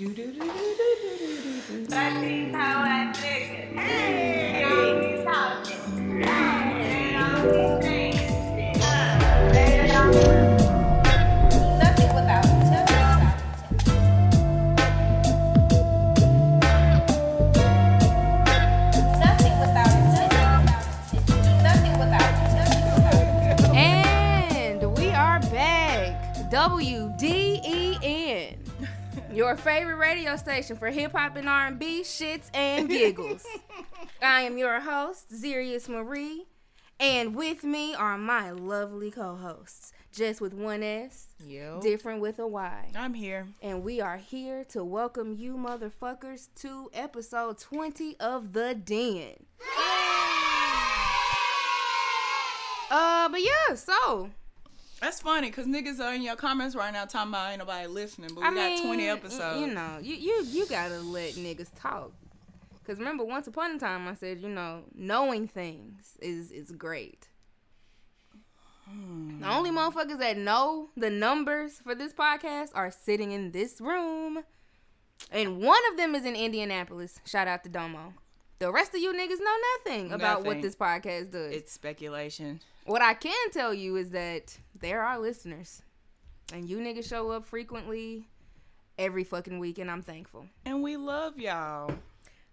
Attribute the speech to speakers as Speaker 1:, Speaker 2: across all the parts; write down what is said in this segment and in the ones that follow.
Speaker 1: Nothing
Speaker 2: Your favorite radio station for hip hop and R&B shits and giggles. I am your host, Zerius Marie, and with me are my lovely co-hosts, just with one S,
Speaker 3: Yo.
Speaker 2: different with a Y.
Speaker 3: I'm here.
Speaker 2: And we are here to welcome you motherfuckers to episode 20 of The Den. Uh, but yeah, so
Speaker 3: That's funny because niggas are in your comments right now talking about ain't nobody listening, but we
Speaker 2: I
Speaker 3: got
Speaker 2: mean,
Speaker 3: 20 episodes.
Speaker 2: You know, you you you gotta let niggas talk. Cause remember, once upon a time, I said, you know, knowing things is is great.
Speaker 3: Hmm.
Speaker 2: The only motherfuckers that know the numbers for this podcast are sitting in this room, and one of them is in Indianapolis. Shout out to Domo. The rest of you niggas know nothing about what this podcast does.
Speaker 3: It's speculation.
Speaker 2: What I can tell you is that there are listeners, and you niggas show up frequently every fucking week, and I'm thankful.
Speaker 3: And we love y'all.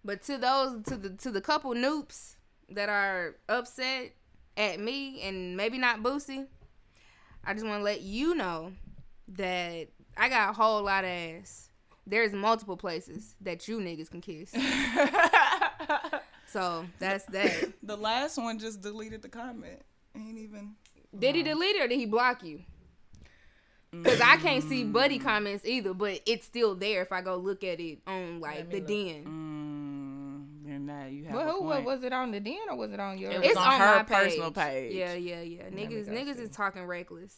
Speaker 2: But to those, to the to the couple noops that are upset at me and maybe not Boosie, I just want to let you know that I got a whole lot of ass. There's multiple places that you niggas can kiss. So that's that.
Speaker 3: the last one just deleted the comment. Ain't even.
Speaker 2: Did he delete it or did he block you? Because I can't see buddy comments either, but it's still there if I go look at it on like the den.
Speaker 3: Mm, then that you have
Speaker 4: Well, who
Speaker 3: point.
Speaker 4: was it on the den or was it on your?
Speaker 3: It was
Speaker 2: It's
Speaker 3: on
Speaker 2: on,
Speaker 3: her
Speaker 2: my page.
Speaker 3: personal page.
Speaker 2: Yeah, yeah, yeah. Niggas, niggas
Speaker 4: see.
Speaker 2: is talking reckless.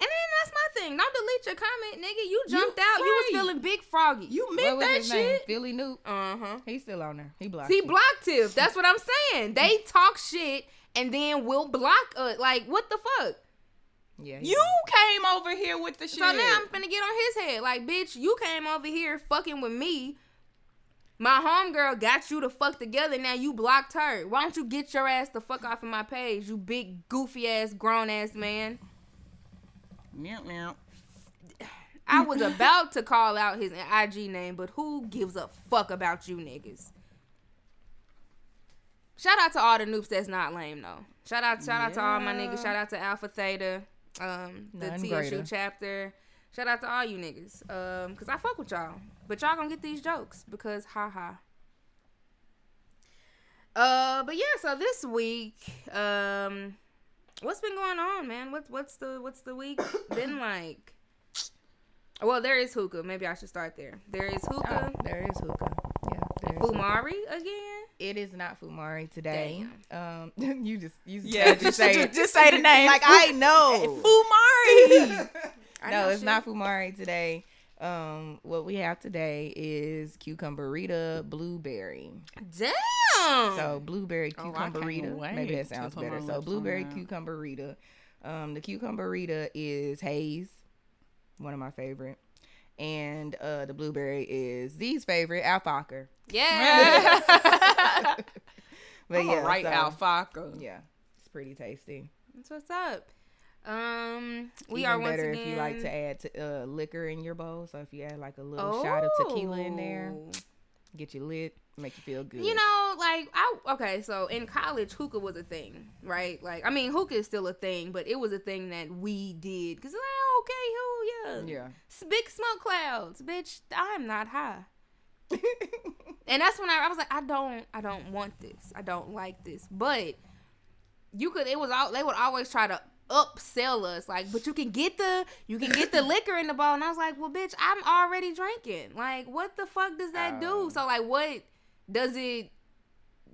Speaker 2: And then that's my thing. Don't delete your comment, nigga. You jumped out. You was feeling big froggy.
Speaker 3: You
Speaker 4: what
Speaker 3: meant
Speaker 4: was
Speaker 3: that
Speaker 4: his name?
Speaker 3: shit.
Speaker 4: Philly Newt.
Speaker 2: uh huh.
Speaker 4: He's still on there. He blocked.
Speaker 2: He
Speaker 4: you.
Speaker 2: blocked Tiff. That's what I'm saying. They talk shit and then will block us. Like what the fuck?
Speaker 4: Yeah. he
Speaker 3: You came over here with the shit.
Speaker 2: So now I'm finna get on his head. Like, bitch, you came over here fucking with me. My homegirl got you to fuck together. Now you blocked her. Why don't you get your ass the fuck off of my page, you big goofy ass grown ass man?
Speaker 3: Meow, meow.
Speaker 2: I was about to call out his IG name, but who gives a fuck about you niggas? Shout out to all the noobs that's not lame though. Shout out, shout out to all my niggas. Shout out to Alpha Theta, um, the
Speaker 4: None
Speaker 2: TSU
Speaker 4: greater.
Speaker 2: chapter. Shout out to all you niggas, um, cause I fuck with y'all, but y'all gonna get these jokes because haha. Uh, but yeah, so this week, um, what's been going on, man? What's what's the what's the week been like? Well, there is hookah. Maybe I should start there. There is hookah.
Speaker 4: Oh, there is hookah. Yeah. There is
Speaker 2: Fumari again.
Speaker 4: It is not Fumari today. Um, you just you just
Speaker 3: Yeah,
Speaker 4: had
Speaker 3: just-
Speaker 4: say
Speaker 3: just- just say the name.
Speaker 4: Like I know.
Speaker 3: Fumari.
Speaker 2: I
Speaker 4: no,
Speaker 2: know
Speaker 4: it's
Speaker 2: shit.
Speaker 4: not Fumari today. Um, what we have today is cucumberita blueberry.
Speaker 2: Damn.
Speaker 4: So blueberry
Speaker 3: Oh, I can't
Speaker 4: cucumberita. Maybe that sounds
Speaker 3: to put my
Speaker 4: better. So blueberry
Speaker 3: that.
Speaker 4: cucumberita. Um, the cucumberita is haze, one of my favorite, and uh, the blueberry is Z's favorite, alfalfa.
Speaker 2: yeah.
Speaker 4: But
Speaker 3: I'm
Speaker 4: yeah,
Speaker 3: right,
Speaker 4: so,
Speaker 3: alfalfa.
Speaker 4: Yeah, it's pretty tasty.
Speaker 2: That's what's up. Um, we
Speaker 4: Even
Speaker 2: are once
Speaker 4: better
Speaker 2: again.
Speaker 4: if you like to add to, uh, liquor in your bowl. So if you add like a little shot of tequila in there,
Speaker 2: Oh.
Speaker 4: get you lit, make you feel good.
Speaker 2: You know, like I okay, so in college hookah was a thing, right? Like I mean, hookah is still a thing, but it was a thing that we did because like okay, who yeah,
Speaker 4: yeah.
Speaker 2: Big smoke clouds, bitch. I'm not high, and that's when I, I was like, I don't, I don't want this, I don't like this, but you could. It was all they would always try to upsell us, like, but you can get the, you can get the liquor in the bottle, and I was like, well, bitch, I'm already drinking. Like, what the fuck does that
Speaker 4: Oh.
Speaker 2: do? Uh. So like, what does it?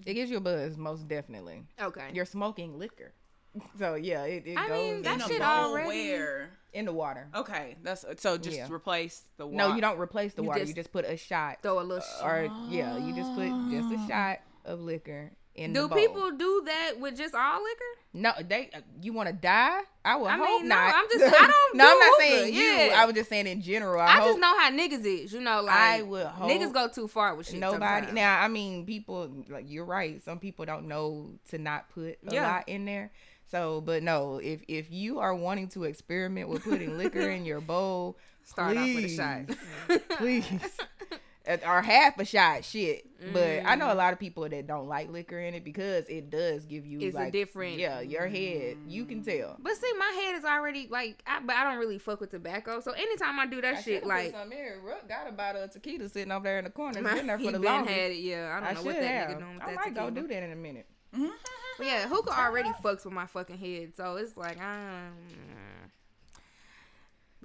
Speaker 4: It gives you a buzz, most definitely.
Speaker 2: Okay.
Speaker 4: You're smoking liquor. So yeah, it, it
Speaker 2: I
Speaker 4: goes
Speaker 2: mean, that
Speaker 3: In
Speaker 2: shit
Speaker 3: bowl
Speaker 2: already-
Speaker 3: where?
Speaker 4: in the water.
Speaker 3: Okay, that's so. Just
Speaker 4: Yeah.
Speaker 3: replace the water.
Speaker 4: No, you don't replace the
Speaker 2: You
Speaker 4: water.
Speaker 2: just
Speaker 4: you just put a shot,
Speaker 2: Throw a little shit.
Speaker 4: or yeah, you just put just a shot of liquor in
Speaker 2: Do people do that with just all liquor?
Speaker 4: No, they. uh, You want to die? I would
Speaker 2: I
Speaker 4: hope
Speaker 2: mean, no,
Speaker 4: not.
Speaker 2: I'm just- I don't
Speaker 4: no,
Speaker 2: do
Speaker 4: I'm not
Speaker 2: hookah,
Speaker 4: saying you.
Speaker 2: yeah.
Speaker 4: I was just saying in general. I,
Speaker 2: I, just know how niggas is. You know, like
Speaker 4: I would hope
Speaker 2: niggas go too far with shit.
Speaker 4: nobody.
Speaker 2: sometimes.
Speaker 4: Now, I mean, people. Like you're right. Some people don't know to not put a
Speaker 2: Yeah.
Speaker 4: lot in there. So, but no, if if you are wanting to experiment with putting liquor in your bowl,
Speaker 2: Start off with a
Speaker 4: please,
Speaker 2: shot.
Speaker 4: please. Or half a shot, shit. But I
Speaker 2: Mm.
Speaker 4: know a lot of people that don't like liquor in it because it does give you
Speaker 2: It's a
Speaker 4: like
Speaker 2: different-
Speaker 4: Yeah, your head. You can tell.
Speaker 2: But see, my head is already like, I, but I don't really fuck with tobacco. So anytime I do that
Speaker 4: I
Speaker 2: shit, like,
Speaker 4: some in. Ruck got a bottle of tequila sitting over there in the corner. It's
Speaker 2: my,
Speaker 4: been there
Speaker 2: he
Speaker 4: for the
Speaker 2: been
Speaker 4: longest.
Speaker 2: had it. Yeah, I don't
Speaker 4: I
Speaker 2: know what that
Speaker 4: have.
Speaker 2: nigga doing with
Speaker 4: I
Speaker 2: that
Speaker 4: might go
Speaker 2: tequila.
Speaker 4: do that in a minute.
Speaker 2: Yeah, hookah already fucks with my fucking head, so it's like, um.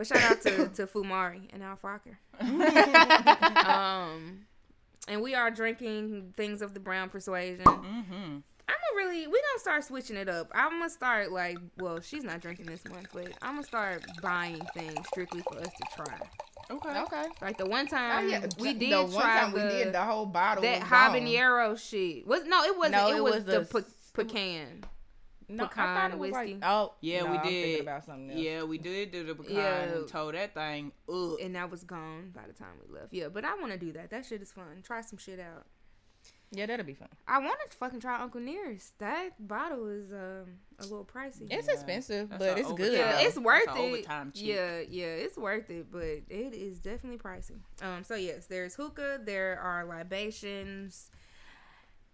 Speaker 2: But shout out to to Fumari and Al Fakher. um, and we are drinking things of the brown persuasion.
Speaker 3: Mm-hmm.
Speaker 2: I'm gonna really, we gonna start switching it up. I'm gonna start like, well, she's not drinking this month, but I'm gonna start buying things strictly for us to try.
Speaker 3: Okay.
Speaker 4: Okay.
Speaker 2: Like the one
Speaker 4: Oh,
Speaker 2: time
Speaker 4: yeah.
Speaker 2: we
Speaker 4: the
Speaker 2: did
Speaker 4: one
Speaker 2: try
Speaker 4: time
Speaker 2: the,
Speaker 4: we did the whole bottle.
Speaker 2: that
Speaker 4: was gone.
Speaker 2: habanero shit. Was no, it wasn't.
Speaker 4: No,
Speaker 2: it,
Speaker 4: it
Speaker 2: was,
Speaker 4: was
Speaker 2: the
Speaker 4: the-
Speaker 2: pe- pecan.
Speaker 4: No, I
Speaker 2: pecan
Speaker 4: thought it was
Speaker 2: whiskey.
Speaker 4: like, oh,
Speaker 3: Yeah,
Speaker 4: no,
Speaker 3: we
Speaker 4: I'm
Speaker 3: did.
Speaker 4: about something else.
Speaker 3: Yeah, we did do the pecan
Speaker 2: Yeah.
Speaker 3: and told that thing up.
Speaker 2: and that was gone by the time we left. Yeah, but I want to do that. That shit is fun. Try some shit out.
Speaker 4: yeah, that'll be fun.
Speaker 2: I wanted to fucking try Uncle Nearest. That bottle is um a little pricey.
Speaker 4: It's
Speaker 3: Yeah.
Speaker 4: expensive,
Speaker 3: That's
Speaker 4: but it's
Speaker 3: overtime.
Speaker 4: good.
Speaker 2: yeah, it's worth
Speaker 3: That's
Speaker 2: it.
Speaker 3: cheap.
Speaker 2: Yeah, yeah, it's worth it, but it is definitely pricey. Um, so yes, there's hookah, there are libations,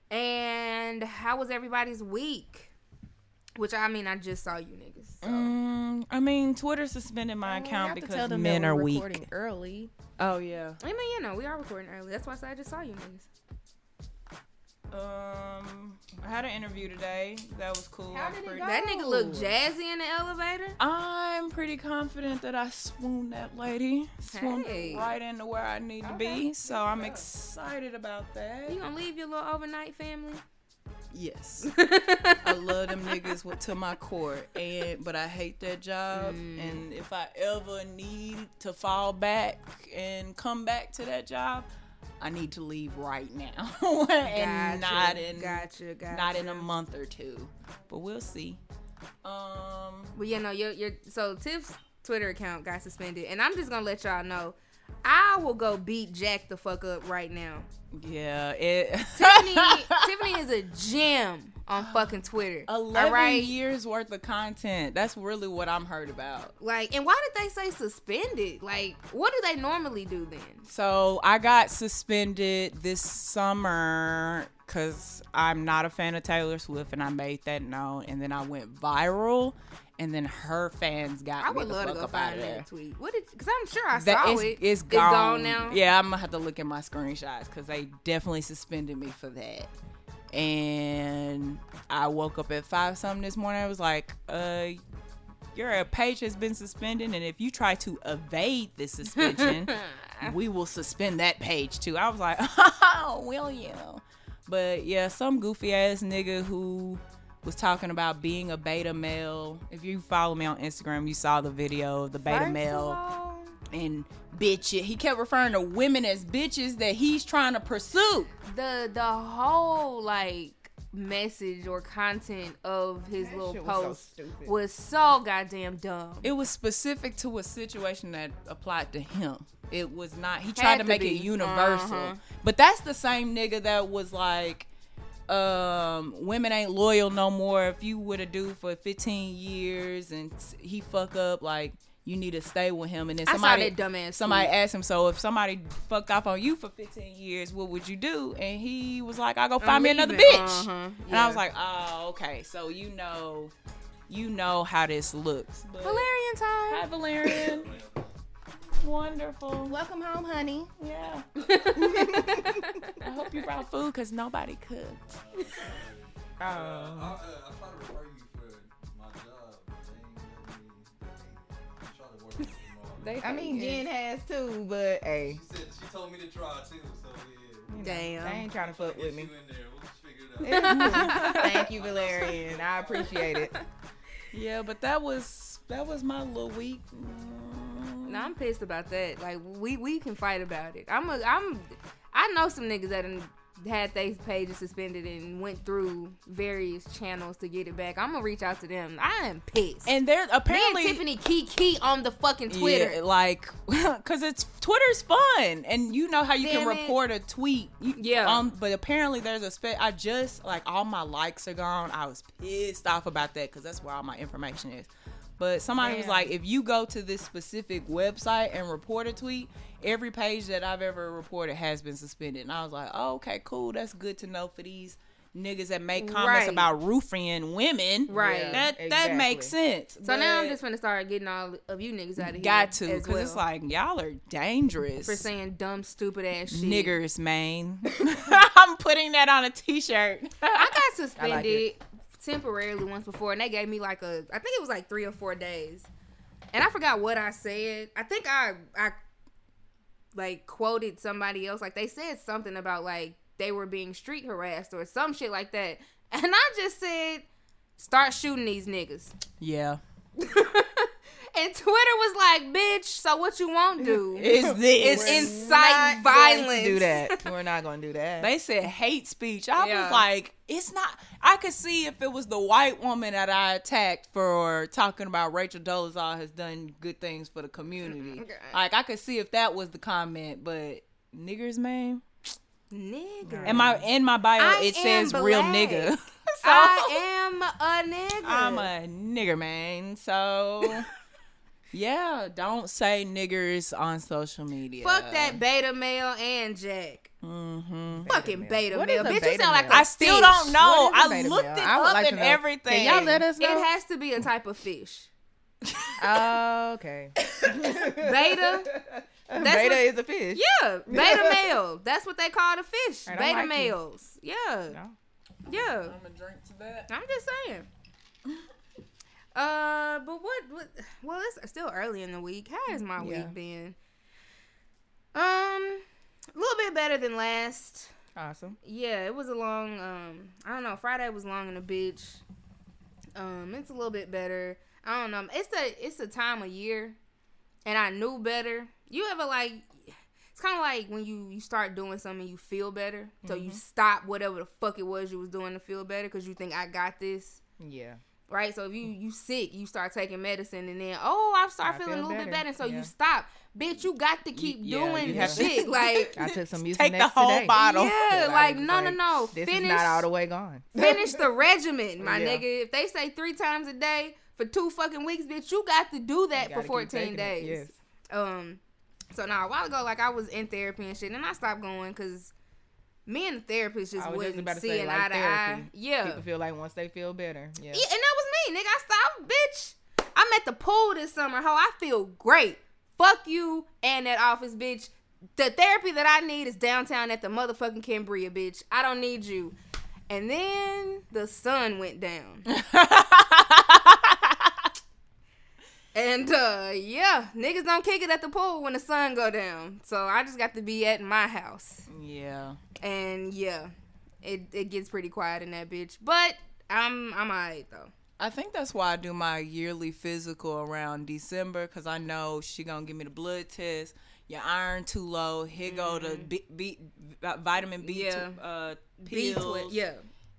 Speaker 2: and how was everybody's week? Which I mean, I just saw you niggas. So.
Speaker 3: Mm, I mean, Twitter suspended my
Speaker 4: Well, we
Speaker 3: account
Speaker 4: tell
Speaker 3: because
Speaker 4: them
Speaker 3: men
Speaker 4: that
Speaker 3: are
Speaker 4: we're
Speaker 3: weak.
Speaker 4: recording early.
Speaker 3: Oh yeah.
Speaker 2: I mean, you know, we are recording early. That's why I said I just saw you niggas.
Speaker 3: Um, I had an interview today. That was cool.
Speaker 4: How did it
Speaker 3: pretty-
Speaker 4: go?
Speaker 2: That nigga look
Speaker 4: Oh.
Speaker 2: jazzy in the elevator.
Speaker 3: I'm pretty confident that I swooned that lady. Swooned
Speaker 2: Hey.
Speaker 3: right into where I need to be. So I'm excited about that.
Speaker 2: You gonna leave your little overnight family?
Speaker 3: Yes. I love them niggas with, to my core, and but I hate that job.
Speaker 2: Mm.
Speaker 3: And if I ever need to fall back and come back to that job, I need to leave right now, and not in
Speaker 2: gotcha, gotcha.
Speaker 3: not in a month or two. But we'll see. Um,
Speaker 2: But yeah, no, your your so Tiff's Twitter account got suspended, and I'm just gonna let y'all know, I will go beat Jack the fuck up right now.
Speaker 3: yeah, it.
Speaker 2: Tiffany, Tiffany is a gem on fucking Twitter.
Speaker 3: Eleven
Speaker 2: right,
Speaker 3: years worth of content. That's really what I'm heard about.
Speaker 2: like, and why did they say suspended? Like, what do they normally do then?
Speaker 3: So I got suspended this summer because I'm not a fan of Taylor Swift, and I made that known. And then I went viral, and then her fans got
Speaker 2: I
Speaker 3: me
Speaker 2: would love to go find that tweet. What did? Because I'm sure I
Speaker 3: That
Speaker 2: saw
Speaker 3: it's,
Speaker 2: it.
Speaker 3: it's gone.
Speaker 2: now.
Speaker 3: Yeah, I'm gonna have to look at my screenshots because they definitely suspended me for that. And I woke up at five something this morning. I was like, uh, your page has been suspended, and if you try to evade the suspension, we will suspend that page too. I was like, oh, will you? But yeah, some goofy ass nigga who was talking about being a beta male. If you follow me on Instagram, you saw the video of the beta
Speaker 2: First
Speaker 3: male and bitch. it. He kept referring to women as bitches that he's trying to pursue.
Speaker 2: the the whole like message or content of his
Speaker 4: That
Speaker 2: little
Speaker 4: shit was so
Speaker 2: post was so goddamn dumb.
Speaker 3: It was specific to a situation that applied to him. It was not. He tried to
Speaker 2: to
Speaker 3: make
Speaker 2: be.
Speaker 3: it universal.
Speaker 2: Uh-huh.
Speaker 3: But that's the same nigga that was like, um, women ain't loyal no more. If you with a dude for 15 years and he fuck up, like you need to stay with him. And then
Speaker 2: I saw
Speaker 3: somebody,
Speaker 2: that dumbass
Speaker 3: somebody
Speaker 2: tweet.
Speaker 3: asked him, so if somebody fucked off on you for 15 years, what would you do? And he was like, I go find me another
Speaker 2: leaving.
Speaker 3: bitch.
Speaker 2: Uh-huh.
Speaker 3: And I was like, oh, okay. So you know, you know how this looks. But
Speaker 2: Valerian time.
Speaker 3: Hi, Valerian. Wonderful.
Speaker 4: Welcome home, honey.
Speaker 3: Yeah. I hope you brought food because nobody cooked.
Speaker 4: Oh.
Speaker 5: I, uh, I try to refer you for my job. They ain't let me. They, they try to work with me more.
Speaker 2: They
Speaker 4: I mean, Jen has too, but hey,
Speaker 5: She said she told me to try too. So yeah.
Speaker 4: you know,
Speaker 2: Damn.
Speaker 4: they ain't trying to fuck with
Speaker 5: you
Speaker 4: me.
Speaker 5: in there. We'll just figure it out.
Speaker 4: Thank you, Valerian. I appreciate it.
Speaker 3: Yeah, but that was that was my little week. Mm.
Speaker 2: No, I'm pissed about that. Like we we can fight about it. I'm a I'm I know some niggas that had their pages suspended and went through various channels to get it back. I'm gonna reach out to them. I am pissed.
Speaker 3: And there
Speaker 2: Me
Speaker 3: apparently
Speaker 2: and Tiffany key key on the fucking Twitter.
Speaker 3: Yeah, like, cause it's Twitter's fun, and you know how you
Speaker 2: Damn
Speaker 3: can
Speaker 2: it.
Speaker 3: report a tweet. You-
Speaker 2: Yeah.
Speaker 3: Um, but apparently there's a spe- I just like all my likes are gone. I was pissed off about that because that's where all my information is. But somebody was like, if you go to this specific website and report a tweet, every page that I've ever reported has been suspended. And I was like, oh, okay, cool. That's good to know for these niggas that make comments
Speaker 2: Right.
Speaker 3: about roofing women.
Speaker 2: Right.
Speaker 4: Yeah.
Speaker 3: That that makes sense.
Speaker 2: so now I'm just gonna start getting all of you niggas out of here.
Speaker 3: Got to, because it's like y'all are dangerous.
Speaker 2: for saying dumb, stupid ass shit.
Speaker 3: niggers, man. I'm putting that on a t-shirt.
Speaker 2: I got suspended
Speaker 4: it.
Speaker 2: Temporarily once before, and they gave me like a, I think it was like three or four days, and I forgot what I said. I think I, I, like quoted somebody else, like they said something about like they were being street harassed or some shit like that, and I just said, start shooting these niggas.
Speaker 3: yeah.
Speaker 2: And Twitter was like, bitch, so what you won't do?
Speaker 3: Is this?
Speaker 2: It's incite
Speaker 4: Not going to
Speaker 2: violence.
Speaker 4: Do that. We're not going to do that.
Speaker 3: they said hate speech. I
Speaker 2: Yeah.
Speaker 3: was like, it's not. I could see if it was the white woman that I attacked for talking about Rachel Dolezal has done good things for the community.
Speaker 2: Okay.
Speaker 3: Like I could see if that was the comment, but niggers, man.
Speaker 2: Nigger.
Speaker 3: In my in my bio,
Speaker 2: I
Speaker 3: it
Speaker 2: am
Speaker 3: says real
Speaker 2: black.
Speaker 3: nigga. so
Speaker 2: I am a nigga.
Speaker 3: I'm a nigger man. So yeah, don't say niggers on social media.
Speaker 2: Fuck that beta male and Jack.
Speaker 3: Mm-hmm.
Speaker 2: Fucking
Speaker 4: male.
Speaker 2: beta
Speaker 4: What
Speaker 2: male.
Speaker 4: is a
Speaker 2: Bitch, you
Speaker 4: beta
Speaker 2: sound like a
Speaker 4: male?
Speaker 3: I still
Speaker 2: fish.
Speaker 3: don't know.
Speaker 4: What is a
Speaker 3: I
Speaker 4: beta
Speaker 3: looked
Speaker 4: male?
Speaker 3: it
Speaker 4: I
Speaker 3: up
Speaker 4: like
Speaker 3: and everything.
Speaker 4: Can y'all let us know?
Speaker 2: It has to be a type of fish.
Speaker 4: Oh, okay.
Speaker 2: Beta.
Speaker 4: Beta
Speaker 2: what-
Speaker 4: is a fish.
Speaker 2: Yeah, beta male. That's what they call the fish. Beta
Speaker 4: like you.
Speaker 2: males. Yeah,
Speaker 4: No.
Speaker 2: yeah.
Speaker 3: gonna drink to that.
Speaker 2: I'm just saying. Uh, but what? What? Well, it's still early in the week. How has my
Speaker 4: Yeah.
Speaker 2: week been? Um, a little bit better than last.
Speaker 4: Awesome.
Speaker 2: Yeah, it was a long. Um, I don't know. Friday was long in the bitch. Um, it's a little bit better. I don't know. It's the it's the time of year, and I knew better. You ever like? It's kind of like when you you start doing something, you feel better, so you stop whatever the fuck it was you was doing to feel better because you think I got this.
Speaker 4: Yeah.
Speaker 2: Right, so if you you sick, you start taking medicine, and then oh, I start
Speaker 4: I
Speaker 2: feeling
Speaker 4: feel
Speaker 2: a little bit
Speaker 4: better.
Speaker 2: better, so
Speaker 4: Yeah.
Speaker 2: you stop. Bitch, you got to keep
Speaker 3: yeah,
Speaker 2: doing
Speaker 3: you
Speaker 4: have to-
Speaker 2: shit. Like
Speaker 4: I took some Mucinex
Speaker 3: Take the whole
Speaker 4: today.
Speaker 3: bottle.
Speaker 2: yeah,
Speaker 4: But I
Speaker 2: like no, no, no.
Speaker 4: This
Speaker 2: Finish,
Speaker 4: is not all the way gone.
Speaker 2: finish the regimen, my
Speaker 4: Yeah.
Speaker 2: nigga. If they say three times a day for two fucking weeks, bitch, you got to do that for 14
Speaker 4: taking it.
Speaker 2: days.
Speaker 4: Yes.
Speaker 2: Um, so now a while ago, like I was in therapy and shit, and I stopped going because me and the therapist just
Speaker 4: I was just
Speaker 2: wasn't
Speaker 4: about to say,
Speaker 2: eye
Speaker 4: like
Speaker 2: to eye. Yeah,
Speaker 4: People feel like once they feel better. Yeah.
Speaker 2: yeah, and that was me, nigga. I stopped, bitch. I'm at the pool this summer, ho. I feel great. Fuck you and that office, bitch. The therapy that I need is downtown at the motherfucking Cambria, bitch. I don't need you. And then the sun went down. And uh yeah, niggas don't kick it at the pool when the sun go down. So I just got to be at my house.
Speaker 3: Yeah.
Speaker 2: And yeah, it it gets pretty quiet in that bitch. But I'm I'm alright though.
Speaker 3: I think that's why I do my yearly physical around December because I know she gonna give me the blood test. Your iron too low. Here go the B, B, vitamin B
Speaker 2: Mm-hmm. Yeah.
Speaker 3: to, uh,
Speaker 2: B
Speaker 3: pills.
Speaker 2: twi- yeah.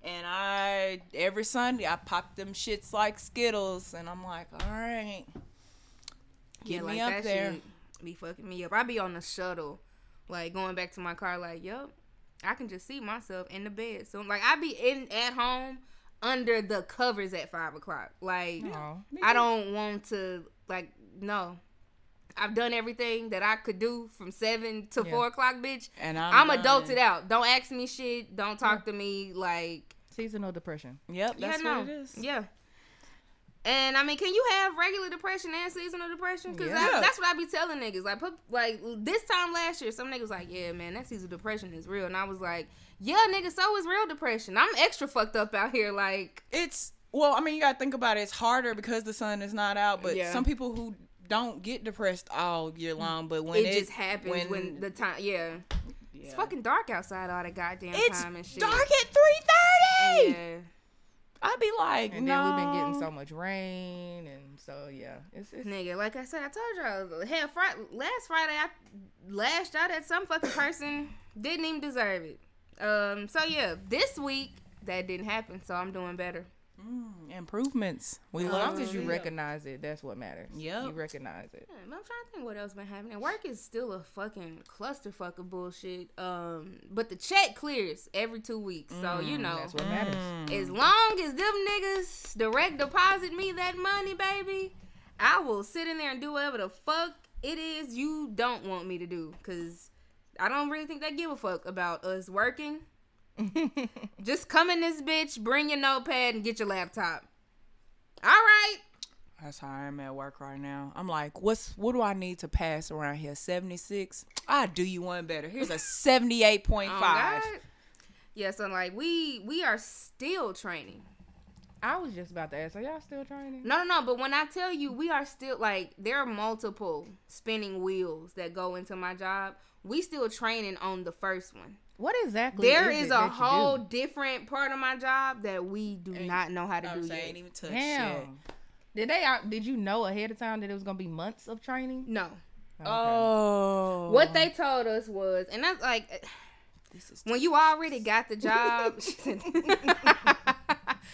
Speaker 3: And I every Sunday I pop them shits like Skittles, and I'm like, all right, get me up there.
Speaker 2: shit be fucking me up. I be on the shuttle, like going back to my car, like, yup, I can just see myself in the bed. So like I be in at home under the covers at five o'clock. Like
Speaker 4: Aw.
Speaker 2: I don't want to like no. I've done everything that I could do from seven to
Speaker 4: Yeah.
Speaker 2: four o'clock, bitch.
Speaker 3: And I'm,
Speaker 2: I'm,
Speaker 3: done.
Speaker 2: adulted out. Don't ask me shit. Don't talk to me like
Speaker 4: Seasonal depression.
Speaker 3: Yep, that's
Speaker 2: yeah, no.
Speaker 3: what it is.
Speaker 2: Yeah. And I mean, can you have regular depression and seasonal depression? Because
Speaker 4: Yeah.
Speaker 2: that's what I be telling niggas. Like, put like this time last year, some niggas like, yeah, man, that seasonal depression is real, and I was like, yeah, nigga, so is real depression. I'm extra fucked up out here. Like,
Speaker 3: It's well, I mean, you gotta think about it. It's harder because the sun is not out. But
Speaker 2: Yeah.
Speaker 3: some people who don't get depressed all year mm. long, but when
Speaker 2: it,
Speaker 3: it,
Speaker 2: just happens when, the time. Yeah.
Speaker 3: yeah.
Speaker 2: it's fucking dark outside all the goddamn
Speaker 3: it's
Speaker 2: time and shit.
Speaker 3: It's dark at three thirty.
Speaker 2: Yeah.
Speaker 3: I'd be like,
Speaker 4: And
Speaker 3: no.
Speaker 4: then we've been getting so much rain, and so yeah, it's, it's
Speaker 2: Nigga, like I said, I told y'all, hell, Friday, last Friday I lashed out at some fucking person, didn't even deserve it. Um. So yeah, this week that didn't happen. So I'm doing better.
Speaker 3: Mm, improvements. We
Speaker 4: As long as you
Speaker 3: it.
Speaker 4: recognize it, that's what matters.
Speaker 3: Yeah,
Speaker 4: You recognize it.
Speaker 2: Yeah, I'm trying to think what else been happening. Work is still a fucking clusterfuck of bullshit. Um, but the check clears every two weeks, so you know,
Speaker 4: That's what matters.
Speaker 2: as long as them niggas direct deposit me that money, baby, I will sit in there and do whatever the fuck it is you don't want me to do, cause I don't really think they give a fuck about us working. Just come in this bitch, bring your notepad, and get your laptop. All right.
Speaker 3: That's how I'm at work right now. I'm like, what's what do I need to pass around here? 76? I do you one better. Here's a 78.5.
Speaker 2: Oh. Yeah, so like we we are still training.
Speaker 4: I was just about to ask, are y'all still training?
Speaker 2: No, no, no. But when I tell you we are still like there are multiple spinning wheels that go into my job. We still training on the first one.
Speaker 4: What exactly?
Speaker 2: There
Speaker 4: is
Speaker 2: is
Speaker 4: it
Speaker 2: a
Speaker 4: that
Speaker 2: whole different part of my job that we do not know how to
Speaker 3: I'm
Speaker 2: do
Speaker 3: saying,
Speaker 2: yet.
Speaker 3: ain't even touch shit.
Speaker 4: Damn. Did they? out- Did you know ahead of time that it was gonna be months of training?
Speaker 2: No.
Speaker 3: Oh.
Speaker 2: What they told us was, and that's like
Speaker 3: This is
Speaker 2: when you already got the job.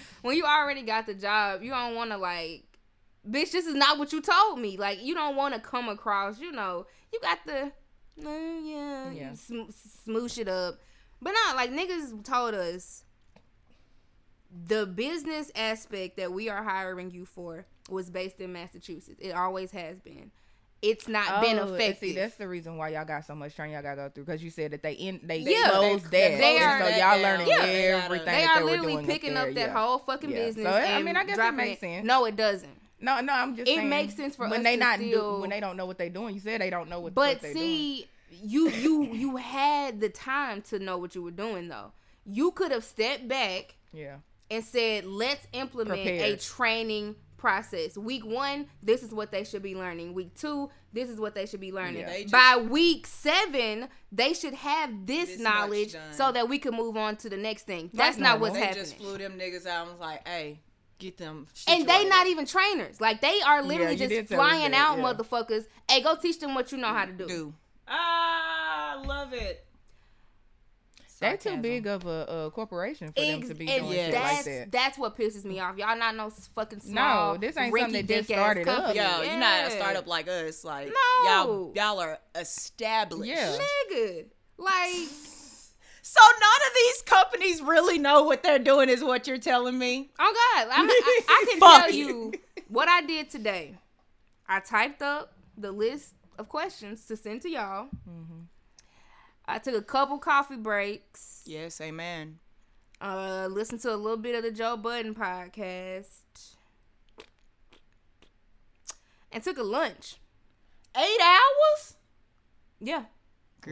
Speaker 2: when you already got the job, you don't want to like, bitch. This is not what you told me. Like you don't want to come across. You know, you got the, uh, yeah,
Speaker 4: Yeah.
Speaker 2: You sm- smoosh it up. But not like niggas told us. The business aspect that we are hiring you for was based in Massachusetts. It always has been. It's not been
Speaker 4: Oh, and
Speaker 2: effective.
Speaker 4: See, that's the reason why y'all got so much training y'all gotta go through because you said that they in they
Speaker 2: Yeah.
Speaker 4: closed
Speaker 3: They-
Speaker 4: that.
Speaker 2: they are-
Speaker 4: so y'all learning
Speaker 2: Yeah.
Speaker 4: everything.
Speaker 2: they
Speaker 4: that
Speaker 2: are
Speaker 4: they were
Speaker 2: literally
Speaker 4: doing
Speaker 2: picking
Speaker 4: there,
Speaker 2: up that
Speaker 4: yeah.
Speaker 2: whole fucking
Speaker 4: Yeah.
Speaker 2: business.
Speaker 4: So, I mean, I guess it
Speaker 2: dropping
Speaker 4: makes sense.
Speaker 2: No, it doesn't.
Speaker 4: No, no, I'm just.
Speaker 2: It
Speaker 4: saying,
Speaker 2: makes sense for
Speaker 4: when
Speaker 2: us
Speaker 4: they
Speaker 2: to
Speaker 4: not do, when they don't know what they're doing. You said they don't know what.
Speaker 2: But
Speaker 4: what they're doing.
Speaker 2: But see, you you you had the time to know what you were doing though. You could have stepped back
Speaker 4: Yeah.
Speaker 2: and said, "Let's implement a training process. Week one, this is what they should be learning. Week two, this is what they should be learning.
Speaker 4: Yeah.
Speaker 3: Just-
Speaker 2: By week seven, they should have this,
Speaker 3: This
Speaker 2: knowledge so that we can move on to the next thing. That's not
Speaker 4: normal.
Speaker 2: what's
Speaker 3: They
Speaker 2: happening.
Speaker 3: just flew them niggas out and was like, hey, get them.
Speaker 2: and they
Speaker 3: situated.
Speaker 2: not even trainers. Like they are literally
Speaker 4: you
Speaker 2: just
Speaker 4: did tell us
Speaker 2: flying
Speaker 4: that,
Speaker 2: out
Speaker 4: yeah.
Speaker 2: motherfuckers. Hey, go teach them what you know how to do.
Speaker 3: do. Ah, love it.
Speaker 4: They too big of a, a corporation for them to be doing
Speaker 3: Yeah.
Speaker 4: shit like
Speaker 2: that's
Speaker 4: that.
Speaker 2: that's what pisses me off. Y'all not no fucking small.
Speaker 4: No, this ain't something that just
Speaker 2: rinky-dink-ass
Speaker 4: started up.
Speaker 2: company.
Speaker 3: Yo, you're not a startup like us. Like
Speaker 2: No.
Speaker 3: y'all, y'all are established.
Speaker 4: Yeah.
Speaker 2: nigga. Like
Speaker 3: So none of these companies really know what they're doing, is what you're telling me.
Speaker 2: Oh God, I, I, I can tell
Speaker 3: you.
Speaker 2: you what I did today. I typed up the list of questions to send to y'all.
Speaker 3: Mm-hmm.
Speaker 2: I took a couple coffee breaks.
Speaker 3: Yes, amen.
Speaker 2: Uh, listened to a little bit of the Joe Budden podcast, and took a lunch.
Speaker 3: Eight hours.
Speaker 2: Yeah,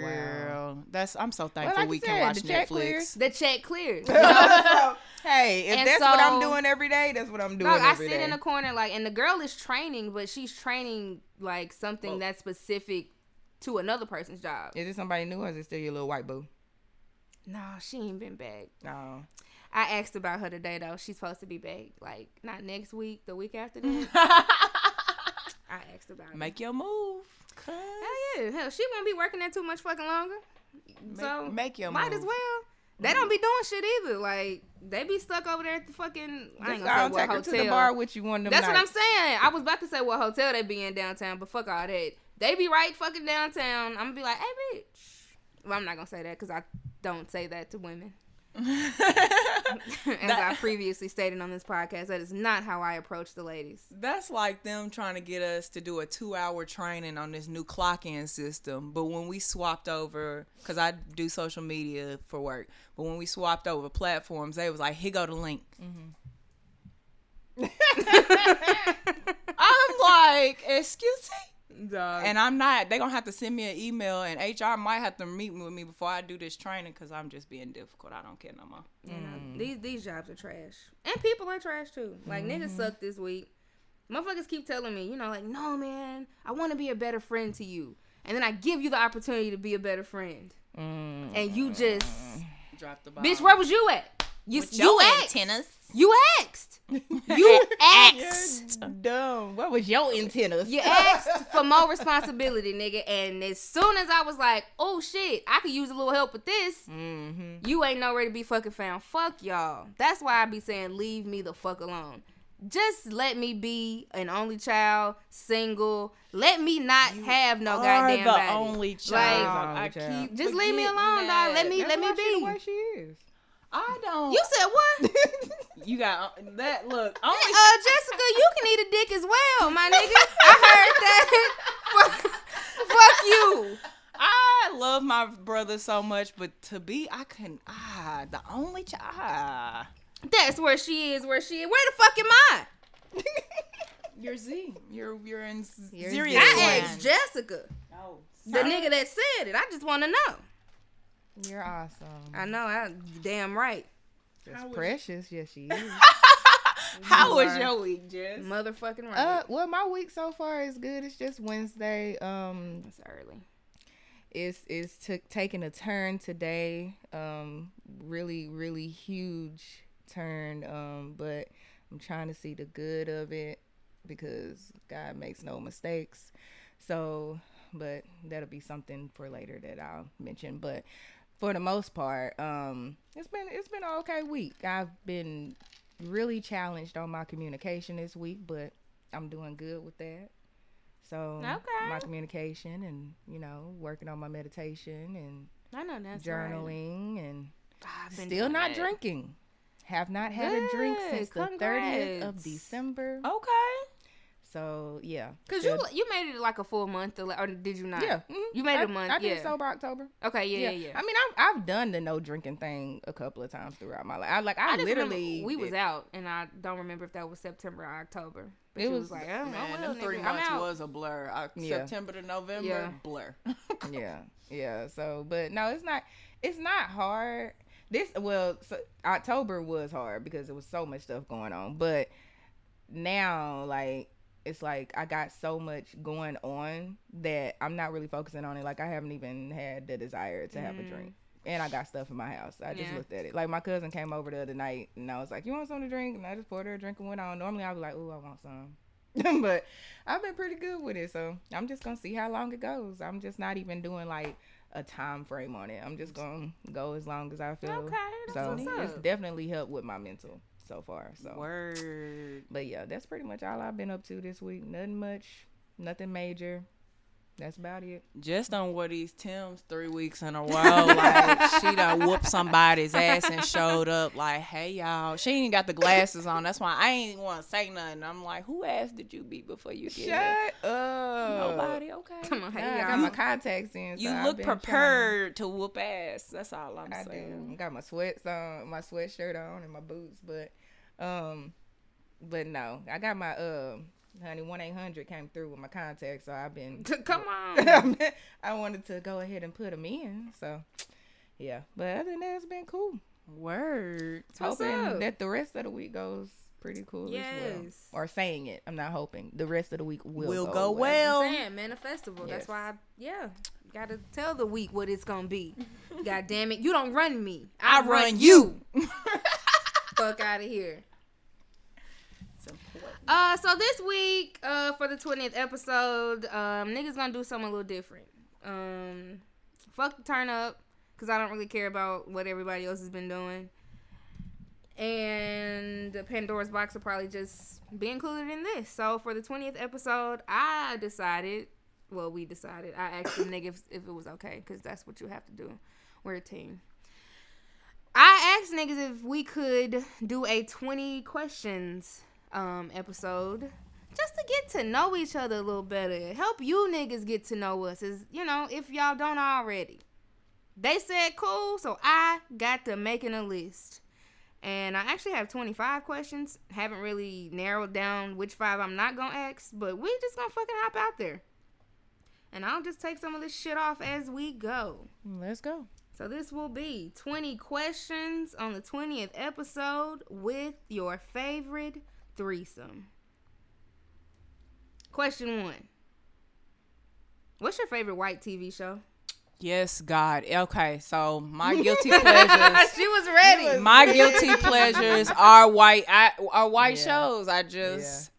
Speaker 3: Girl, that's I'm so
Speaker 4: Well,
Speaker 3: thankful
Speaker 4: like
Speaker 3: we
Speaker 4: you
Speaker 3: can watch
Speaker 4: the check
Speaker 3: Netflix.
Speaker 2: the check clears.
Speaker 4: hey, if
Speaker 2: And
Speaker 4: that's what I'm doing every day, that's what I'm doing
Speaker 2: Dog, I sit
Speaker 4: day.
Speaker 2: in a corner like, and the girl is training, but she's training like something
Speaker 3: Whoa.
Speaker 2: that's specific to another person's job.
Speaker 4: Is it somebody new or is it still your little white boo?
Speaker 2: No, she ain't been back.
Speaker 4: No.
Speaker 2: I asked about her today though. She's supposed to be back like not next week, the week after that. I asked about it.
Speaker 3: Make your move. Cuz.
Speaker 2: Hell yeah, hell she won't be working there too much fucking longer. so
Speaker 3: make your move.
Speaker 2: might as well. They don't be doing shit either. Like they be stuck over there at the fucking. I ain't
Speaker 4: go
Speaker 2: gonna say what hotel.
Speaker 4: to the bar with you one of them
Speaker 2: That's what I'm saying. I was about to say what hotel they be in downtown, but fuck all that. They be right fucking downtown. I'm gonna be like, hey, bitch. Well, I'm not gonna say that because I don't say that to women. As I previously stated on this podcast, that is not how I approach the ladies.
Speaker 3: That's like them trying to get us to do a two hour training on this new clock in system. But when we swapped over, because I do social media for work, but when we swapped over platforms, they was like, here go the link. Mm-hmm. I'm like, excuse me? And I'm not, they going to have to send me an email, and HR might have to meet with me before I do this training because I'm just being difficult. I don't care no more.
Speaker 2: You know, mm. these these jobs are trash, and people are trash too. Like niggas mm-hmm. suck this week. Motherfuckers keep telling me, you know, like, no man, I want to be a better friend to you, and then I give you the opportunity to be a better friend, mm. and you just,
Speaker 3: Drop the ball.
Speaker 2: bitch, where was you at? You
Speaker 3: With
Speaker 2: you asked.
Speaker 3: antennas.
Speaker 2: You asked. You asked.
Speaker 4: Dumb. What was your antennas?
Speaker 2: You asked for more responsibility, nigga. And as soon as I was like, oh shit, I could use a little help with this,
Speaker 4: Mm-hmm.
Speaker 2: you ain't nowhere to be fucking found. Fuck y'all. That's why I be saying, leave me the fuck alone. Just let me be an only child, single. Let me not have no
Speaker 3: are
Speaker 2: goddamn
Speaker 3: the
Speaker 2: body.
Speaker 3: only child.
Speaker 2: Like,
Speaker 3: I keep
Speaker 2: Just leave me alone,
Speaker 3: that.
Speaker 2: dog. Let me-
Speaker 4: That's
Speaker 2: let me be.
Speaker 4: the way she is.
Speaker 3: I don't.
Speaker 2: You said what?
Speaker 3: You got uh, that. Look, only
Speaker 2: uh, Jessica, you can eat a dick as well, my nigga. I heard that. fuck, fuck you.
Speaker 3: I love my brother so much, but to be, I couldn't. Ah, the only child. Ah.
Speaker 2: That's where she is. Where she is. Where the fuck am I?
Speaker 3: You're Z. You're you're in Z-
Speaker 4: You're
Speaker 3: Sirius
Speaker 4: Z.
Speaker 2: I asked Jessica,
Speaker 3: Oh,
Speaker 2: the nigga that said it. I just want to know.
Speaker 4: You're awesome.
Speaker 2: I know. I damn right.
Speaker 4: Just precious. Yes, she is.
Speaker 3: How
Speaker 2: You
Speaker 3: was your week, Jess?
Speaker 2: Motherfucking right.
Speaker 4: uh, well, my week so far is good. It's just Wednesday. Um,
Speaker 2: it's early.
Speaker 4: it's it's took taking a turn today. Um, really, really huge turn. Um, but I'm trying to see the good of it because God makes no mistakes. So, but that'll be something for later that I'll mention. But for the most part, um, it's been it's been an okay week. I've been really challenged on my communication this week, but I'm doing good with that. So
Speaker 2: Okay.
Speaker 4: my communication and you know working on my meditation and
Speaker 2: I know that's right.
Speaker 4: journaling and
Speaker 2: I've been
Speaker 4: still not
Speaker 2: that.
Speaker 4: drinking. Have not had a drink
Speaker 2: Good.
Speaker 4: since the 30th of December.
Speaker 3: Okay.
Speaker 4: So yeah,
Speaker 2: Cause you
Speaker 4: still-
Speaker 2: you made it like a full month, or or did you not?
Speaker 4: yeah mhm.
Speaker 2: You made it
Speaker 4: I-
Speaker 2: a month,
Speaker 4: I did
Speaker 2: yeah.
Speaker 4: sober October.
Speaker 2: Okay. Yeah. Yeah. Yeah.
Speaker 4: I mean, I've I've done the no drinking thing a couple of times throughout my life. I like I,
Speaker 2: just remember
Speaker 4: literally
Speaker 2: we was out, and I don't remember if that was September or October. But
Speaker 4: It
Speaker 2: it was,
Speaker 4: was-
Speaker 2: like, oh,
Speaker 3: Man,
Speaker 2: oh well,
Speaker 3: three
Speaker 2: nigga, I'm
Speaker 3: months
Speaker 2: out.
Speaker 3: was a blur. Uh,
Speaker 4: Yeah.
Speaker 3: September to November,
Speaker 2: Yeah.
Speaker 3: blur.
Speaker 4: yeah, yeah. So, but no, it's not. It's not hard. This well, so October was hard because there was so much stuff going on. But now, like, it's like I got so much going on that I'm not really focusing on it. Like, I haven't even had the desire to have a mm. drink. And I got stuff in my house. I just
Speaker 2: Yeah.
Speaker 4: looked at it. Like my cousin came over the other night, and I was like, "You want something to drink?" And I just poured her a drink and went on. Normally, I'd be like, "Ooh, I want some," but I've been pretty good with it. So I'm just gonna see how long it goes. I'm just not even doing like a time frame on it. I'm just gonna go as long as I feel.
Speaker 2: Okay, that's
Speaker 4: so it's definitely helped with my mental so far. So,
Speaker 3: Word.
Speaker 4: but yeah, that's pretty much all I've been up to this week. Nothing much, nothing major. That's about it.
Speaker 3: Just done wore these Tim's three weeks in a row. Like she done whooped somebody's ass and showed up like, hey y'all. She ain't got the glasses on. That's why I ain't want to say nothing. I'm like, who ass did you beat before you get here?
Speaker 4: Shut up.
Speaker 3: Nobody. Okay.
Speaker 2: Come on,
Speaker 4: Nah,
Speaker 2: hey
Speaker 4: I got my contacts in. so
Speaker 3: You
Speaker 4: I've
Speaker 3: look
Speaker 4: been trying to-
Speaker 3: prepared to whoop ass. That's all I'm saying.
Speaker 4: I do. Got my sweats on, my sweatshirt on, and my boots. But, um, but no, I got my um, honey one eight hundred came through with my contacts, so I've been.
Speaker 2: Come on.
Speaker 4: I wanted to go ahead and put them in. So, yeah. But other than that, it's been cool.
Speaker 3: Word.
Speaker 2: What's
Speaker 4: hoping
Speaker 2: up?
Speaker 4: that the rest of the week goes pretty cool as well. Or saying it. I'm not hoping the rest of the week will,
Speaker 3: Will
Speaker 4: go,
Speaker 3: go
Speaker 4: well.
Speaker 3: well.
Speaker 2: I'm saying manifestival.
Speaker 4: Yes.
Speaker 2: That's why, I, yeah, gotta tell the week what it's gonna be. God damn it, you don't run me. I,
Speaker 3: I run you.
Speaker 2: Fuck out of here.
Speaker 3: It's important.
Speaker 2: Uh, so this week, uh, for the twentieth episode, um, niggas gonna do something a little different. Um, fuck the turn up, cause I don't really care about what everybody else has been doing. And the Pandora's box will probably just be included in this. So for the twentieth episode, I decided. Well, we decided. I asked the nigga if, if it was okay, cause that's what you have to do. We're a team. I asked niggas if we could do a 20 questions um episode just to get to know each other a little better. Help you niggas get to know us as you know, if y'all don't already. They said cool, so I got to making a list. And I actually have 25 questions. Haven't really narrowed down which five I'm not gonna ask, but we just gonna fucking hop out there. And I'll just take some of this shit off as we go.
Speaker 4: Let's go.
Speaker 2: So this will be 20 questions on the 20th episode with your favorite threesome. Question 1. What's your favorite white TV show?
Speaker 3: Yes, God. Okay, so my guilty pleasures.
Speaker 2: she was ready.
Speaker 3: my guilty pleasures are white I, are white
Speaker 4: Yeah.
Speaker 3: shows. I just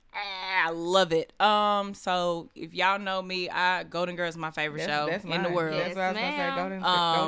Speaker 3: I love it. Um, so if y'all know me, I Golden Girls is my favorite show in the
Speaker 4: mine.
Speaker 3: world.
Speaker 4: That's what I was gonna say. Golden, Golden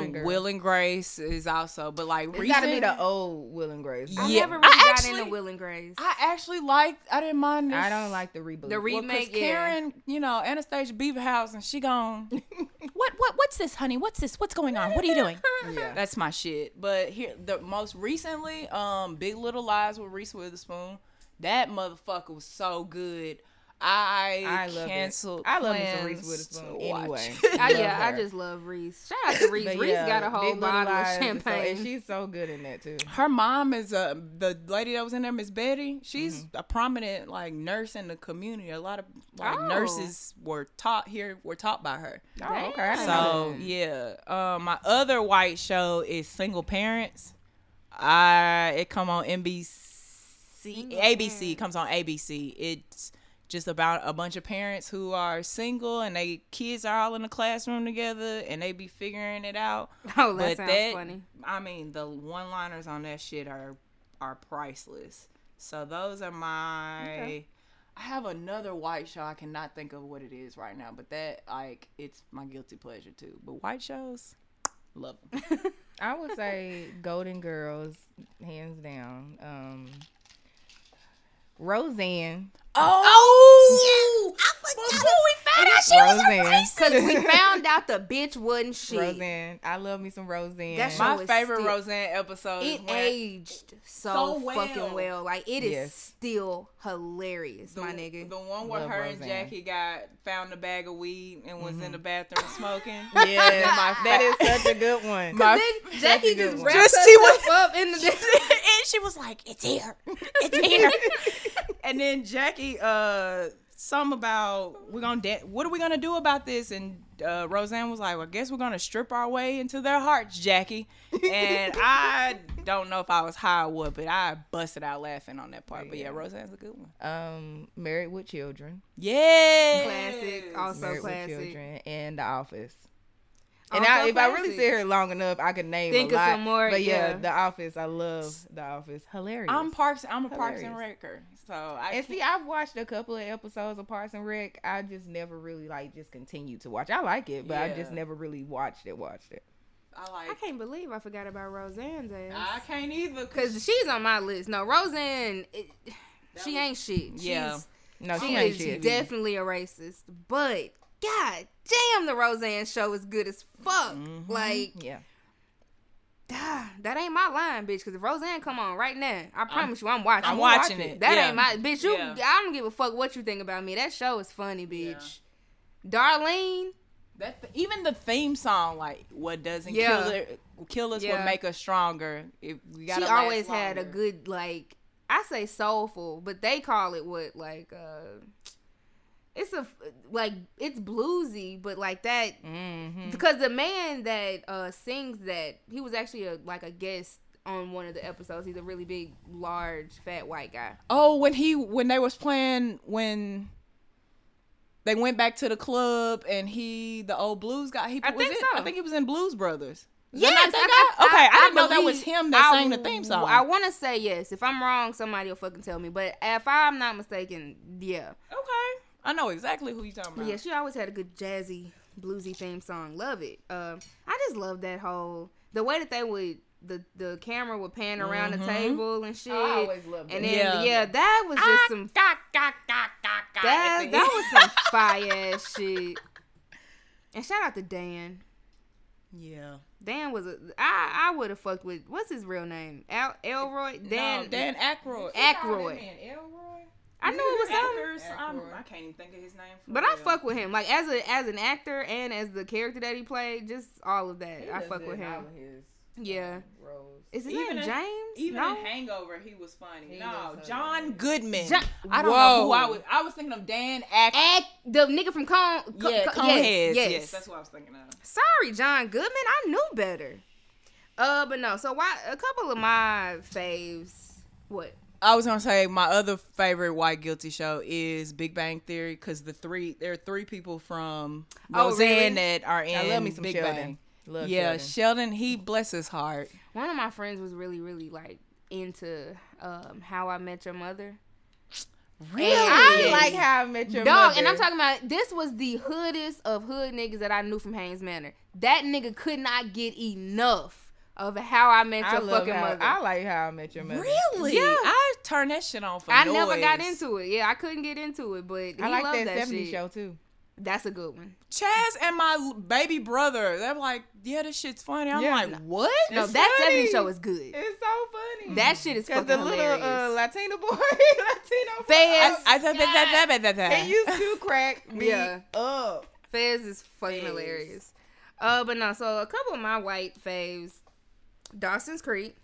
Speaker 3: Um,
Speaker 4: Girls.
Speaker 3: Will and Grace is also, but like
Speaker 4: It's
Speaker 3: recent,
Speaker 4: gotta be the old Will and Grace.
Speaker 2: I
Speaker 3: Yeah,
Speaker 2: never really
Speaker 3: I
Speaker 2: got
Speaker 3: actually-
Speaker 2: into Will and Grace.
Speaker 3: I actually liked. I didn't mind. This.
Speaker 4: I don't like the reboot.
Speaker 2: The re-
Speaker 3: Well, 'cause
Speaker 2: remake, yeah.
Speaker 3: Karen, you know, Anastasia Beaverhausen, and she gone. what what what's this, honey? What's this? What's going on? What are you doing?
Speaker 4: yeah.
Speaker 3: That's my shit. But here, the most recently, um, Big Little Lies with Reese Witherspoon. That motherfucker was so good. I,
Speaker 4: I love
Speaker 3: canceled.
Speaker 4: it. I love me some
Speaker 3: plans
Speaker 4: Reese Witherspoon
Speaker 3: to watch
Speaker 4: anyway.
Speaker 2: I,
Speaker 4: love
Speaker 2: yeah, I just love Reese. Shout out to Reese.
Speaker 4: But
Speaker 2: Reese
Speaker 4: yeah,
Speaker 2: got a whole bottle of
Speaker 4: Lies is so-
Speaker 2: champagne.
Speaker 4: and she's so good in that too.
Speaker 3: Her mom is uh, the lady that was in there, Miss Betty. She's
Speaker 4: Mm-hmm.
Speaker 3: a prominent like nurse in the community. A lot of like
Speaker 2: Oh.
Speaker 3: nurses were taught here, were taught by her.
Speaker 4: Oh, okay. I didn't know
Speaker 3: So yeah, um, my other white show is Single Parents. I it come on NBC,
Speaker 2: Single
Speaker 3: ABC
Speaker 2: Parents.
Speaker 3: comes on ABC. It's just about a bunch of parents who are single and they kids are all in the classroom together and they be figuring it out.
Speaker 2: oh, that
Speaker 3: but
Speaker 2: sounds
Speaker 3: that
Speaker 2: funny.
Speaker 3: I mean, the one liners on that shit are are priceless. So those are my. I have another white show. I cannot think of what it is right now, but that like it's my guilty pleasure too. But white shows, love them.
Speaker 4: I would say Golden Girls, hands down. Um, Roseanne.
Speaker 3: Oh, oh I forgot we found out she was a
Speaker 4: Roseanne.
Speaker 3: racist.
Speaker 2: Because we found out the bitch wasn't shit.
Speaker 4: Roseanne. I love me some Roseanne.
Speaker 2: That show
Speaker 3: My
Speaker 2: is
Speaker 3: favorite
Speaker 2: still-
Speaker 3: Roseanne episode.
Speaker 2: It
Speaker 3: is when
Speaker 2: aged so,
Speaker 3: So well.
Speaker 2: fucking well. Like it is
Speaker 4: Yes.
Speaker 2: still hilarious,
Speaker 3: the,
Speaker 2: my nigga.
Speaker 3: the one where
Speaker 4: Love
Speaker 3: her and Jackie got found a bag of weed and was in the bathroom smoking.
Speaker 4: yeah,
Speaker 3: my
Speaker 4: that is such a good one.
Speaker 3: My-
Speaker 2: then Jackie
Speaker 4: good
Speaker 2: just
Speaker 4: one.
Speaker 2: wrapped
Speaker 3: Just- she
Speaker 2: herself up in the
Speaker 3: and she was like, "It's here, it's here." and then Jackie, uh, some about we're gonna da- what are we gonna do about this? And uh, Roseanne was like, "Well, I guess we're gonna strip our way into their hearts, Jackie." And I don't know if I was high or what, but I busted out laughing on that part. But yeah, Roseanne's a good one.
Speaker 4: Um, Married with Children.
Speaker 3: Yeah,
Speaker 2: Classic, also
Speaker 4: Married
Speaker 2: classic.
Speaker 4: with Children and The Office. And I, if I really sit here long enough, I could name
Speaker 2: Think
Speaker 4: a
Speaker 2: of
Speaker 4: lot.
Speaker 2: some more,
Speaker 4: but yeah,
Speaker 2: yeah.
Speaker 4: The Office. I love The Office. Hilarious.
Speaker 3: I'm Parks. I'm a Parks and
Speaker 4: Hilarious.
Speaker 3: Recer, so I
Speaker 4: and see, I've watched a couple of episodes of Parks and Rec. I just never really like just continued to watch. I like it, but I just never really watched it. Watched it.
Speaker 3: I like.
Speaker 2: I can't believe I forgot about Roseanne's
Speaker 3: I can't either.
Speaker 2: Cause she's on my list. No, Roseanne, it, she
Speaker 3: was-
Speaker 2: ain't shit.
Speaker 3: Yeah.
Speaker 2: She's,
Speaker 4: No, she
Speaker 2: she
Speaker 4: ain't
Speaker 2: is
Speaker 4: shit.
Speaker 2: definitely a racist. But god damn, the Roseanne show is good as fuck.
Speaker 3: Mm-hmm.
Speaker 2: Like
Speaker 4: yeah.
Speaker 2: That ain't my line, bitch. Cause if Roseanne come on right now, I promise you, I'm watching.
Speaker 3: I'm watching it.
Speaker 2: That
Speaker 3: Yeah.
Speaker 2: ain't my bitch. You,
Speaker 3: Yeah.
Speaker 2: I don't give a fuck what you think about me. That show is funny, bitch. Darlene,
Speaker 3: That even the theme song, like what doesn't
Speaker 2: Yeah.
Speaker 3: kill it, kill us
Speaker 2: Yeah.
Speaker 3: will make us stronger. If we got
Speaker 2: she always had a good like. I say soulful, but they call it what like uh. It's a like it's bluesy, but like that
Speaker 4: Mm-hmm.
Speaker 2: because the man that uh sings that he was actually a like a guest on one of the episodes. He's a really big, large, fat white guy.
Speaker 3: Oh, when he when they was playing when they went back to the club and he the old blues guy. He
Speaker 2: I
Speaker 3: was
Speaker 2: think
Speaker 3: in,
Speaker 2: so.
Speaker 3: I think he was in Blues Brothers.
Speaker 2: Yes,
Speaker 3: not that guy? okay, I, didn't know that was him that
Speaker 2: I-
Speaker 3: sang the theme song.
Speaker 2: I want to say yes. If I'm wrong, somebody will fucking tell me. But if I'm not mistaken, yeah.
Speaker 3: okay, I know exactly who you talking about.
Speaker 2: yeah, she always had a good jazzy, bluesy theme song. Love it. Um, I just love that whole the way that they would the the camera would pan around the table and shit.
Speaker 4: I always loved
Speaker 2: and then
Speaker 3: Yeah.
Speaker 2: yeah. that was just some
Speaker 3: Gah, gah, gah, gah, gah,
Speaker 2: that that was some fire ass shit. And shout out to Dan.
Speaker 3: yeah.
Speaker 2: Dan was a I I would have fucked with what's his real name? Al Elroy? Dan
Speaker 3: no, Dan Aykroyd.
Speaker 2: Aykroyd. I knew it was something.
Speaker 3: Actors, I'm- I can't even think of his name. for
Speaker 2: But I fuck with him. Like as a as an actor and as the character that he played, just all of that. I fuck with him. Yeah. Is his
Speaker 3: Even
Speaker 2: name
Speaker 3: in-
Speaker 2: James?
Speaker 3: Even
Speaker 2: no.
Speaker 3: in Hangover, he was funny.
Speaker 4: He
Speaker 3: no, John
Speaker 4: hilarious.
Speaker 3: Goodman.
Speaker 2: John-
Speaker 3: I don't know who I
Speaker 2: Whoa.
Speaker 3: was. I was thinking of Dan Aykroyd.
Speaker 2: Act the nigga from Cone. Co-
Speaker 3: yeah,
Speaker 2: Co-
Speaker 3: Coneheads.
Speaker 2: yes,
Speaker 3: Yes,
Speaker 2: yes.
Speaker 3: that's what I was thinking of.
Speaker 2: Sorry, John Goodman. I knew better. Uh, but no. So why a couple of my faves? What?
Speaker 3: I was gonna say my other favorite white guilty show is Big Bang Theory because the three there are three people from
Speaker 2: Oh,
Speaker 3: Roseanne
Speaker 2: really?
Speaker 3: that are in
Speaker 4: I love me some
Speaker 3: Big
Speaker 4: Sheldon.
Speaker 3: Bang.
Speaker 4: Love
Speaker 3: yeah,
Speaker 4: Sheldon.
Speaker 3: Sheldon. He bless his heart.
Speaker 2: One of my friends was really, really like into um, How I Met Your Mother.
Speaker 3: Really?
Speaker 4: I like how I met your
Speaker 2: Dog,
Speaker 4: mother.
Speaker 2: and I'm talking about this was the hoodest of hood niggas that I knew from Haynes Manor. That nigga could not get enough of How I Met Your
Speaker 4: love
Speaker 2: fucking
Speaker 4: how,
Speaker 2: Mother.
Speaker 4: I like how I met your mother.
Speaker 3: Really?
Speaker 2: Yeah.
Speaker 3: I turned that shit on for
Speaker 2: I never got into it. Yeah, I couldn't get into it, but he
Speaker 4: I like
Speaker 2: loved
Speaker 4: that,
Speaker 2: that
Speaker 4: 70s
Speaker 2: shit.
Speaker 4: show too.
Speaker 2: That's a good one.
Speaker 3: Chaz and my baby brother. They're like, yeah, this shit's funny. I'm
Speaker 4: Yeah.
Speaker 3: like, what?
Speaker 2: No,
Speaker 4: It's
Speaker 2: that
Speaker 4: funny.
Speaker 2: 70 show is good.
Speaker 4: It's so funny.
Speaker 2: That shit is funny.
Speaker 4: Cause
Speaker 2: fucking
Speaker 4: the little uh, Latino boy, Latino boy,
Speaker 2: Fez.
Speaker 3: I said that, that, that, that,
Speaker 4: he used to crack me
Speaker 2: Yeah.
Speaker 4: up.
Speaker 2: Fez is fucking
Speaker 4: Fez.
Speaker 2: hilarious. Uh, but no, so a couple of my white faves. Dawson's Creek.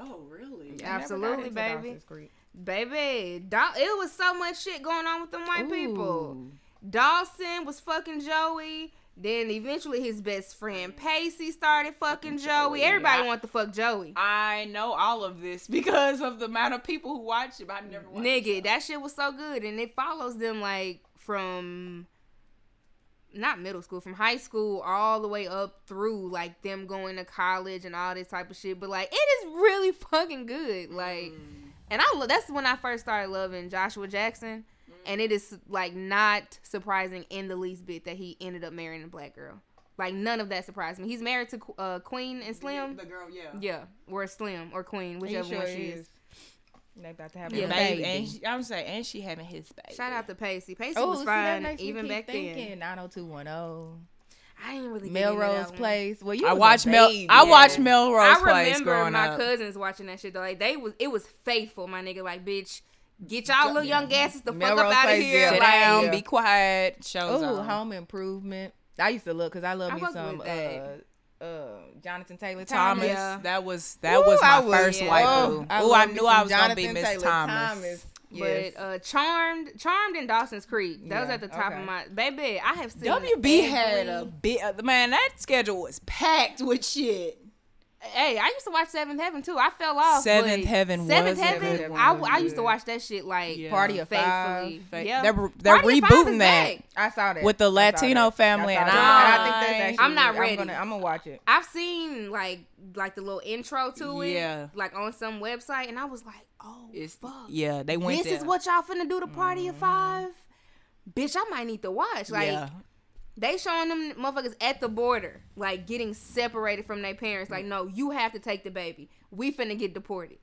Speaker 3: Oh, really?
Speaker 2: Yeah. Absolutely,
Speaker 4: I never got into
Speaker 2: baby.
Speaker 4: Creek.
Speaker 2: Baby, Daw- it was so much shit going on with them white people. Dawson was fucking Joey. Then eventually his best friend mm. Pacey started fucking Joey. Everybody
Speaker 3: Yeah.
Speaker 2: wanted to fuck Joey.
Speaker 3: I know all of this because of the amount of people who watch it. But I never watched
Speaker 2: Nigga,
Speaker 3: it.
Speaker 2: that shit was so good. And it follows them like from not middle school, from high school all the way up through like them going to college and all this type of shit. But like it is really fucking good. Like and I lo- that's when I first started loving Joshua Jackson. And it is like not surprising in the least bit that he ended up marrying a black girl. Like none of that surprised me. He's married to uh, Queen and Slim.
Speaker 3: The girl, yeah.
Speaker 2: Yeah, or Slim or Queen, whichever
Speaker 4: sure
Speaker 2: one she
Speaker 4: is.
Speaker 2: is.
Speaker 4: They about to have
Speaker 2: Yeah,
Speaker 4: a
Speaker 3: Baby,
Speaker 4: baby.
Speaker 3: and she, I'm saying, and she having his baby.
Speaker 2: Shout out to Pacey. Pacey
Speaker 4: Oh,
Speaker 2: was
Speaker 4: see,
Speaker 2: fine
Speaker 4: makes
Speaker 2: even back
Speaker 4: thinking.
Speaker 2: then.
Speaker 4: 90210.
Speaker 2: I didn't really get into that
Speaker 4: Melrose. Place. Well, you
Speaker 3: I watched Mel.
Speaker 4: baby.
Speaker 3: I watched
Speaker 2: Yeah.
Speaker 3: Melrose
Speaker 2: I
Speaker 3: Place
Speaker 2: remember
Speaker 3: growing
Speaker 2: my
Speaker 3: up.
Speaker 2: cousins watching that shit though. Like they was, it was faithful. My nigga, like bitch, get y'all little young asses the fuck
Speaker 4: Melrose
Speaker 2: up out of here.
Speaker 4: yeah.
Speaker 3: Sit
Speaker 2: Like,
Speaker 3: down,
Speaker 4: Yeah.
Speaker 3: be quiet. Shows
Speaker 4: Oh,
Speaker 3: on.
Speaker 4: Home Improvement. I used to look because I love
Speaker 2: I
Speaker 4: me some
Speaker 2: with that.
Speaker 4: uh, uh, Jonathan Taylor
Speaker 3: Thomas.
Speaker 4: Thomas.
Speaker 2: Yeah.
Speaker 3: That was that
Speaker 4: Ooh,
Speaker 3: was my
Speaker 4: was-
Speaker 3: first
Speaker 2: yeah.
Speaker 3: white
Speaker 4: Oh,
Speaker 3: boo.
Speaker 4: I
Speaker 3: Ooh, I knew I was gonna be Miss
Speaker 4: Taylor
Speaker 3: Thomas.
Speaker 4: Yes.
Speaker 2: But uh, Charmed, Charmed in Dawson's Creek. That was at the top
Speaker 4: okay.
Speaker 2: of my baby. I have seen
Speaker 3: WB had a bit. uh, Man, that schedule was packed with shit.
Speaker 2: Hey, I used to watch Seventh Heaven too. I fell off.
Speaker 3: Seventh Heaven
Speaker 2: Seventh
Speaker 3: was
Speaker 2: Heaven.
Speaker 4: Seventh
Speaker 2: I,
Speaker 4: Heaven
Speaker 2: I used to watch that shit like
Speaker 3: Yeah.
Speaker 4: Party of
Speaker 2: faithfully.
Speaker 3: Fa-
Speaker 2: Yeah,
Speaker 3: They're, they're
Speaker 2: Party of Five is
Speaker 3: rebooting that
Speaker 2: back.
Speaker 4: I saw that
Speaker 3: with the Latino
Speaker 4: that.
Speaker 3: family,
Speaker 4: I saw
Speaker 3: and
Speaker 4: that.
Speaker 3: I-
Speaker 4: And I think that's actually
Speaker 2: I'm not
Speaker 4: good.
Speaker 2: ready.
Speaker 4: I'm gonna, I'm gonna watch it.
Speaker 2: I've seen like like the little intro to it,
Speaker 3: Yeah.
Speaker 2: like on some website, and I was like, oh
Speaker 3: It's
Speaker 2: fuck,
Speaker 3: yeah, they went
Speaker 2: this
Speaker 3: there. Mm-hmm.
Speaker 2: is what y'all finna do to Party of Five. Bitch, I might need to watch. Like
Speaker 3: yeah.
Speaker 2: They showing them motherfuckers at the border, like getting separated from their parents. Like, no, you have to take the baby. We finna get deported.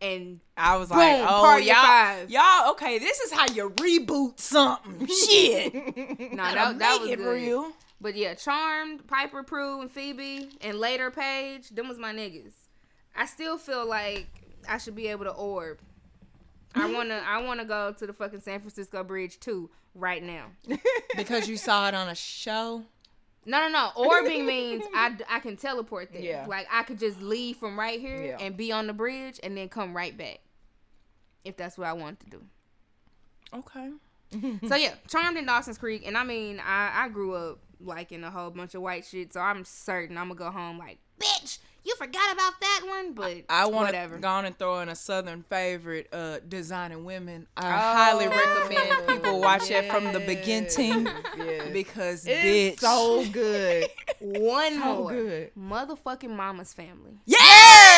Speaker 2: And
Speaker 3: I was
Speaker 2: Boom,
Speaker 3: like, oh y'all,
Speaker 2: Five.
Speaker 3: y'all, okay, this is how you reboot something. Shit,
Speaker 2: no, that, that was
Speaker 3: it
Speaker 2: good.
Speaker 3: real.
Speaker 2: But yeah, Charmed, Piper Prue, and Phoebe, and later Paige, them was my niggas. I still feel like I should be able to orb. I wanna, I wanna go to the fucking San Francisco Bridge too right now.
Speaker 3: because you saw it on a show.
Speaker 2: No, no, no. Orbing means I, I can teleport there.
Speaker 4: Yeah.
Speaker 2: Like I could just leave from right here
Speaker 4: Yeah.
Speaker 2: and be on the bridge and then come right back. If that's what I want to do.
Speaker 3: Okay.
Speaker 2: so yeah, Charmed in Dawson's Creek, and I mean, I I grew up liking a whole bunch of white shit, so I'm certain I'm gonna go home like, bitch, you forgot about that one, but
Speaker 3: I want to go on and throw in a southern favorite, uh, Designing Women. I
Speaker 4: Oh,
Speaker 3: highly recommend people watch it from the beginning
Speaker 4: yes.
Speaker 3: because
Speaker 4: It's
Speaker 3: bitch.
Speaker 4: so good.
Speaker 2: One
Speaker 4: so
Speaker 2: more,
Speaker 4: good.
Speaker 2: motherfucking Mama's Family,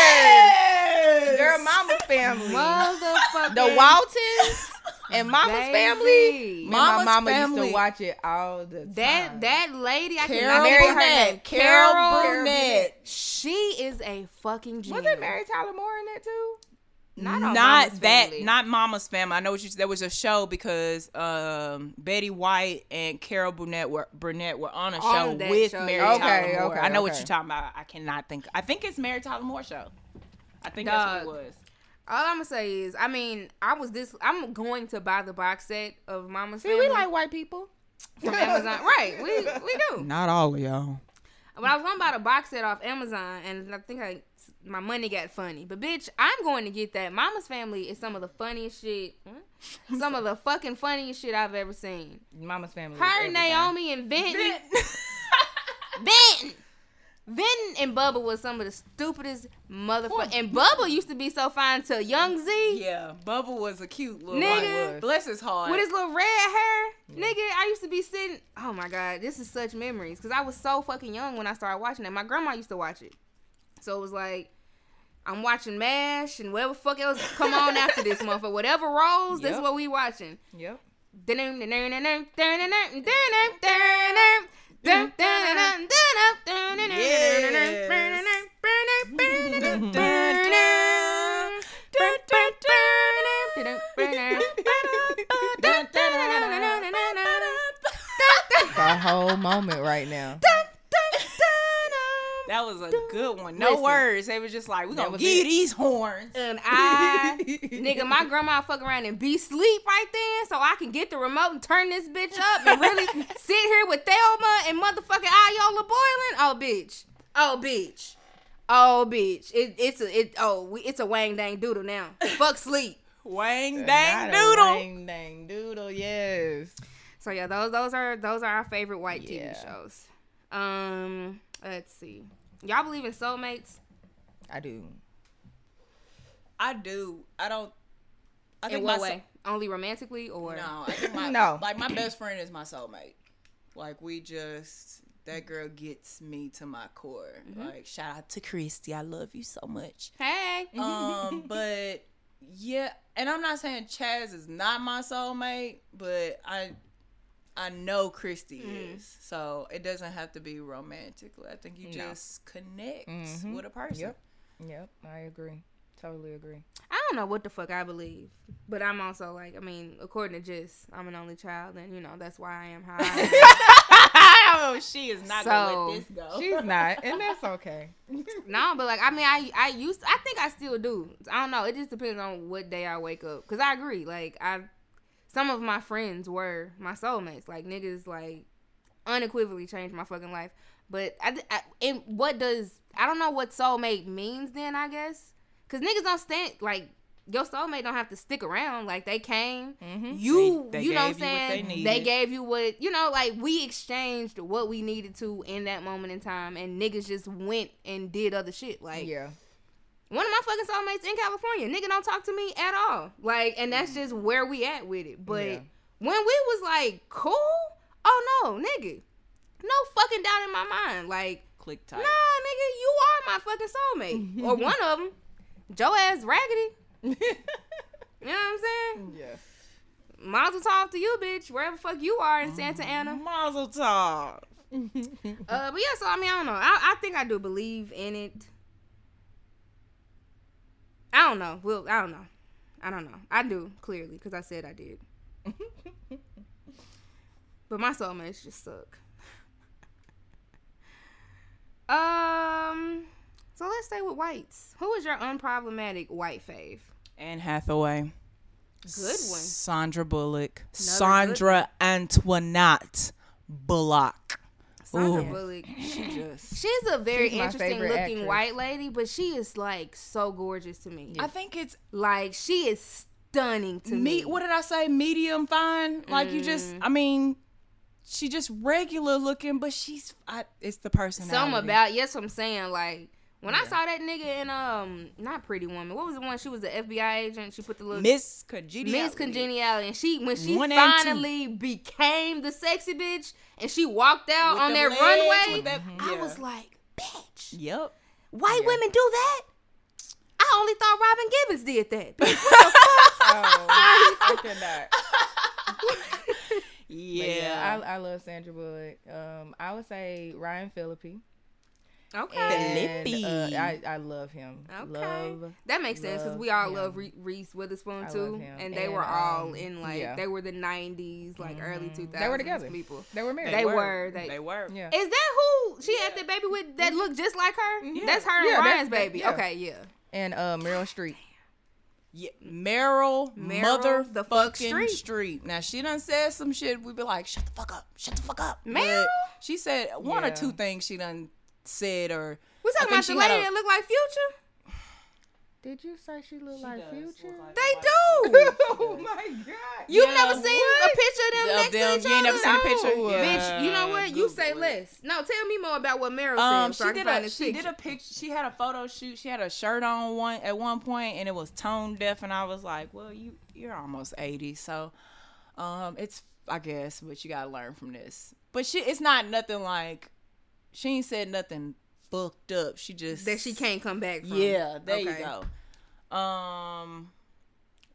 Speaker 3: yes!
Speaker 4: Girl, Mama's family.
Speaker 2: motherfucking
Speaker 4: the Waltons and Mama's family.
Speaker 2: Baby.
Speaker 4: Me and
Speaker 3: Mama's
Speaker 4: my mama used to watch it all the time.
Speaker 2: That that lady, I
Speaker 3: Carol
Speaker 2: cannot remember her name.
Speaker 3: Burnett. Carol Burnett.
Speaker 2: She is a fucking genius.
Speaker 4: Wasn't Mary Tyler Moore in that too?
Speaker 2: Not
Speaker 3: not that,
Speaker 2: Family.
Speaker 3: not Mama's Family. I know what you. There was a show because um, Betty White and Carol Burnett were Burnett were on a
Speaker 2: On
Speaker 3: show with
Speaker 2: show,
Speaker 3: Mary
Speaker 2: yeah.
Speaker 3: Tyler Moore.
Speaker 4: okay,
Speaker 3: I know what you're talking about. I cannot think. I think it's Mary Tyler Moore show. I think that's what it was.
Speaker 2: All I'm gonna say is, I mean, I was this. I'm going to buy the box set of Mama's family.
Speaker 4: See,
Speaker 2: Family
Speaker 4: we like white people.
Speaker 2: from Amazon. right? We we do.
Speaker 3: Not all of y'all.
Speaker 2: But I was gonna buy the box set off Amazon, and I think I my money got funny. But bitch, I'm going to get that. Mama's Family is some of the funniest shit. Some of the fucking funniest shit I've ever seen.
Speaker 4: Mama's family. is
Speaker 2: Her. Naomi, and Benton. Benton. Vinton and Bubba was some of the stupidest motherfuckers. And Bubba used to be so fine to Young Z
Speaker 3: Yeah, Bubba was a cute little
Speaker 2: Nigga.
Speaker 3: boy. Bless his heart.
Speaker 2: with his little red hair. Nigga, I used to be sitting. Oh my god, this is such memories because I was so fucking young when I started watching it. My grandma used to watch it, so it was like. I'm watching MASH and whatever fuck else come on after this motherfucker. Whatever rolls, that's
Speaker 4: Yep.
Speaker 2: what we watching.
Speaker 4: Yep. The whole moment right now.
Speaker 3: That was a good one. No
Speaker 2: Listen.
Speaker 3: words. They was just like, we
Speaker 4: That
Speaker 3: gonna
Speaker 4: was
Speaker 3: give
Speaker 4: it.
Speaker 3: these horns.
Speaker 2: And I, nigga, my grandma fuck around and be sleep right then, so I can get the remote and turn this bitch up and really sit here with Thelma and motherfucking Iola Boylen. Oh, bitch. Oh, bitch. Oh, bitch. It, it's a it. Oh, we, it's a wang dang doodle now. Fuck sleep.
Speaker 3: Wang dang
Speaker 4: Not
Speaker 3: doodle.
Speaker 4: Wang dang doodle, yes.
Speaker 2: So yeah, those those are those are our favorite white
Speaker 4: Yeah.
Speaker 2: TV shows. Um, let's see. Y'all believe in soulmates?
Speaker 4: I do.
Speaker 3: I do. I don't. I
Speaker 2: In
Speaker 3: think
Speaker 2: what
Speaker 3: my
Speaker 2: way? Only romantically or
Speaker 3: No, I think my
Speaker 4: No.
Speaker 3: Like my best friend is my soulmate. Like we just that girl gets me to my core.
Speaker 2: Mm-hmm.
Speaker 3: Like shout out to Christy, I love you so much.
Speaker 2: Hey.
Speaker 3: Um, but yeah, and I'm not saying Chaz is not my soulmate, but I I know Christy
Speaker 2: Mm.
Speaker 3: is. So it doesn't have to be romantically. I think you
Speaker 4: No.
Speaker 3: just connect
Speaker 4: Mhm.
Speaker 3: with a person.
Speaker 4: Yep. Yep. I agree. Totally agree.
Speaker 2: I don't know what the fuck I believe, but I'm also like, I mean, according to Just, I'm an only child, and you know that's why I am high.
Speaker 3: oh, she is not
Speaker 2: So-
Speaker 3: gonna let this go.
Speaker 4: She's not, and that's okay.
Speaker 2: no, but like, I mean, I I used, I think I still do. I don't know. It just depends on what day I wake up. Cause I agree. Like I, some of my friends were my soulmates. Like niggas, like unequivocally changed my fucking life. But I, I and what does I don't know what soulmate means then. I guess because niggas don't stand like. Your soulmate don't have to stick around. Like they came, mm-hmm. you,
Speaker 3: They- they
Speaker 2: you know what I'm
Speaker 3: gave you what they
Speaker 2: saying. they gave you what you know. Like we exchanged what we needed to in that moment in time, and niggas just went and did other shit. Like
Speaker 4: Yeah.
Speaker 2: One of my fucking soulmates in California, nigga don't talk to me at all. Like, and that's just where we at with it. But
Speaker 4: Yeah.
Speaker 2: when we was like cool, oh no, nigga, no fucking doubt in my mind. Like,
Speaker 3: Click
Speaker 2: nah,
Speaker 3: tight.
Speaker 2: nigga, you are my fucking soulmate, or one of them. Joe ass raggedy. You know what I'm saying?
Speaker 4: Yeah.
Speaker 2: Mazel tov to you, bitch, wherever fuck you are in Santa Ana.
Speaker 3: Mazel tov.
Speaker 2: Uh, but yeah, so I mean, I don't know. I, I think I do believe in it. I don't know. Well, I don't know. I don't know. I do clearly because I said I did. but my soulmates just suck. um. So let's stay with whites. Who is your unproblematic white fave?
Speaker 3: Anne Hathaway.
Speaker 2: Good one.
Speaker 3: Sandra Bullock.
Speaker 2: Another
Speaker 3: Sandra Antoinette Bullock.
Speaker 2: Sandra
Speaker 3: Ooh.
Speaker 2: Bullock.
Speaker 3: She just.
Speaker 2: She's a very
Speaker 4: She's
Speaker 2: interesting looking
Speaker 4: actress.
Speaker 2: white lady, but she is like so gorgeous to me.
Speaker 3: I think it's
Speaker 2: Like she is stunning to me.
Speaker 3: me. What did I say? Medium fine. Like you just. Mm-hmm. I mean, she just regular looking, but she's. I, it's the personality.
Speaker 2: Something about yes, I'm saying like when I saw that nigga in um not Pretty Woman. What was the one? She was the FBI agent. She put the little
Speaker 3: Miss Congeniality.
Speaker 2: Miss Congeniality, and she when she
Speaker 3: One
Speaker 2: finally became the sexy bitch, and she walked out
Speaker 3: With
Speaker 2: on that
Speaker 3: legs,
Speaker 2: runway.
Speaker 3: with that-
Speaker 2: I
Speaker 3: yeah.
Speaker 2: was like, bitch,
Speaker 3: Yep.
Speaker 2: white
Speaker 4: Yeah.
Speaker 2: women do that. I only thought Robin Givens did that. Bitch,
Speaker 4: Oh, I cannot.
Speaker 3: Yeah.
Speaker 4: I, I love Sandra Bullock. Um, I would say Ryan Phillippe.
Speaker 2: Okay.
Speaker 4: And, uh, I, I love him.
Speaker 2: Okay.
Speaker 4: Love.
Speaker 2: That makes sense because we all
Speaker 4: him.
Speaker 2: love Reese Witherspoon
Speaker 4: I
Speaker 2: too,
Speaker 4: love him.
Speaker 2: and they
Speaker 4: And,
Speaker 2: were all
Speaker 4: um,
Speaker 2: in like
Speaker 4: yeah.
Speaker 2: they were the '90s, like early 2000s.
Speaker 4: They were together.
Speaker 2: People.
Speaker 4: They were married.
Speaker 2: They were, they-
Speaker 3: They were.
Speaker 4: Yeah.
Speaker 2: Is that who she had the baby with that looked just like her?
Speaker 4: Yeah.
Speaker 2: That's her and
Speaker 4: Yeah, that's-
Speaker 2: Ryan's baby.
Speaker 4: yeah.
Speaker 2: Okay, yeah.
Speaker 4: And uh, Meryl Streep.
Speaker 3: Yeah, Meryl,
Speaker 2: Meryl
Speaker 3: mother
Speaker 2: the fuck
Speaker 3: fucking
Speaker 2: Streep.
Speaker 3: Streep. Now she done said some shit. We'd be like, shut the fuck up, shut the fuck up.
Speaker 2: Meryl?
Speaker 3: But she said one or two things she done said or
Speaker 2: We
Speaker 3: I
Speaker 2: talking about
Speaker 3: she
Speaker 2: the lady
Speaker 3: a-
Speaker 2: that looked like Future?
Speaker 4: Did you say she looked
Speaker 3: She
Speaker 4: like
Speaker 3: does look
Speaker 4: Future?
Speaker 3: like
Speaker 2: They do.
Speaker 4: oh my god!
Speaker 2: You've
Speaker 3: Yeah.
Speaker 2: never seen a picture of them
Speaker 3: Of
Speaker 2: next
Speaker 3: them,
Speaker 2: to each
Speaker 3: you ain't never seen a picture?
Speaker 4: No.
Speaker 3: Yeah.
Speaker 2: Bitch, you know what? You say
Speaker 3: it.
Speaker 2: less. No, tell me more about what Meryl
Speaker 3: Um,
Speaker 2: said so
Speaker 3: she
Speaker 2: I can
Speaker 3: did
Speaker 2: find
Speaker 3: a
Speaker 2: this
Speaker 3: she
Speaker 2: picture.
Speaker 3: did a picture. She had a photo shoot. She had a shirt on one at one point, and it was tone deaf. And I was like, "Well, you you're almost eighty, so um, it's I guess, but you gotta learn from this." But she, it's not nothing like she ain't said nothing fucked up. She just
Speaker 2: that she can't come back from.
Speaker 3: Yeah, there
Speaker 2: Okay.
Speaker 3: you go. Um,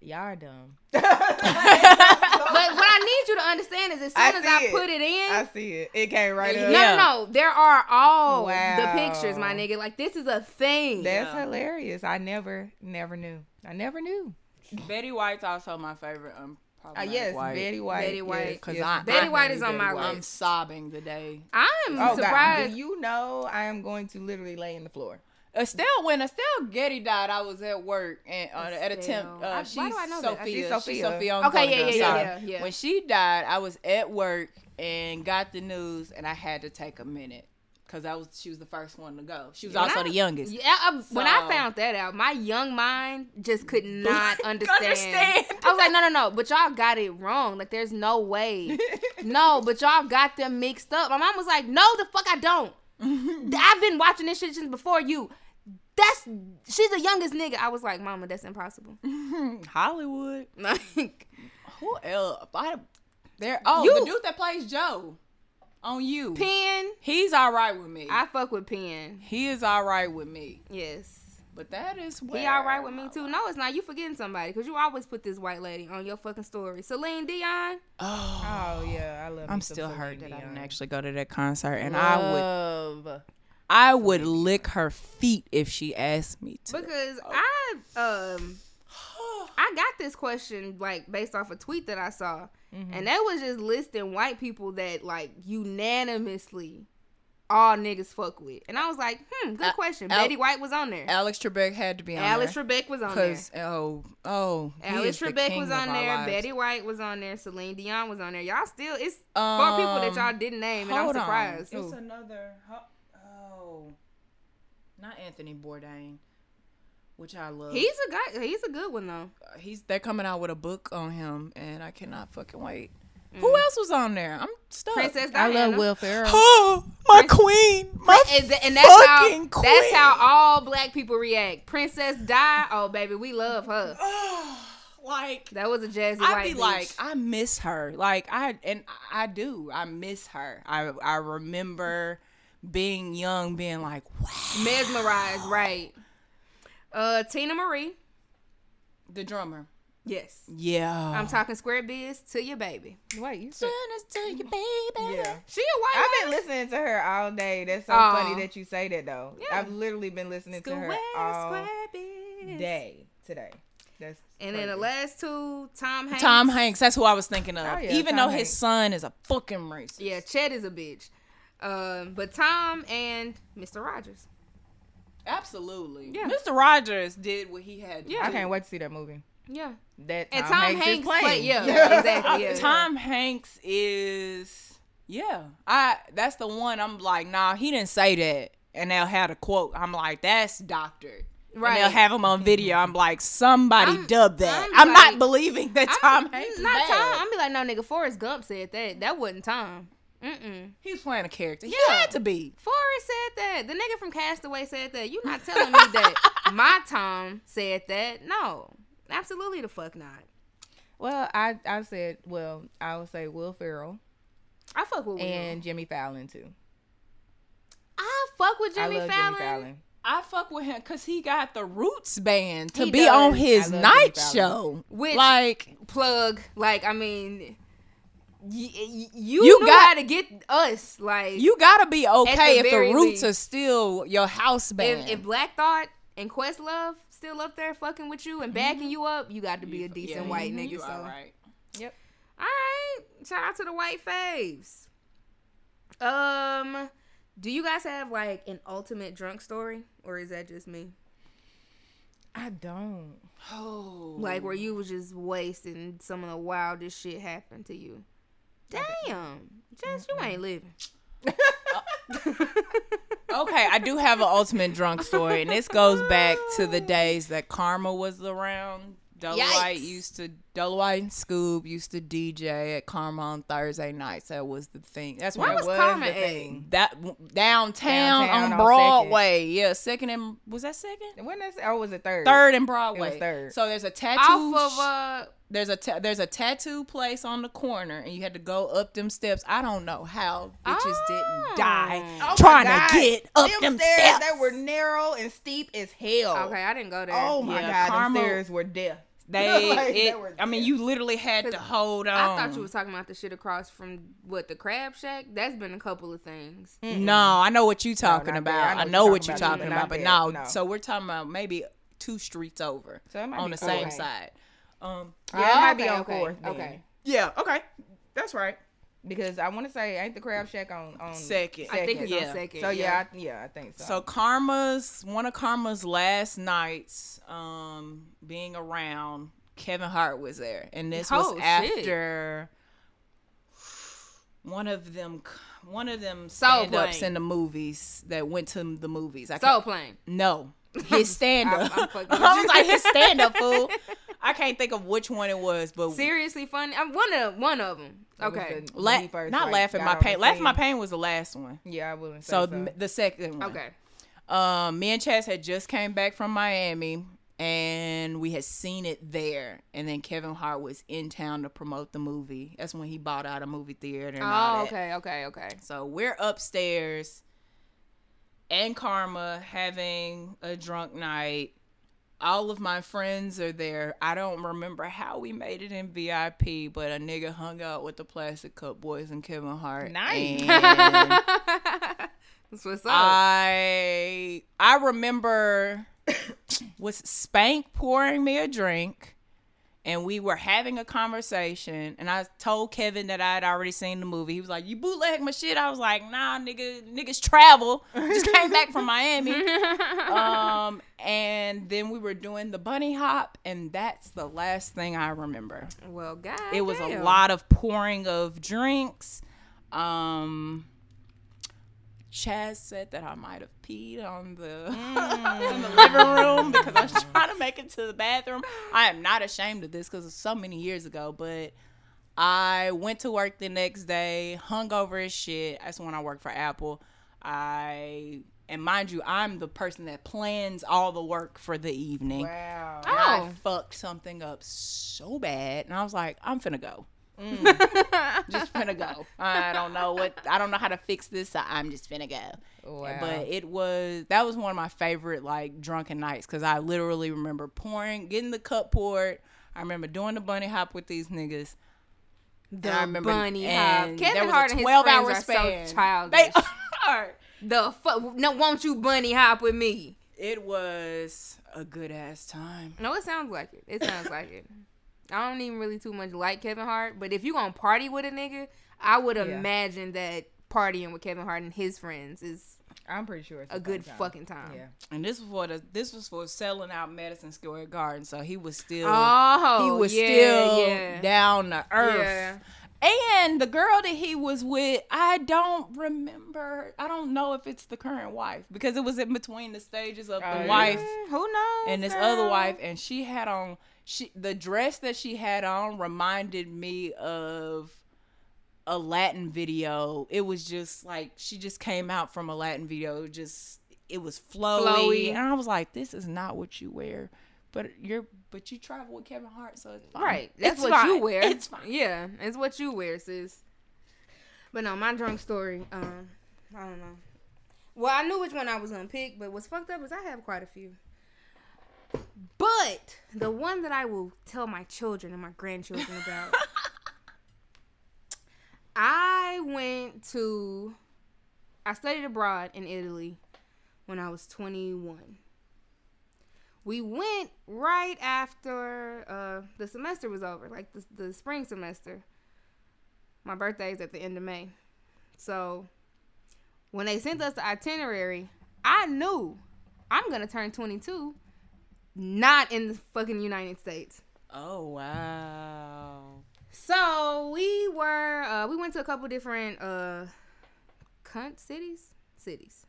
Speaker 4: Y'all are dumb.
Speaker 2: But what I need you to understand is as soon
Speaker 4: I
Speaker 2: as I
Speaker 4: it.
Speaker 2: put it in,
Speaker 4: I see it. It came right
Speaker 2: no,
Speaker 4: up.
Speaker 3: Yeah.
Speaker 2: no, no, there are all the pictures, my nigga. Like this is a thing.
Speaker 4: That's
Speaker 3: Yeah.
Speaker 4: hilarious. I never, never knew. I never knew.
Speaker 3: Betty White's also my favorite. Um,
Speaker 4: Uh, yes,
Speaker 3: White.
Speaker 4: Betty White.
Speaker 2: Betty White.
Speaker 4: yes,
Speaker 3: 'Cause
Speaker 4: yes,
Speaker 3: I-
Speaker 2: Betty White is on
Speaker 4: Betty
Speaker 2: my
Speaker 4: White.
Speaker 3: I'm sobbing the day.
Speaker 2: I'm
Speaker 4: Oh God!
Speaker 2: surprised.
Speaker 4: Do you know I am going to literally lay in the floor?
Speaker 3: Estelle, when Estelle Getty died, I was at work and uh, at a temp.
Speaker 2: Estelle. I-
Speaker 3: Uh,
Speaker 2: why
Speaker 3: she's
Speaker 2: do I know that?
Speaker 3: Sophia.
Speaker 2: She's
Speaker 3: She's
Speaker 4: Sophia.
Speaker 3: Sophia. on
Speaker 2: Okay, yeah, yeah, yeah, yeah, yeah.
Speaker 3: When she died, I was at work and got the news, and I had to take a minute because I was she was the first one to go. She was
Speaker 2: When
Speaker 3: also
Speaker 2: I-
Speaker 3: the youngest.
Speaker 2: Yeah, I, when I found that out, my young mind just could not understand.
Speaker 3: Understand.
Speaker 2: I was like, no, no, no. But y'all got it wrong. Like, there's no way. no, but y'all got them mixed up. My mom was like, no, the fuck I don't. I've been watching this shit since before you. That's she's the youngest nigga. I was like, Mama, that's impossible.
Speaker 3: Hollywood.
Speaker 2: Like,
Speaker 3: Who else? I, there. Oh,
Speaker 2: You-
Speaker 3: the dude that plays Joe on you.
Speaker 2: Penn.
Speaker 3: He's all right with me.
Speaker 2: I fuck with Penn.
Speaker 3: he is all right with me.
Speaker 2: Yes.
Speaker 3: But that is where
Speaker 2: He all right with me too. No, it's not. You forgetting somebody because you always put this white lady on your fucking story. Celine Dion.
Speaker 3: Oh,
Speaker 4: Oh yeah, I love.
Speaker 3: I'm still hurt that I didn't actually go to that concert, and I would I would lick her feet if she asked me to.
Speaker 2: Because I um I got this question like based off a tweet that I saw. And that was just listing white people that like unanimously all niggas fuck with. And I was like, hmm, good
Speaker 3: Al-
Speaker 2: question.
Speaker 3: Al-
Speaker 2: Betty White was on there.
Speaker 3: Alex Trebek had to be on
Speaker 2: Alex
Speaker 3: there.
Speaker 2: Alex Trebek was on there.
Speaker 3: Cause oh oh,
Speaker 2: Alex Trebek was on there.
Speaker 3: lives.
Speaker 2: Betty White was on there. Celine Dion was on there. Y'all still it's four people that
Speaker 3: Um,
Speaker 2: y'all didn't name, and I'm
Speaker 3: surprised. on.
Speaker 2: surprised.
Speaker 3: It's another. Oh, not Anthony Bourdain, which I love.
Speaker 2: He's a guy. He's a good one though.
Speaker 3: he's they're coming out with a book on him, and I cannot fucking wait.
Speaker 2: Mm.
Speaker 3: Who else was on there? I'm stuck.
Speaker 2: Princess Diana.
Speaker 4: I love Will Ferrell.
Speaker 3: Oh, my queen, my
Speaker 2: And, th- and that's how
Speaker 3: fucking queen.
Speaker 2: that's how all black people react. Princess Di, oh baby, we love her.
Speaker 3: like
Speaker 2: That was a jazzy
Speaker 3: I'd
Speaker 2: white
Speaker 3: be
Speaker 2: bitch.
Speaker 3: like, I miss her. Like I and I do. I miss her. I I remember being young, being like, wow.
Speaker 2: mesmerized, right? Uh, Teena Marie.
Speaker 3: The drummer.
Speaker 2: Yes,
Speaker 3: Yeah.
Speaker 2: I'm talking square biz to your baby.
Speaker 4: Wait, you said.
Speaker 3: to your baby.
Speaker 4: Yeah.
Speaker 2: She a white.
Speaker 4: I've been listening to her all day. That's so
Speaker 2: Aw.
Speaker 4: funny that you say that though.
Speaker 2: Yeah.
Speaker 4: I've literally been listening to her
Speaker 2: Square,
Speaker 4: all
Speaker 2: square biz.
Speaker 4: day today. That's
Speaker 2: And then the
Speaker 4: crazy.
Speaker 2: last two, Tom Hanks.
Speaker 3: Tom Hanks. That's who I was thinking of.
Speaker 4: Oh, yeah,
Speaker 3: Even
Speaker 4: Tom
Speaker 3: though his son is a fucking racist.
Speaker 2: Yeah, Chet is a bitch. Um, but Tom and Mr. Rogers.
Speaker 3: Absolutely.
Speaker 2: Yeah.
Speaker 3: Mr. Rogers did what he had to
Speaker 2: Yeah.
Speaker 4: I
Speaker 3: do.
Speaker 4: can't wait to see that movie.
Speaker 2: Yeah.
Speaker 4: That
Speaker 2: And
Speaker 4: Tom,
Speaker 2: Tom
Speaker 4: Hanks,
Speaker 2: Hanks
Speaker 4: is playing.
Speaker 2: play- yeah, exactly, yeah.
Speaker 3: Tom Hanks is yeah. I that's the one I'm like, nah, he didn't say that. And they'll have a quote. I'm like, that's doctored.
Speaker 2: Right.
Speaker 3: And they'll have him on video. I'm like, somebody
Speaker 2: I'm-
Speaker 3: dubbed that.
Speaker 2: I'm
Speaker 3: I'm,
Speaker 2: like-
Speaker 3: not believing that
Speaker 2: I'm-
Speaker 3: Tom Hanks
Speaker 2: not
Speaker 3: bad.
Speaker 2: Tom. I'm be like, no, nigga. Forrest Gump said that. That wasn't Tom. Mm-mm.
Speaker 3: He was playing a character. He
Speaker 2: Yeah.
Speaker 3: had to be.
Speaker 2: Forrest said that. The nigga from Castaway said that. You not telling me that my Tom said that? No, absolutely the fuck not.
Speaker 4: Well, I I said well I would say Will Ferrell
Speaker 2: I fuck with Will.
Speaker 4: and Jimmy Fallon too.
Speaker 2: I fuck with Jimmy
Speaker 4: I love
Speaker 2: Fallon.
Speaker 4: Jimmy Fallon.
Speaker 3: I fuck with him because he got the Roots band to
Speaker 2: He
Speaker 3: be
Speaker 2: does.
Speaker 3: on his night show.
Speaker 2: Which-
Speaker 3: like
Speaker 2: Plug. Like I mean, y- y- you
Speaker 3: You
Speaker 2: knew
Speaker 3: got
Speaker 2: to get us. Like
Speaker 3: you gotta be okay
Speaker 2: the
Speaker 3: if the Roots
Speaker 2: least.
Speaker 3: are still your house band.
Speaker 2: if, if Black Thought and Questlove still up there fucking with you and backing you up, you got to be a decent
Speaker 3: Yeah,
Speaker 2: white nigga.
Speaker 3: you
Speaker 2: so.
Speaker 3: all right.
Speaker 2: All right. Shout out to the white faves. Um, do you guys have like an ultimate drunk story, or is that just me?
Speaker 4: I don't.
Speaker 3: Oh,
Speaker 2: Like where you was just wasting some of the wildest shit happened to you. Damn, Jess, you ain't mm-hmm. living. Oh.
Speaker 3: okay, I do have an ultimate drunk story, and this goes back to the days that Karma was around. Dolomite
Speaker 2: Yikes.
Speaker 3: used to Dolomite and Scoob used to DJ at Karma on Thursday nights. That was the thing. That's
Speaker 2: Where
Speaker 3: when
Speaker 2: was
Speaker 4: was
Speaker 2: Karma
Speaker 4: the
Speaker 2: at?
Speaker 4: thing.
Speaker 3: that downtown,
Speaker 4: Downtown
Speaker 3: on
Speaker 4: on
Speaker 3: Broadway. Yeah, second and was that second?
Speaker 4: When that's oh, was it third?
Speaker 3: Third and Broadway.
Speaker 4: third.
Speaker 3: So there's a tattoo.
Speaker 2: Off of uh,
Speaker 3: there's a ta- there's a tattoo place on the corner, and you had to go up them steps. I don't know how bitches
Speaker 2: Oh.
Speaker 3: didn't die
Speaker 4: Oh
Speaker 3: trying to get up them,
Speaker 4: them stairs
Speaker 3: steps.
Speaker 4: that were narrow and steep as hell.
Speaker 2: okay, I didn't go there.
Speaker 4: Oh my
Speaker 3: Yeah,
Speaker 4: god,
Speaker 3: Karma-
Speaker 4: them stairs were death.
Speaker 3: They,
Speaker 4: Like, they
Speaker 3: it,
Speaker 4: were
Speaker 3: I mean, you literally had to hold on.
Speaker 2: I thought you was talking about the shit across from what the Crab Shack. That's been a couple of things.
Speaker 3: No, I know what you're talking
Speaker 4: there.
Speaker 3: about.
Speaker 4: I know what you're talking about,
Speaker 3: but no.
Speaker 4: No.
Speaker 3: So we're talking about maybe two streets over
Speaker 4: So
Speaker 3: on the same
Speaker 4: fourth.
Speaker 3: side. Um,
Speaker 4: Yeah, it might be on
Speaker 2: okay,
Speaker 4: fourth.
Speaker 2: Okay.
Speaker 3: yeah, okay, that's right.
Speaker 4: Because I want to say ain't the crab shack on on
Speaker 3: Second.
Speaker 2: I think it's
Speaker 3: Yeah.
Speaker 2: on second.
Speaker 4: So yeah, I, yeah, I think so.
Speaker 3: So Karma's one of Karma's last nights, um, being around, Kevin Hart was there, and this
Speaker 2: Oh,
Speaker 3: was
Speaker 2: shit.
Speaker 3: after one of them, one of them
Speaker 2: Soul
Speaker 3: stand-ups
Speaker 2: Plane.
Speaker 3: in the movies that went to the movies. I
Speaker 2: Soul
Speaker 3: can't,
Speaker 2: plane.
Speaker 3: no, his stand-up.
Speaker 2: I'm- I'm fucking with
Speaker 3: I
Speaker 2: you.
Speaker 3: was like his stand-up fool. I can't think of which one it was, but
Speaker 2: Seriously funny. I'm one of one of them. Okay.
Speaker 4: the-
Speaker 3: La-
Speaker 4: when first,
Speaker 3: not
Speaker 4: like,
Speaker 3: laughing my pain. Laughing my pain was the last one.
Speaker 4: Yeah, I wouldn't say
Speaker 3: So
Speaker 4: so.
Speaker 3: the, the second one.
Speaker 2: Okay.
Speaker 3: Um, me and Chaz had just came back from Miami and we had seen it there. And then Kevin Hart was in town to promote the movie. That's when he bought out a movie theater and all
Speaker 2: Oh,
Speaker 3: that.
Speaker 2: okay, okay, okay.
Speaker 3: So we're upstairs and Karma having a drunk night. All of my friends are there. I don't remember how we made it in VIP, but a nigga hung out with the Plastic Cup Boyz and Kevin Hart.
Speaker 4: Nice.
Speaker 2: That's what's up.
Speaker 3: I I remember was Spank pouring me a drink and we were having a conversation and I told Kevin that I had already seen the movie. He was like, You bootleg my shit? I was like, nah, nigga, niggas travel. Just came back from Miami. um and then we were doing the bunny hop and that's the last thing I remember
Speaker 2: well, God.
Speaker 3: it was a lot of pouring of drinks. Um, Chaz said that I might have peed on the in the mm. living room because I was trying to make it to the bathroom. I am not ashamed of this because it's so many years ago, but I went to work the next day, hung over as shit. That's when I worked for Apple. I and mind you, I'm the person that plans all the work for the evening.
Speaker 4: wow.
Speaker 3: And I
Speaker 2: Oh.
Speaker 3: fucked something up so bad, and I was like, I'm finna go.
Speaker 2: Mm.
Speaker 3: just finna go. I don't know what. I don't know how to fix this. So I'm just finna go.
Speaker 4: Wow.
Speaker 3: But it was that was one of my favorite like drunken nights because I literally remember pouring, getting the cup poured. I remember doing the bunny hop with these niggas.
Speaker 2: the
Speaker 3: and I remember-
Speaker 2: bunny hop. Kevin Hart and his friends are
Speaker 3: span.
Speaker 2: so childish.
Speaker 3: They are.
Speaker 2: the fuck? No, won't you bunny hop with me?
Speaker 3: It was a good ass time.
Speaker 2: No, it sounds like it. It sounds like it. I don't even really too much like Kevin Hart, but if you gonna party with a nigga, I would
Speaker 4: Yeah.
Speaker 2: imagine that partying with Kevin Hart and his friends is
Speaker 4: I'm pretty sure it's
Speaker 2: a good
Speaker 4: time.
Speaker 2: fucking time.
Speaker 4: Yeah.
Speaker 3: And this was for the this was for selling out Madison Square Garden, so he was still
Speaker 2: Oh,
Speaker 3: he was
Speaker 2: yeah,
Speaker 3: still
Speaker 2: yeah.
Speaker 3: down to earth. And the girl that he was with, I don't remember. I don't know if it's the current wife because it was in between the stages of the oh,
Speaker 4: yeah.
Speaker 3: wife
Speaker 2: who knows?
Speaker 3: and this
Speaker 2: girl?
Speaker 3: other wife, and she had on she the dress that she had on reminded me of a Latin video. It was just like she just came out from a Latin video. Just it was flowy,
Speaker 2: Flowy.
Speaker 3: and I was like, "This is not what you wear." But you're but you travel with Kevin Hart, so it's fine.
Speaker 2: Right. That's
Speaker 3: It's
Speaker 2: what you wear.
Speaker 3: It's fine.
Speaker 2: Yeah, it's what you wear, sis. But no, my drunk story, um, I don't know. Well, I knew which one I was gonna pick, but what's fucked up is I have quite a few. But the one that I will tell my children and my grandchildren about. I went to I studied abroad in Italy when I was 21 we went right after uh, the semester was over, like the, the spring semester. My birthday is at the end of May. So when they sent us the itinerary, I knew I'm going to turn 22 not in the fucking United States.
Speaker 3: Oh wow.
Speaker 2: So we were uh we went to a couple different uh cunt cities cities.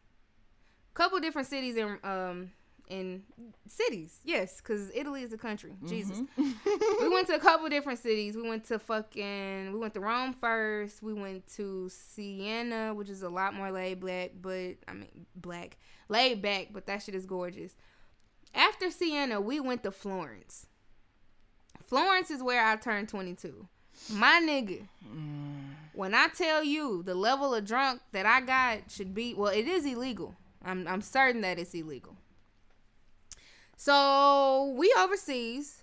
Speaker 2: couple different cities in um in cities. Yes, because Italy is a country. Jesus. we went to a couple different cities. We went to fucking. We went to Rome first. We went to Siena, which is a lot more laid back, but I mean black laid back, but that shit is gorgeous. After Siena, we went to Florence. Florence is where I turned 22. My nigga, when I tell you the level of drunk that I got should be, well, it is illegal. I'm, I'm certain that it's illegal. So we overseas,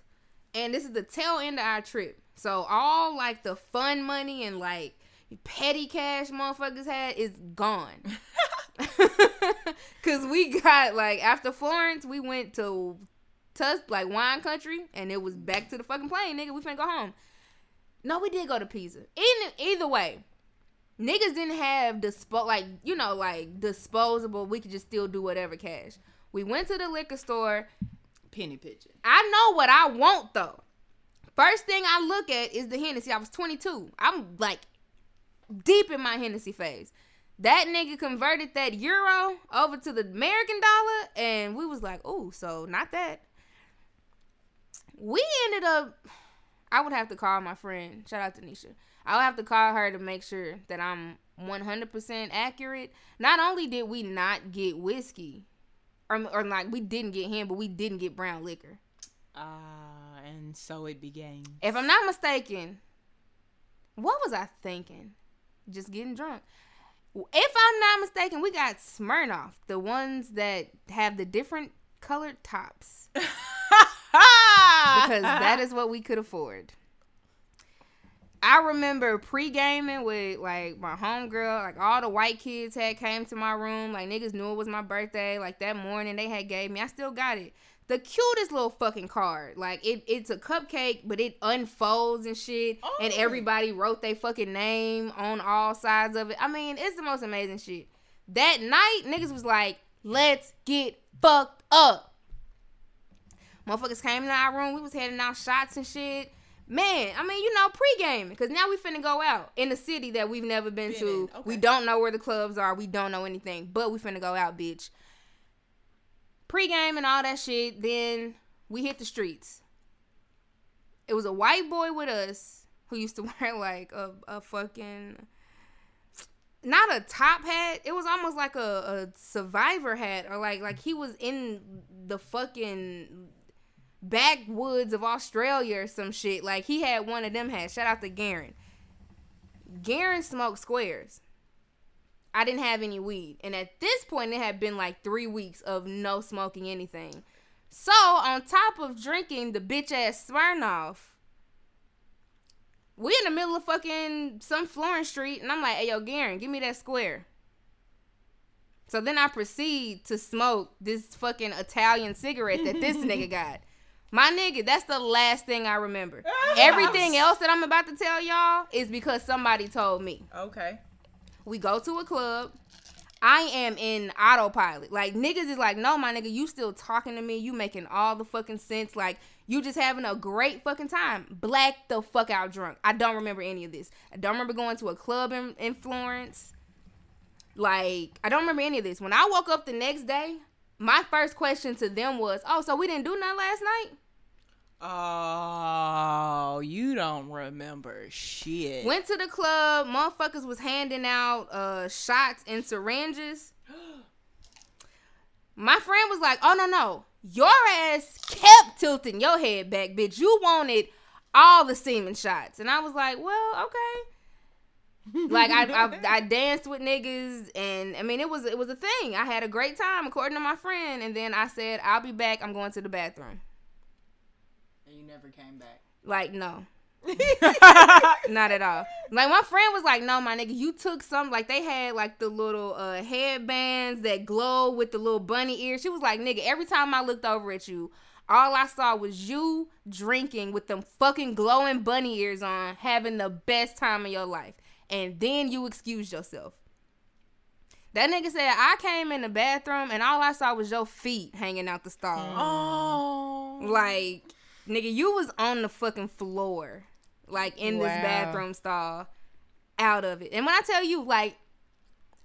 Speaker 2: and this is the tail end of our trip. So all like the fun money and like petty cash motherfuckers had is gone. Cause we got like after Florence, we went to Tus like wine country, and it was back to the fucking plane, nigga. We finna go home. No, we did go to Pisa. Either, either way, niggas didn't have dispo like you know like disposable. We could just still do whatever cash. We went to the liquor store.
Speaker 3: Penny pitching.
Speaker 2: I know what I want though. First thing I look at is the Hennessy. I was 22. I'm like deep in my Hennessy phase. That nigga converted that euro over to the American dollar, and we was like, oh, so not that. We ended up. I would have to call my friend. Shout out to Nisha. I would have to call her to make sure that I'm 100% accurate. Not only did we not get whiskey, or, or like we didn't get him, but we didn't get brown liquor.
Speaker 3: Ah, and so it began.
Speaker 2: If I'm not mistaken, what was I thinking? Just getting drunk. If I'm not mistaken, we got Smirnoff, the ones that have the different colored tops, because that is what we could afford. I remember pre gaming with like my homegirl, like all the white kids had came to my room, like niggas knew it was my birthday. Like that morning they had gave me, I still got it. The cutest little fucking card. Like it, it's a cupcake, but it unfolds and shit. And
Speaker 3: Oh.
Speaker 2: everybody wrote their fucking name on all sides of it. I mean, it's the most amazing shit. That night, niggas was like, let's get fucked up. Motherfuckers came in our room. We was handing out shots and shit. Man, I mean, you know, pre-gaming. Because now we finna go out in a city that we've never been,
Speaker 3: Been
Speaker 2: to.
Speaker 3: in,
Speaker 2: We don't know where the clubs are. We don't know anything. But we finna go out, bitch. Pre-game and all that shit. Then we hit the streets. It was a white boy with us who used to wear like a, a fucking not a top hat. It was almost like a, a survivor hat, or like like he was in the fucking backwoods of Australia or some shit. Like he had one of them hats. Shout out to Garen. Garen smoked squares. I didn't have any weed, and at this point, it had been like three weeks of no smoking anything. So on top of drinking the bitch ass Smirnoff, we in the middle of fucking some Florence Street, and I'm like, "Hey, yo, Garen, give me that square." So then I proceed to smoke this fucking Italian cigarette that this nigga got. My nigga, that's the last thing I remember. Everything else that I'm about to tell y'all is because somebody told me.
Speaker 3: Okay.
Speaker 2: We go to a club. I am in autopilot. Like niggas is like, no, my nigga, you still talking to me. You making all the fucking sense. Like you just having a great fucking time. Black the fuck out drunk. I don't remember any of this. I don't remember going to a club in, in Florence. Like I don't remember any of this. When I woke up the next day, my first question to them was, "Oh, so we didn't do nothing last night?"
Speaker 3: Oh, you don't remember shit.
Speaker 2: Went to the club. Motherfuckers was handing out uh shots and syringes. My friend was like, "Oh no no, your ass kept tilting your head back, bitch. You wanted all the semen shots." And I was like, "Well, okay." like I, I I danced with niggas and I mean it was it was a thing. I had a great time according to my friend and then I said, "I'll be back. I'm going to the bathroom."
Speaker 3: And you never came back.
Speaker 2: Like, no. Not at all. Like my friend was like, "No, my nigga, you took some like they had like the little uh headbands that glow with the little bunny ears." She was like, "Nigga, every time I looked over at you, all I saw was you drinking with them fucking glowing bunny ears on, having the best time of your life." And then you excused yourself. That nigga said, "I came in the bathroom and all I saw was your feet hanging out the stall."
Speaker 3: Oh.
Speaker 2: Like, nigga, you was on the fucking floor, like in this bathroom stall, out of it. And when I tell you, like,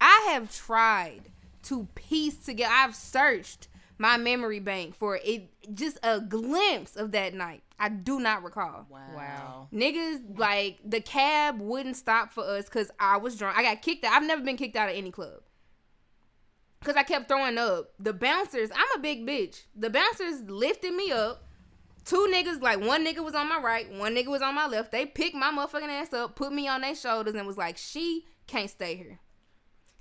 Speaker 2: I have tried to piece together. I've searched my memory bank for it, just a glimpse of that night. I do not recall.
Speaker 4: Wow.
Speaker 2: Niggas like the cab wouldn't stop for us because I was drunk. I got kicked out. I've never been kicked out of any club. Cause I kept throwing up. The bouncers, I'm a big bitch. The bouncers lifted me up. Two niggas, like one nigga was on my right, one nigga was on my left. They picked my motherfucking ass up, put me on their shoulders, and was like, "She can't stay here."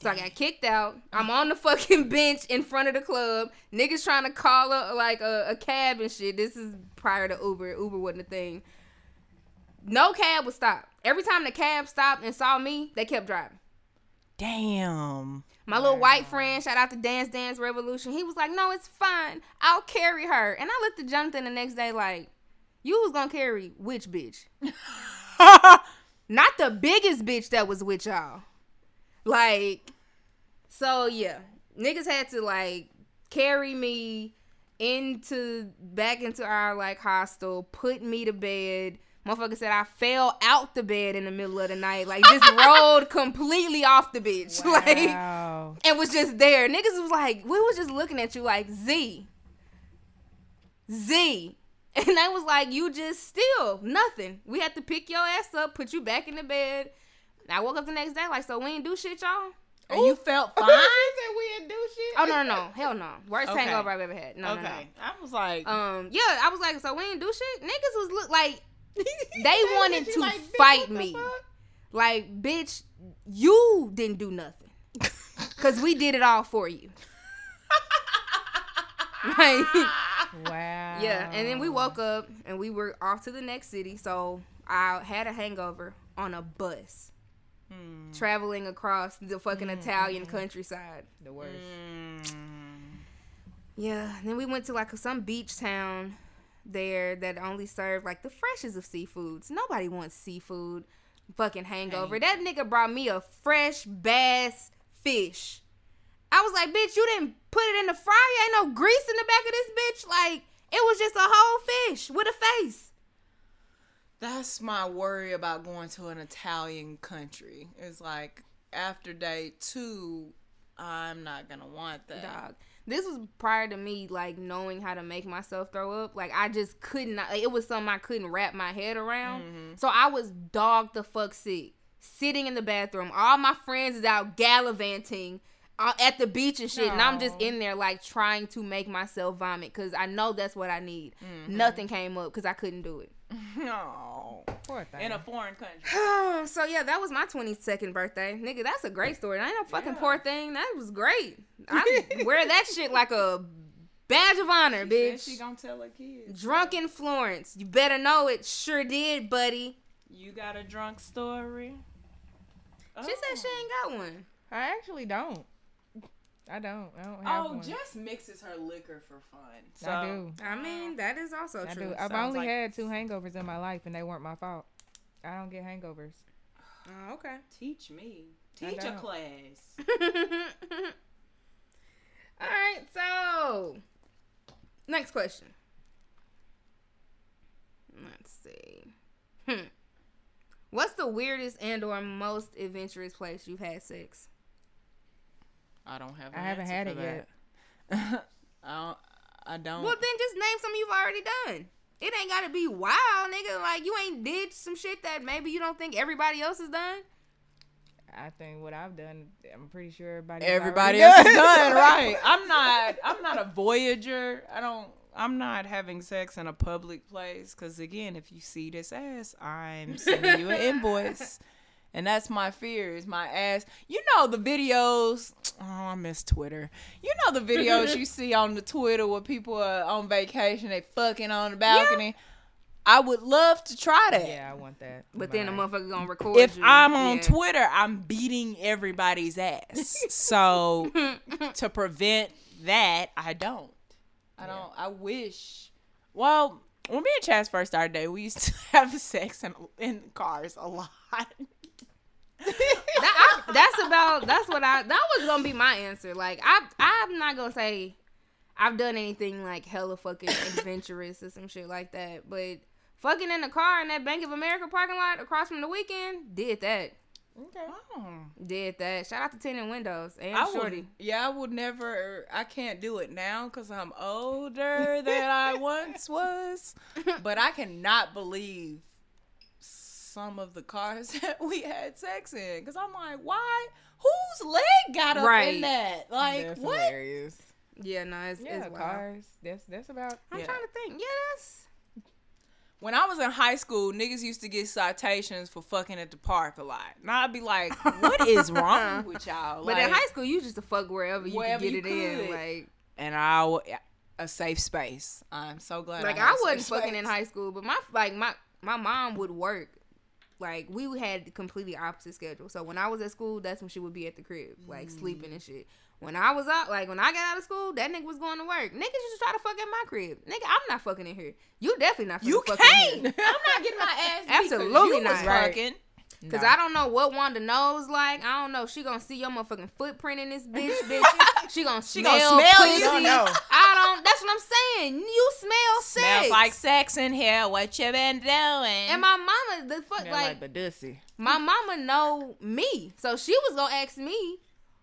Speaker 2: So I got kicked out. I'm on the fucking bench in front of the club. Niggas trying to call a like a, a cab and shit. This is prior to Uber. Uber wasn't a thing. No cab would stop. Every time the cab stopped and saw me, they kept driving.
Speaker 3: Damn.
Speaker 2: My little white friend, shout out to Dance Dance Revolution. He was like, "No, it's fine. I'll carry her." And I looked at Jonathan the next day like, "You was gonna carry which bitch? Not the biggest bitch that was with y'all." Like, so yeah, niggas had to like carry me into back into our like hostel, put me to bed. Motherfucker said I fell out the bed in the middle of the night, like just rolled completely off the bitch, like and was just there. Niggas was like, we was just looking at you like Z, Z, and they was like, you just still nothing. We had to pick your ass up, put you back in the bed. I woke up the next day like, so we ain't do shit, y'all.
Speaker 3: And you felt fine?
Speaker 4: said we didn't do shit.
Speaker 2: Oh no, no, no, hell no. Worst
Speaker 3: Okay.
Speaker 2: hangover I've ever had. No, no, no.
Speaker 3: I was like,
Speaker 2: Um, yeah, I was like, so we ain't do shit. Niggas was look like they wanted to
Speaker 4: like,
Speaker 2: fight me. Like, bitch, you didn't do nothing, cause we did it all for you. like,
Speaker 4: Wow.
Speaker 2: yeah, and then we woke up and we were off to the next city. So I had a hangover on a bus,
Speaker 3: hmm.
Speaker 2: traveling across the fucking Italian countryside.
Speaker 4: The worst.
Speaker 3: Mm.
Speaker 2: Yeah, then we went to like some beach town there that only serve like the freshest of seafoods. Nobody wants seafood. Fucking hangover. That nigga brought me a fresh bass fish. I was like, bitch, you didn't put it in the fryer. Ain't no grease in the back of this bitch. Like, it was just a whole fish with a face.
Speaker 3: That's my worry about going to an Italian country. It's like after day two, I'm not gonna want that.
Speaker 2: dog. This was prior to me like knowing how to make myself throw up. Like I just could not. Like, it was something I couldn't wrap my head around. So I was dog the fuck sick, sitting in the bathroom. All my friends is out gallivanting. Uh, at the beach and shit, and I'm just in there like trying to make myself vomit because I know that's what I need. Nothing came up because I couldn't do it.
Speaker 3: No.
Speaker 4: Oh, poor thing.
Speaker 3: In a foreign country.
Speaker 2: so yeah, that was my 22nd birthday, nigga. That's a great story. That ain't no fucking poor thing. That was great. I wear that shit like a badge of honor,
Speaker 3: Said
Speaker 2: bitch.
Speaker 3: she gonna tell her kids.
Speaker 2: Drunk in Florence. You better know it. Sure did, buddy.
Speaker 3: You got a drunk story?
Speaker 2: She said she oh. ain't got one.
Speaker 4: I actually don't. I don't. I don't have
Speaker 3: Oh,
Speaker 4: one.
Speaker 3: Jess mixes her liquor for fun. So,
Speaker 4: I do.
Speaker 2: I mean, that is also
Speaker 4: I
Speaker 2: true.
Speaker 4: do. I've
Speaker 3: Sounds
Speaker 4: only
Speaker 3: like-
Speaker 4: had two hangovers in my life, and they weren't my fault. I don't get hangovers.
Speaker 2: Oh, okay.
Speaker 3: Teach me.
Speaker 4: I
Speaker 3: Teach a
Speaker 4: don't.
Speaker 3: class.
Speaker 2: All right, so next question. Let's see. Hmm. What's the weirdest and or most adventurous place you've had sex?
Speaker 3: I don't have.
Speaker 4: I haven't had
Speaker 3: for
Speaker 4: it
Speaker 3: that. I don't. I don't.
Speaker 2: Well, then just name some you've already done. It ain't gotta be wild, nigga. Like you ain't did some shit that maybe you don't think everybody else has done.
Speaker 4: I think what I've done, I'm pretty sure everybody.
Speaker 3: Everybody else is done, right? I'm not. I'm not a voyager. I don't. I'm not having sex in a public place because again, if you see this ass, I'm sending you an invoice, and that's my fear is my ass. You know the videos. Oh, I miss Twitter. You know the videos you see on the Twitter where people are on vacation, they fucking on the balcony. I would love to try that.
Speaker 4: Yeah, I want that.
Speaker 2: But then the
Speaker 4: Bye.
Speaker 2: motherfucker gonna record
Speaker 3: if
Speaker 2: you.
Speaker 3: I'm on
Speaker 2: Yeah.
Speaker 3: Twitter, I'm beating everybody's ass. so to prevent that, I don't. I don't. I wish. Well, when me and Chaz first started dating, we used to have sex in, in cars a lot.
Speaker 2: That, I, that's about that's what I that was gonna be my answer. Like I I'm not gonna say I've done anything like hella fucking adventurous or some shit like that, but fucking in the car in that Bank of America parking lot across from the weekend did that.
Speaker 4: Okay.
Speaker 3: Oh.
Speaker 2: Did that. Shout out to Tinted Windows and
Speaker 3: I
Speaker 2: Shorty.
Speaker 3: would, yeah, I would never. I can't do it now because I'm older than I once was. But I cannot believe some of the cars that we had sex in because I'm like, why? Whose leg got up
Speaker 2: Right.
Speaker 3: in that? Like
Speaker 4: That's
Speaker 3: what?
Speaker 4: hilarious.
Speaker 2: Yeah, no, it's,
Speaker 4: Yeah,
Speaker 2: it's wild.
Speaker 4: cars. That's that's about.
Speaker 2: I'm
Speaker 3: Yeah.
Speaker 2: trying to think. Yeah, that's
Speaker 3: When I was in high school, niggas used to get citations for fucking at the park a lot. And I'd be like, what is wrong with y'all?
Speaker 2: But in high school, you just to fuck wherever you
Speaker 3: Wherever
Speaker 2: can get
Speaker 3: you
Speaker 2: it in. Like,
Speaker 3: and I w- a safe space. I'm so glad.
Speaker 2: like
Speaker 3: I, had
Speaker 2: I
Speaker 3: a
Speaker 2: wasn't
Speaker 3: safe
Speaker 2: fucking in high school, but my like my my mom would work. Like we had completely opposite schedule. So when I was at school, that's when she would be at the crib, like sleeping and shit. When I was out, like when I got out of school, that nigga was going to work. Niggas used to try to fuck at my crib. Nigga, I'm not fucking in here. You definitely not.
Speaker 3: You
Speaker 2: fucking fucking
Speaker 3: can't.
Speaker 2: here.
Speaker 3: I'm not getting my ass.
Speaker 2: Absolutely
Speaker 3: you was
Speaker 2: not.
Speaker 4: Right.
Speaker 3: fucking.
Speaker 2: Cause
Speaker 4: Nah.
Speaker 2: I don't know what Wanda knows like. I don't know. She gonna see your motherfucking footprint in this bitch, bitch. She gonna
Speaker 3: She
Speaker 2: smell,
Speaker 3: gonna smell
Speaker 2: pussy.
Speaker 3: you.
Speaker 4: don't know.
Speaker 2: I don't. That's what I'm saying. You smell sex.
Speaker 3: Smells like sex in here. What you been doing?
Speaker 2: And my mama, the fuck,
Speaker 4: Yeah,
Speaker 2: like,
Speaker 4: like the dussy.
Speaker 2: my mama know me, so she was gonna ask me.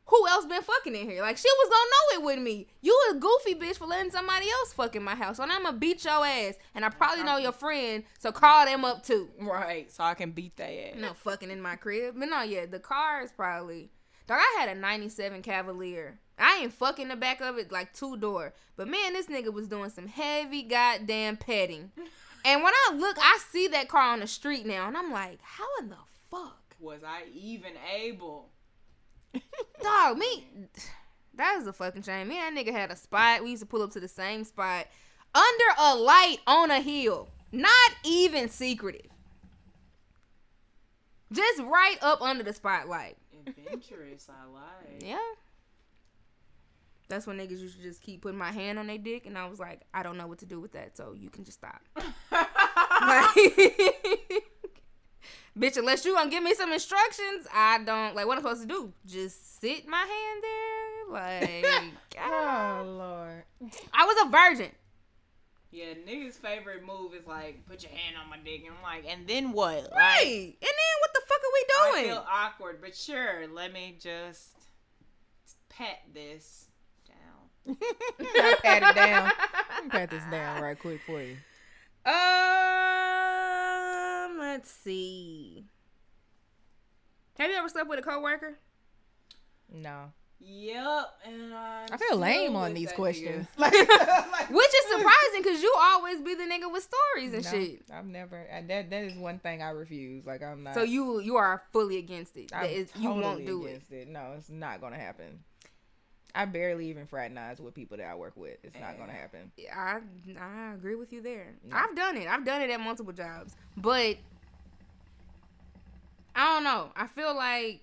Speaker 2: Who else been fucking in here? Like she was gonna know it with me. You a goofy bitch for letting somebody else fuck in my house, and I'ma beat your ass. And I probably know your friend, so call them up too.
Speaker 3: right, so I can beat their ass.
Speaker 2: No fucking in my crib. But no, yeah, the car is probably. Dog, I had a 97 Cavalier. I ain't fucking the back of it like two door. But man, this nigga was doing some heavy goddamn petting. And when I look, I see that car on the street now, and I'm like, how in the fuck?
Speaker 3: Was I even able?
Speaker 2: Dog, me. That is a fucking shame. Me and that nigga had a spot. We used to pull up to the same spot under a light on a hill. Not even secretive. Just right up under the spotlight.
Speaker 3: Adventurous, I like.
Speaker 2: Yeah. That's when niggas used to just keep putting my hand on their dick, and I was like, I don't know what to do with that, so you can just stop. Like, bitch, unless you gonna give me some instructions, I don't like what I'm supposed to do. Just sit my hand there, like I.
Speaker 4: Oh Lord.
Speaker 2: I was a virgin.
Speaker 3: Yeah, niggas' favorite move is like put your hand on my dick, and I'm like, and then what? Like,
Speaker 2: Right. And then what the fuck are we doing?
Speaker 3: I feel awkward, but sure, let me just pat this down.
Speaker 4: Pat it down. Pat this down right quick for you.
Speaker 2: Um, let's see. Have you ever slept with a coworker?
Speaker 4: No.
Speaker 3: Yep, and I'm
Speaker 4: I feel lame on these questions.
Speaker 3: nigga.
Speaker 4: Like,
Speaker 2: Which is surprising because you always be the nigga with stories and
Speaker 4: no,
Speaker 2: shit.
Speaker 4: I've never. I, that that is one thing I refuse. Like I'm not.
Speaker 2: So you you are fully against it. That
Speaker 4: I'm
Speaker 2: is- you won't
Speaker 4: totally
Speaker 2: do it.
Speaker 4: against it. No, it's not gonna happen. I barely even fraternize with people that I work with. It's not gonna eh. happen.
Speaker 2: I I agree with you there.
Speaker 4: No.
Speaker 2: I've done it. I've done it at multiple jobs, but I don't know. I feel like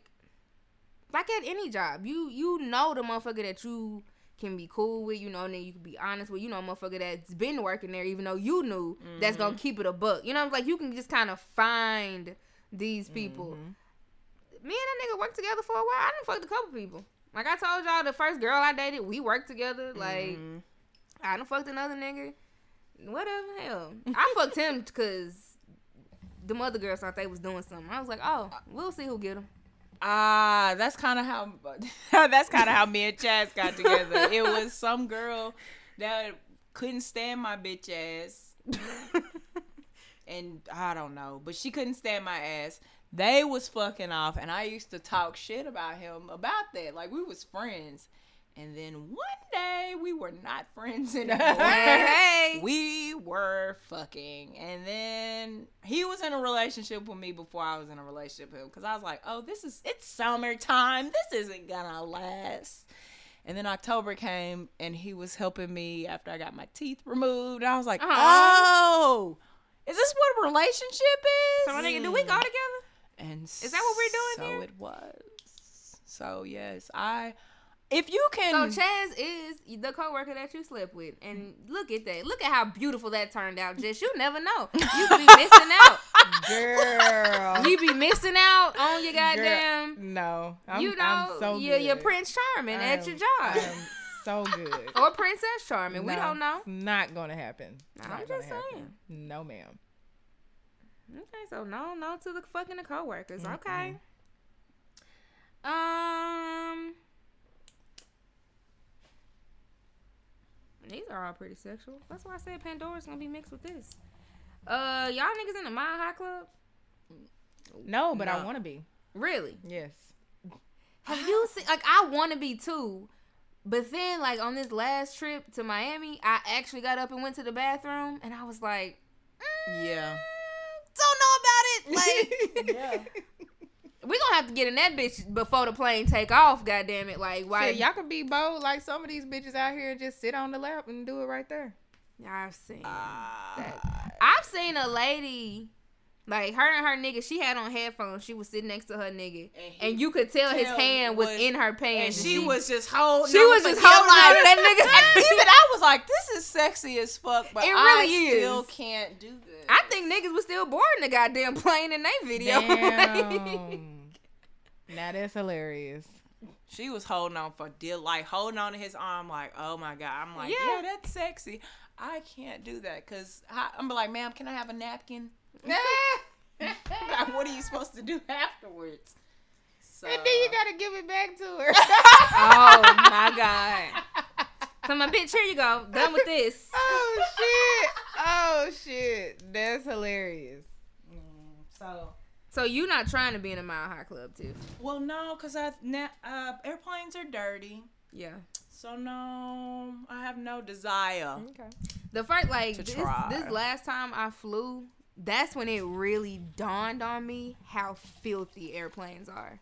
Speaker 2: like at any job, you you know the motherfucker that you can be cool with, you know, and then you can be honest with, you know, a motherfucker that's been working there, even though you knew that's
Speaker 4: Mm-hmm.
Speaker 2: gonna keep it a buck. You know, like you can just kind of find these people.
Speaker 4: Mm-hmm.
Speaker 2: Me and that nigga worked together for a while. I done fucked a couple people. Like I told y'all, the first girl I dated, we worked together. Like
Speaker 4: Mm-hmm.
Speaker 2: I done fucked another nigga. Whatever, hell. I fucked him because the mother girls thought they was doing something. I was like, oh, we'll see who get him.
Speaker 3: Ah, that's kind of how that's kind of how me and Chaz got together. It was some girl that couldn't stand my bitch ass, and I don't know, but she couldn't stand my ass. They was fucking off, and I used to talk shit about him about that. Like we was friends, and then one day we were not friends anymore.
Speaker 2: Hey.
Speaker 3: we were fucking and then he was in a relationship with me before i was in a relationship with him because i was like oh this is it's summertime this isn't gonna last and then october came and he was helping me after i got my teeth removed and i was like
Speaker 2: Uh-huh.
Speaker 3: oh is this what a relationship is
Speaker 2: So nigga, do we go together?
Speaker 3: and
Speaker 2: Is that what we're doing
Speaker 3: so
Speaker 2: here?
Speaker 3: it was so yes i if you can
Speaker 2: So Chaz is the coworker that you slept with, and look at that. Look at how beautiful that turned out. Just you never know. You could be missing out.
Speaker 4: Girl.
Speaker 2: You be missing out on your goddamn.
Speaker 4: no. I'm,
Speaker 2: you know,
Speaker 4: I'm so
Speaker 2: you're, you're Prince Charming
Speaker 4: I
Speaker 2: at your job,
Speaker 4: so good.
Speaker 2: or Princess Charming. we don't know.
Speaker 4: Not gonna happen. It's
Speaker 2: I'm just
Speaker 4: happen.
Speaker 2: saying.
Speaker 4: No, ma'am.
Speaker 2: Okay, so no, no to the fucking the coworkers. Okay. Um, these are all pretty sexual. That's why I said Pandora's gonna be mixed with this. Uh, y'all niggas in the Mile High Club?
Speaker 4: No, but I want to be.
Speaker 2: Really?
Speaker 4: Yes.
Speaker 2: Have you seen? Like, I want to be too. But then, like on this last trip to Miami, I actually got up and went to the bathroom, and I was like,
Speaker 3: Yeah.
Speaker 2: don't know about it. Like,
Speaker 3: Yeah.
Speaker 2: We gonna have to get in that bitch before the plane take off. God damn it! Like, why?
Speaker 4: Shit, y'all can be bold like some of these bitches out here and just sit on the lap and do it right there.
Speaker 2: I've seen
Speaker 3: Ah.
Speaker 2: that. I've seen a lady, like her and her nigga. She had on headphones. She was sitting next to her nigga,
Speaker 3: And
Speaker 2: and you could tell his hand was
Speaker 3: was-
Speaker 2: in her
Speaker 3: and
Speaker 2: pants.
Speaker 3: she was just holding.
Speaker 2: she
Speaker 3: on
Speaker 2: was just holding on that nigga.
Speaker 3: Even I was like, "This is sexy as fuck," but
Speaker 2: It
Speaker 3: I
Speaker 2: really
Speaker 3: still can't do this.
Speaker 2: I think niggas was still boarding the goddamn plane in that video.
Speaker 4: Damn. now that's hilarious.
Speaker 3: she was holding on for dear, like holding on to his arm, like, "Oh my god!" I'm like,
Speaker 2: Yeah.
Speaker 3: "Yeah, that's sexy." I can't do that because I'm like, "Ma'am, can I have a napkin?" like, what are you supposed to do afterwards? So,
Speaker 4: And then you gotta give it back to her.
Speaker 2: oh my god. So my bitch, here you go. Done with this.
Speaker 4: oh shit! Oh shit! That's hilarious.
Speaker 3: Mm, so
Speaker 2: So you not trying to be in a mile high club too?
Speaker 3: well, no, because I na- uh, airplanes are dirty.
Speaker 2: Yeah.
Speaker 3: So no, I have no desire.
Speaker 4: Okay.
Speaker 2: The first like
Speaker 3: To
Speaker 2: this,
Speaker 3: try.
Speaker 2: this last time I flew, that's when it really dawned on me how filthy airplanes are.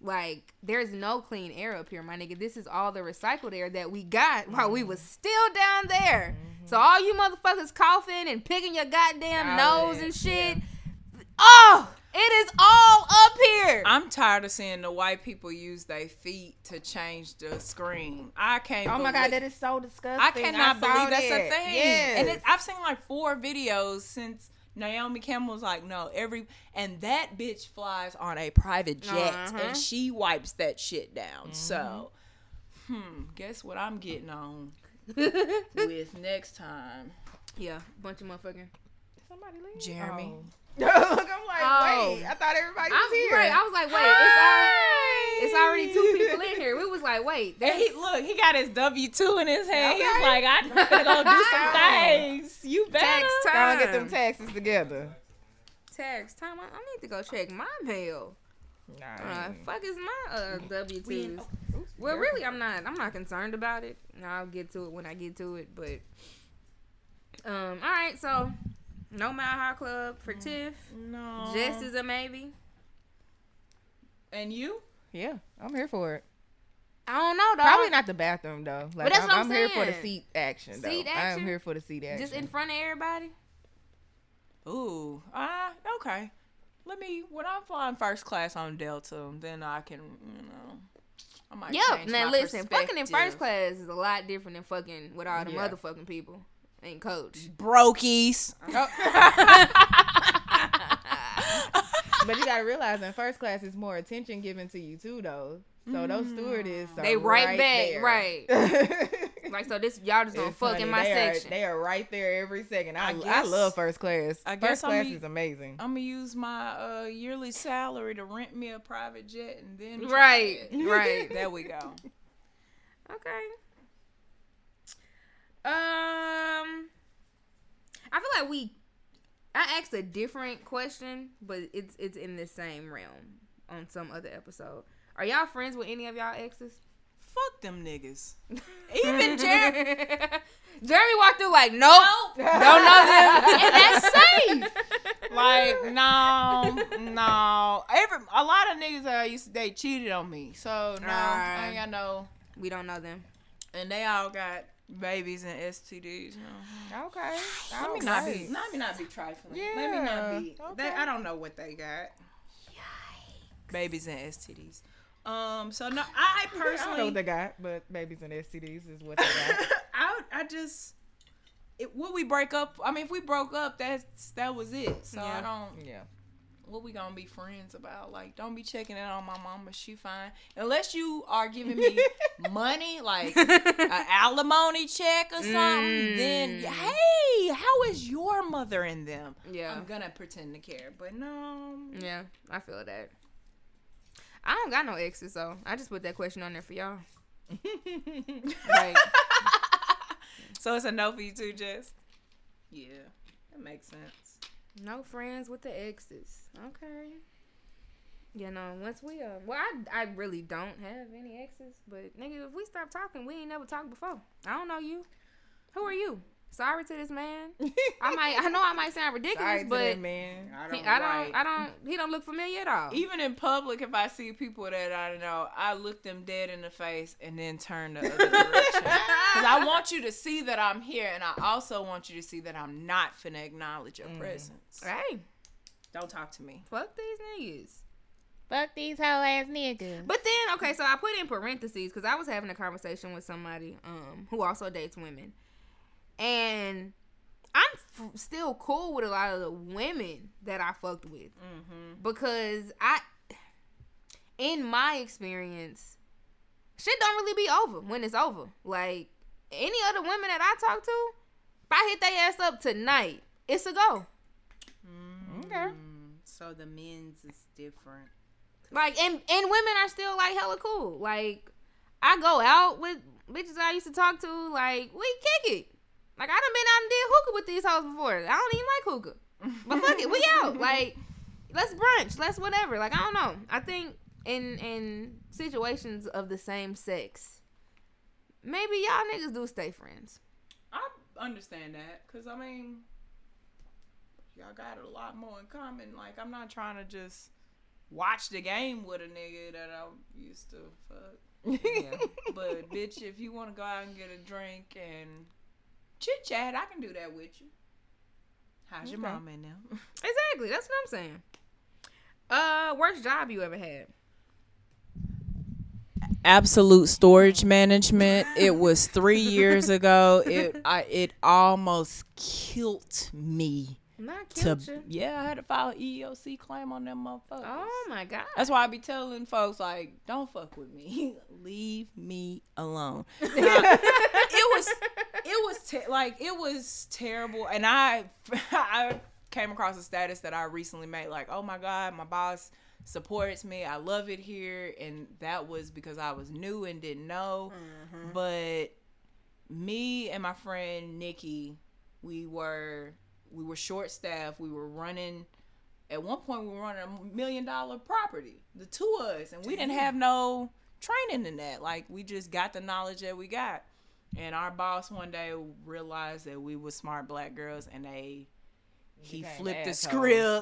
Speaker 2: Like there's no clean air up here, my nigga. This is all the recycled air that we got while we was still down there. So mm-hmm. all you motherfuckers coughing and picking your goddamn
Speaker 4: All
Speaker 2: nose
Speaker 4: that,
Speaker 2: and shit. Oh, it is all up here.
Speaker 3: I'm tired of seeing the white people use their feet to change the screen. I can't.
Speaker 4: Oh my god, that is so disgusting.
Speaker 3: I cannot
Speaker 4: saw
Speaker 3: believe that's a thing.
Speaker 4: Yes.
Speaker 3: And it, I've seen like four videos since Naomi Campbell was like, no, every and that bitch flies on a private jet
Speaker 2: Uh-huh.
Speaker 3: and she wipes that shit down. So, hmm, guess what I'm getting on with next time,
Speaker 2: yeah, bunch of motherfucking.
Speaker 4: Somebody leave.
Speaker 3: Jeremy.
Speaker 4: Oh. Look, I'm like,
Speaker 2: Oh.
Speaker 4: wait. I thought everybody was
Speaker 2: I was,
Speaker 4: here.
Speaker 2: right, I was like, wait, it's already, it's already two people in here. We was like, wait,
Speaker 3: And he look, he got his W two in his hand. He's
Speaker 4: Okay.
Speaker 3: like, I'm gonna go do some things. You better.
Speaker 2: Tax time.
Speaker 4: Gotta get them taxes together.
Speaker 2: tax time. I, I need to go check my mail.
Speaker 4: Nah.
Speaker 2: Uh, fuck is my uh W
Speaker 3: We in-
Speaker 2: twos? Well, really, I'm not. I'm not concerned about it. I'll get to it when I get to it. But um, all right. So no Mile High Club for Tiff.
Speaker 3: No.
Speaker 2: Just as a maybe.
Speaker 3: and you?
Speaker 4: yeah, I'm here for it.
Speaker 2: I don't know though.
Speaker 4: Probably not the bathroom though. Like
Speaker 2: that's
Speaker 4: I'm,
Speaker 2: what I'm
Speaker 4: I'm here for the seat action though.
Speaker 2: Seat
Speaker 4: I'm here for the seat action.
Speaker 2: Just in front of everybody.
Speaker 3: Ooh, ah, okay. Let me when I'm flying first class on Delta, then I can, you know, I might.
Speaker 2: Yep.
Speaker 3: change
Speaker 2: Now
Speaker 3: my
Speaker 2: listen, fucking in first class is a lot different than fucking with all the
Speaker 4: Yeah.
Speaker 2: other fucking people. Ain't coach.
Speaker 3: Brokies.
Speaker 4: but you gotta realize in first class it's more attention given to you too though. So those stewardess are
Speaker 2: They right back,
Speaker 4: there.
Speaker 2: right. Like so, this y'all just gonna
Speaker 4: It's
Speaker 2: fuck
Speaker 4: funny,
Speaker 2: in my
Speaker 4: they
Speaker 2: section.
Speaker 4: Are, they are right there every second. I,
Speaker 3: I
Speaker 4: I, love first class.
Speaker 3: I
Speaker 4: first
Speaker 3: guess I'm
Speaker 4: class
Speaker 3: a-
Speaker 4: is amazing.
Speaker 3: I'm gonna use my uh, yearly salary to rent me a private jet and then try
Speaker 2: Right,
Speaker 3: it.
Speaker 2: right.
Speaker 3: There we go.
Speaker 2: Okay. Um, I feel like we. I asked a different question, but it's it's in the same realm on some other episode. Are y'all friends with any of y'all exes?
Speaker 3: Fuck them niggas. Even Jeremy.
Speaker 2: Jeremy walked through like, nope, don't know them.
Speaker 3: and that's safe. Like no, no. Every a lot of niggas that I used to date cheated on me. So no, I ain't got no.
Speaker 2: we don't know them.
Speaker 3: And they all got babies and STDs. You know.
Speaker 4: Okay.
Speaker 3: Let me not be. Let me not be trifling. Yeah. Let me not be.
Speaker 4: Yeah,
Speaker 3: They. I don't know what they got. Yikes. Babies and STDs. Um. So no, I
Speaker 4: I don't know what they got, but babies and STDs is what they got.
Speaker 3: I I just. It, would we break up? I mean, if we broke up, that's that was it. So I don't.
Speaker 4: yeah.
Speaker 3: What we gonna be friends about? Like, don't be checking in on my mama. She fine. Unless you are giving me money, like an alimony check or something, then
Speaker 2: Mm.
Speaker 3: hey, how is your mother and them?
Speaker 2: Yeah.
Speaker 3: I'm gonna pretend to care, but no.
Speaker 2: Yeah, I feel that. I don't got no exes, so I just put that question on there for y'all. like,
Speaker 3: So it's a no for you too, Jess. Yeah, that makes sense.
Speaker 2: No friends with the exes. Okay. You know, once we uh, well, I I really don't have any exes, but nigga, if we stop talking, we ain't never talked before. I don't know you. Who are you? Sorry to this man. I might, I know I might sound ridiculous,
Speaker 4: Sorry
Speaker 2: but
Speaker 4: that man.
Speaker 3: I
Speaker 2: he- I don't, I don't, he don't look familiar at all.
Speaker 3: Even in public, if I see people that I know, I look them dead in the face and then turn the other direction. Because I want you to see that I'm here, and I also want you to see that I'm not finna acknowledge your presence.
Speaker 2: Hey,
Speaker 3: Don't talk to me.
Speaker 2: fuck these niggas.
Speaker 4: Fuck these hoe ass niggas.
Speaker 2: But then, okay, so I put in parentheses because I was having a conversation with somebody um who also dates women, and I'm f- still cool with a lot of the women that I fucked with because I, in my experience, shit don't really be over when it's over. Like any other women that I talk to, if I hit their ass up tonight, it's a go.
Speaker 4: Okay.
Speaker 3: Mm, So the men's is different.
Speaker 2: Like and and women are still like hella cool. Like I go out with bitches I used to talk to. Like we kick it. Like I done been out and did hookah with these hoes before. I don't even like hookah, but fuck it, we out. Like let's brunch, let's whatever. Like I don't know. I think in in situations of the same sex, maybe y'all niggas do stay friends.
Speaker 3: I understand that because I mean, y'all got a lot more in common. Like I'm not trying to just watch the game with a nigga that I used to fuck.
Speaker 2: Yeah.
Speaker 3: But bitch, if you want to go out and get a drink and chit chat, I can do that with you. How's your mom in now?
Speaker 2: exactly. That's what I'm saying. Uh, worst job you ever had?
Speaker 3: Absolute storage management. It was three years ago. It I it almost killed me.
Speaker 2: Not
Speaker 3: To
Speaker 2: killed you.
Speaker 3: yeah, I had to file an EEOC claim on them motherfuckers.
Speaker 2: Oh my god.
Speaker 3: That's why I be telling folks like, don't fuck with me. Leave me alone. Nah, it was it was te- like it was terrible, and I I came across a status that I recently made like, oh my god, my boss supports me. I love it here, and that was because I was new and didn't know. Mm-hmm. But me and my friend Nikki, we were we were short staffed. We were running at one point we were running a million dollar property, the two of us, and we didn't have no training in that. Like we just got the knowledge that we got. And our boss one day realized that we were smart black girls and they he flipped the
Speaker 4: assholes.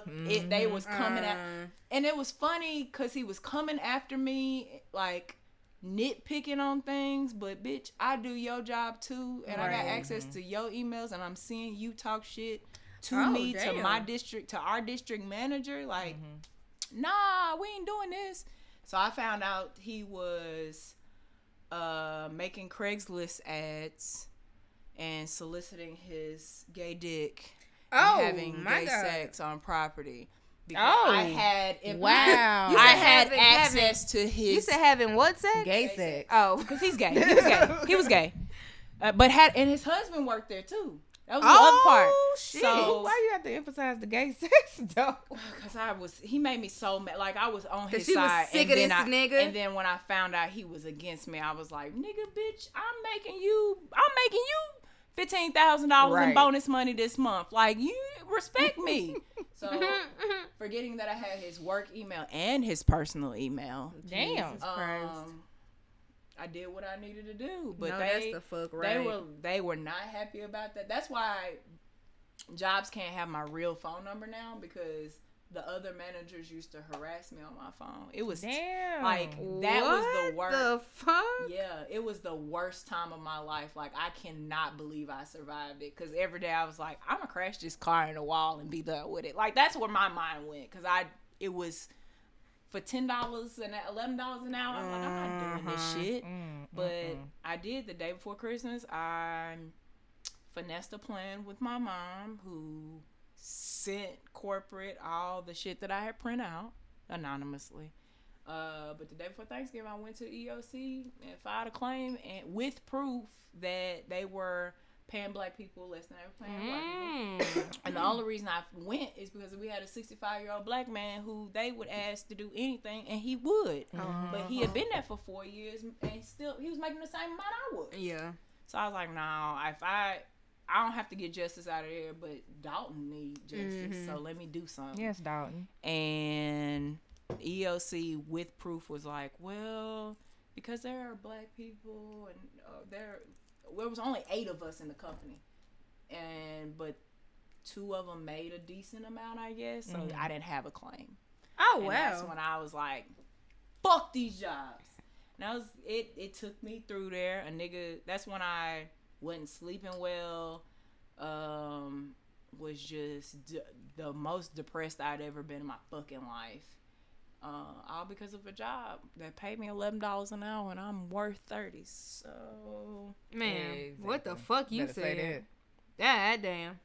Speaker 3: script. It, they was coming at
Speaker 2: Uh,
Speaker 3: and it was funny because he was coming after me like nitpicking on things but bitch i do your job too and i got
Speaker 2: Right.
Speaker 3: access to your emails and i'm seeing you talk shit to
Speaker 2: Oh,
Speaker 3: me to my district to our district manager like nah we ain't doing this so i found out he was uh making craigslist ads and soliciting his gay dick
Speaker 2: Oh,
Speaker 3: and having
Speaker 2: my
Speaker 3: gay
Speaker 2: God.
Speaker 3: sex on property because
Speaker 4: Oh,
Speaker 3: I had
Speaker 4: wow.
Speaker 3: I had
Speaker 2: having-
Speaker 3: access to his
Speaker 2: You said having what sex?
Speaker 4: Gay sex.
Speaker 2: Oh,
Speaker 3: because he's gay. He was gay. He was gay. Uh, but had and his husband worked there too. That was the
Speaker 2: Oh,
Speaker 3: other part.
Speaker 2: shit.
Speaker 3: So
Speaker 4: Why you have to emphasize the gay sex though?
Speaker 3: because I was he made me so mad. Like I was on his
Speaker 2: she was
Speaker 3: side.
Speaker 2: sick
Speaker 3: and
Speaker 2: of
Speaker 3: then
Speaker 2: this
Speaker 3: I,
Speaker 2: nigga?
Speaker 3: And then when I found out he was against me, I was like, nigga, bitch, I'm making you. I'm making you. Fifteen thousand dollars in bonus money this month. Like you respect me. so forgetting that I had his work email and his personal email.
Speaker 4: Damn.
Speaker 2: Christ.
Speaker 3: Um, I did what I needed to do, but
Speaker 2: no,
Speaker 3: they
Speaker 2: that's the fuck right.
Speaker 3: they were they were not happy about that. That's why jobs can't have my real phone number now because the other managers used to harass me on my phone. It was
Speaker 4: Damn.
Speaker 3: like that was the worst.
Speaker 2: The fuck?
Speaker 3: yeah, it was the worst time of my life. Like I cannot believe I survived it because every day I was like, I'm gonna crash this car in a wall and be done with it. Like that's where my mind went because I it was for ten dollars and eleven dollars an hour. I'm like, I'm not doing this shit.
Speaker 4: Mm,
Speaker 3: But
Speaker 4: mm,
Speaker 3: I did the day before Christmas. I finessed a plan with my mom who sent corporate all the shit that I had print out anonymously. Uh, but the day before Thanksgiving, I went to the EOC and filed a claim and with proof that they were paying black people less than they were paying white people.
Speaker 2: Mm.
Speaker 3: And the only reason I went is because we had a 65 year old black man who they would ask to do anything, and he would. But he had been there for four years, and still he was making the same amount I was.
Speaker 2: Yeah.
Speaker 3: So I was like, no, if I. I don't have to get justice out of there, but Dalton needs justice. So let me do something.
Speaker 4: Yes, Dalton.
Speaker 3: And EOC with proof was like, well, because there are black people and uh, there, there was only eight of us in the company, and but two of them made a decent amount, I guess. So I didn't have a claim.
Speaker 2: Oh
Speaker 3: And that's when I was like, fuck these jobs. And I was it. It took me through there. A nigga. That's when I wasn't sleeping well. Um, was just d- the most depressed I'd ever been in my fucking life. Uh, all because of a job that paid me eleven dollars an hour, and I'm worth thirty. So
Speaker 2: Man, what the fuck you
Speaker 4: Better say
Speaker 2: said? God damn.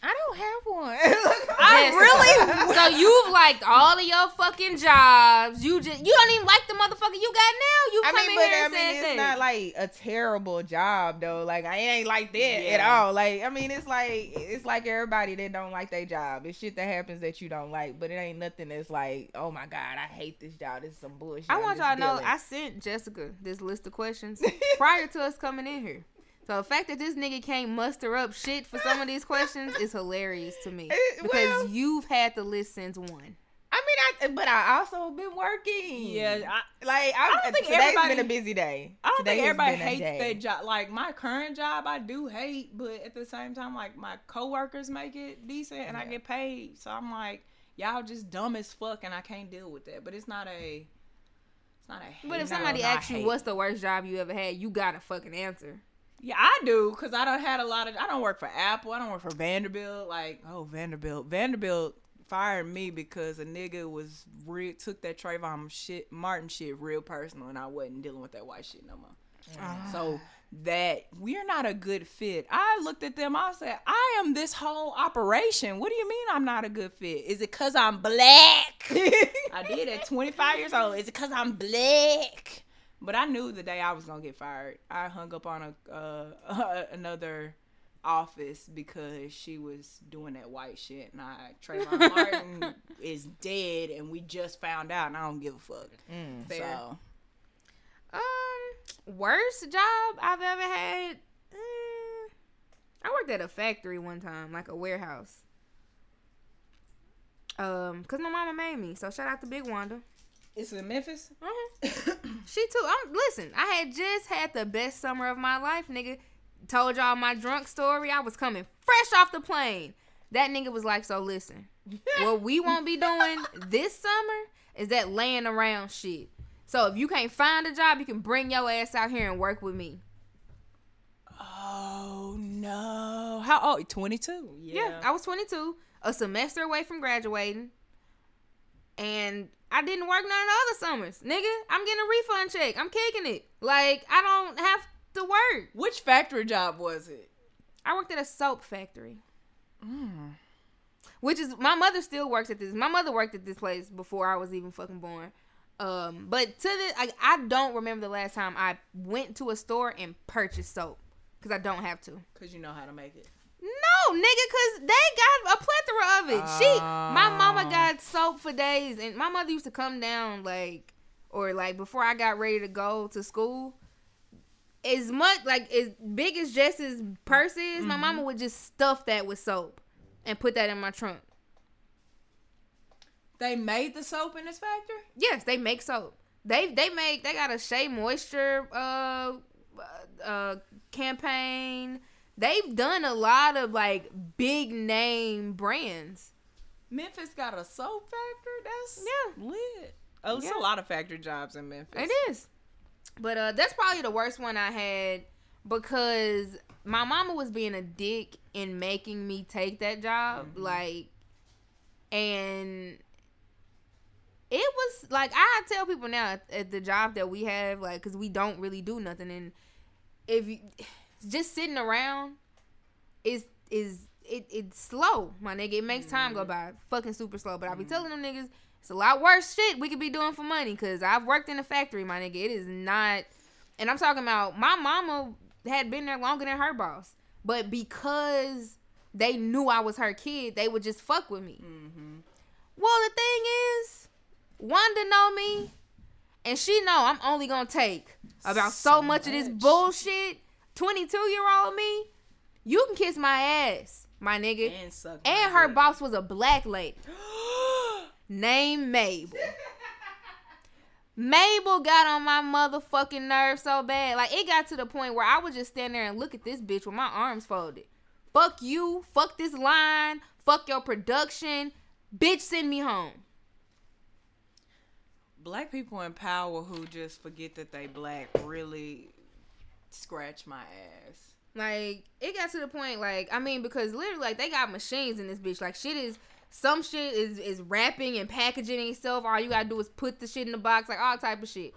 Speaker 4: I don't have one.
Speaker 2: I really. so you've liked all of your fucking jobs. You just you don't even like the motherfucker you got now. You
Speaker 4: I
Speaker 2: come
Speaker 4: mean,
Speaker 2: in
Speaker 4: but
Speaker 2: here
Speaker 4: I
Speaker 2: and
Speaker 4: mean,
Speaker 2: said
Speaker 4: it's
Speaker 2: that.
Speaker 4: not like a terrible job though. Like I ain't like that at all. Like I mean, it's like it's like everybody that don't like their job. It's shit that happens that you don't like, but it ain't nothing that's like, oh my god, I hate this job. This is some bullshit.
Speaker 2: I want y'all to know. I sent Jessica this list of questions prior to us coming in here. So the fact that this nigga can't muster up shit for some of these questions is hilarious to me because
Speaker 4: well-
Speaker 2: you've had the list since one.
Speaker 4: I mean, I but I also been working.
Speaker 3: yeah, I,
Speaker 4: like I,
Speaker 3: don't think
Speaker 4: today's
Speaker 3: everybody-
Speaker 4: been a busy day.
Speaker 3: I don't
Speaker 4: Today
Speaker 3: think everybody hates
Speaker 4: day.
Speaker 3: their job. Like my current job, I do hate, but at the same time, like my coworkers make it decent and I get paid. So I'm like, y'all just dumb as fuck, and I can't deal with that. But it's not a, it's not a.
Speaker 2: But if somebody
Speaker 3: not
Speaker 2: asks you what's the worst job you ever had, you gotta fucking answer.
Speaker 3: Yeah, I do, cause I don't had a lot of. I don't work for Apple. I don't work for Vanderbilt. Like, oh Vanderbilt, Vanderbilt fired me because a nigga was real took that Trayvon shit, Martin shit, real personal, and I wasn't dealing with that white shit no more. Mm. So that we're not a good fit. I looked at them. I said, I am this whole operation. What do you mean I'm not a good fit? Is it because I'm black? I did at 25 years old. Is it because I'm black? But I knew the day I was gonna get fired. I hung up on a uh, another office because she was doing that white shit, and I Trayvon Martin is dead, and we just found out, and I don't give a fuck.
Speaker 2: Fair.
Speaker 3: So
Speaker 2: Um, worst job I've ever had. eh, I worked at a factory one time, like a warehouse. Um, cause my mama made me. So shout out to Big Wanda.
Speaker 3: It's in Memphis.
Speaker 2: Uh-huh. she too. I'm listen. I had just had the best summer of my life, nigga. Told y'all my drunk story. I was coming fresh off the plane. That nigga was like, "So listen, what we won't be doing this summer is that laying around shit. So if you can't find a job, you can bring your ass out here and work with me."
Speaker 3: Oh no! How old? Twenty two.
Speaker 2: Yeah, I was 22, a semester away from graduating, and I didn't work none of the other summers. Nigga, I'm getting a refund check. I'm kicking it. Like I don't have to work.
Speaker 3: Which factory job was it?
Speaker 2: I worked at a soap factory. Which is my mother still works at this. My mother worked at this place before I was even fucking born. Um, but to this, I, I don't remember the last time I went to a store and purchased soap because I don't have to.
Speaker 3: Cause you know how to make it.
Speaker 2: No, nigga, cause they got a plethora of it. she, my mama got soap for days, and my mother used to come down like, or like before I got ready to go to school. As much like as big as Jess's purse is, my mama would just stuff that with soap and put that in my trunk.
Speaker 3: They made the soap in this factory.
Speaker 2: Yes, they make soap. They they make they got a Shea Moisture uh uh campaign. They've done a lot of like big name brands.
Speaker 3: Memphis got a soap factory. That's
Speaker 2: Yeah.
Speaker 3: lit. Oh, there's
Speaker 2: Yeah.
Speaker 3: a lot of factory jobs in Memphis.
Speaker 2: It is. But uh that's probably the worst one I had because my mama was being a dick in making me take that job. Like and it was like I tell people now at, at the job that we have, like, cause we don't really do nothing, and if you just sitting around is is it it's slow, my nigga. It makes time go mm-hmm. by fucking super slow. But I be mm-hmm. telling them niggas it's a lot worse shit we could be doing for money, cause I've worked in a factory, my nigga. It is not, and I'm talking about my mama had been there longer than her boss. But because they knew I was her kid, they would just fuck with me. Mm-hmm. Well, the thing is, Wanda know me, and she know I'm only gonna take about so,
Speaker 3: So
Speaker 2: much, of this bullshit. 22 year old me, you can kiss my ass, my nigga.
Speaker 3: And suck.
Speaker 2: And her
Speaker 3: dick.
Speaker 2: boss was a black lady named Mabel. Mabel got on my motherfucking nerves so bad. Like it got to the point where I would just stand there and look at this bitch with my arms folded. Fuck you. Fuck this line. Fuck your production. Bitch, send me home.
Speaker 3: Black people in power who just forget that they black really scratch my ass.
Speaker 2: Like it got to the point, like I mean, because literally, like they got machines in this bitch. Like shit is some shit is is wrapping and packaging itself. All you gotta do is put the shit in the box, like all type of shit.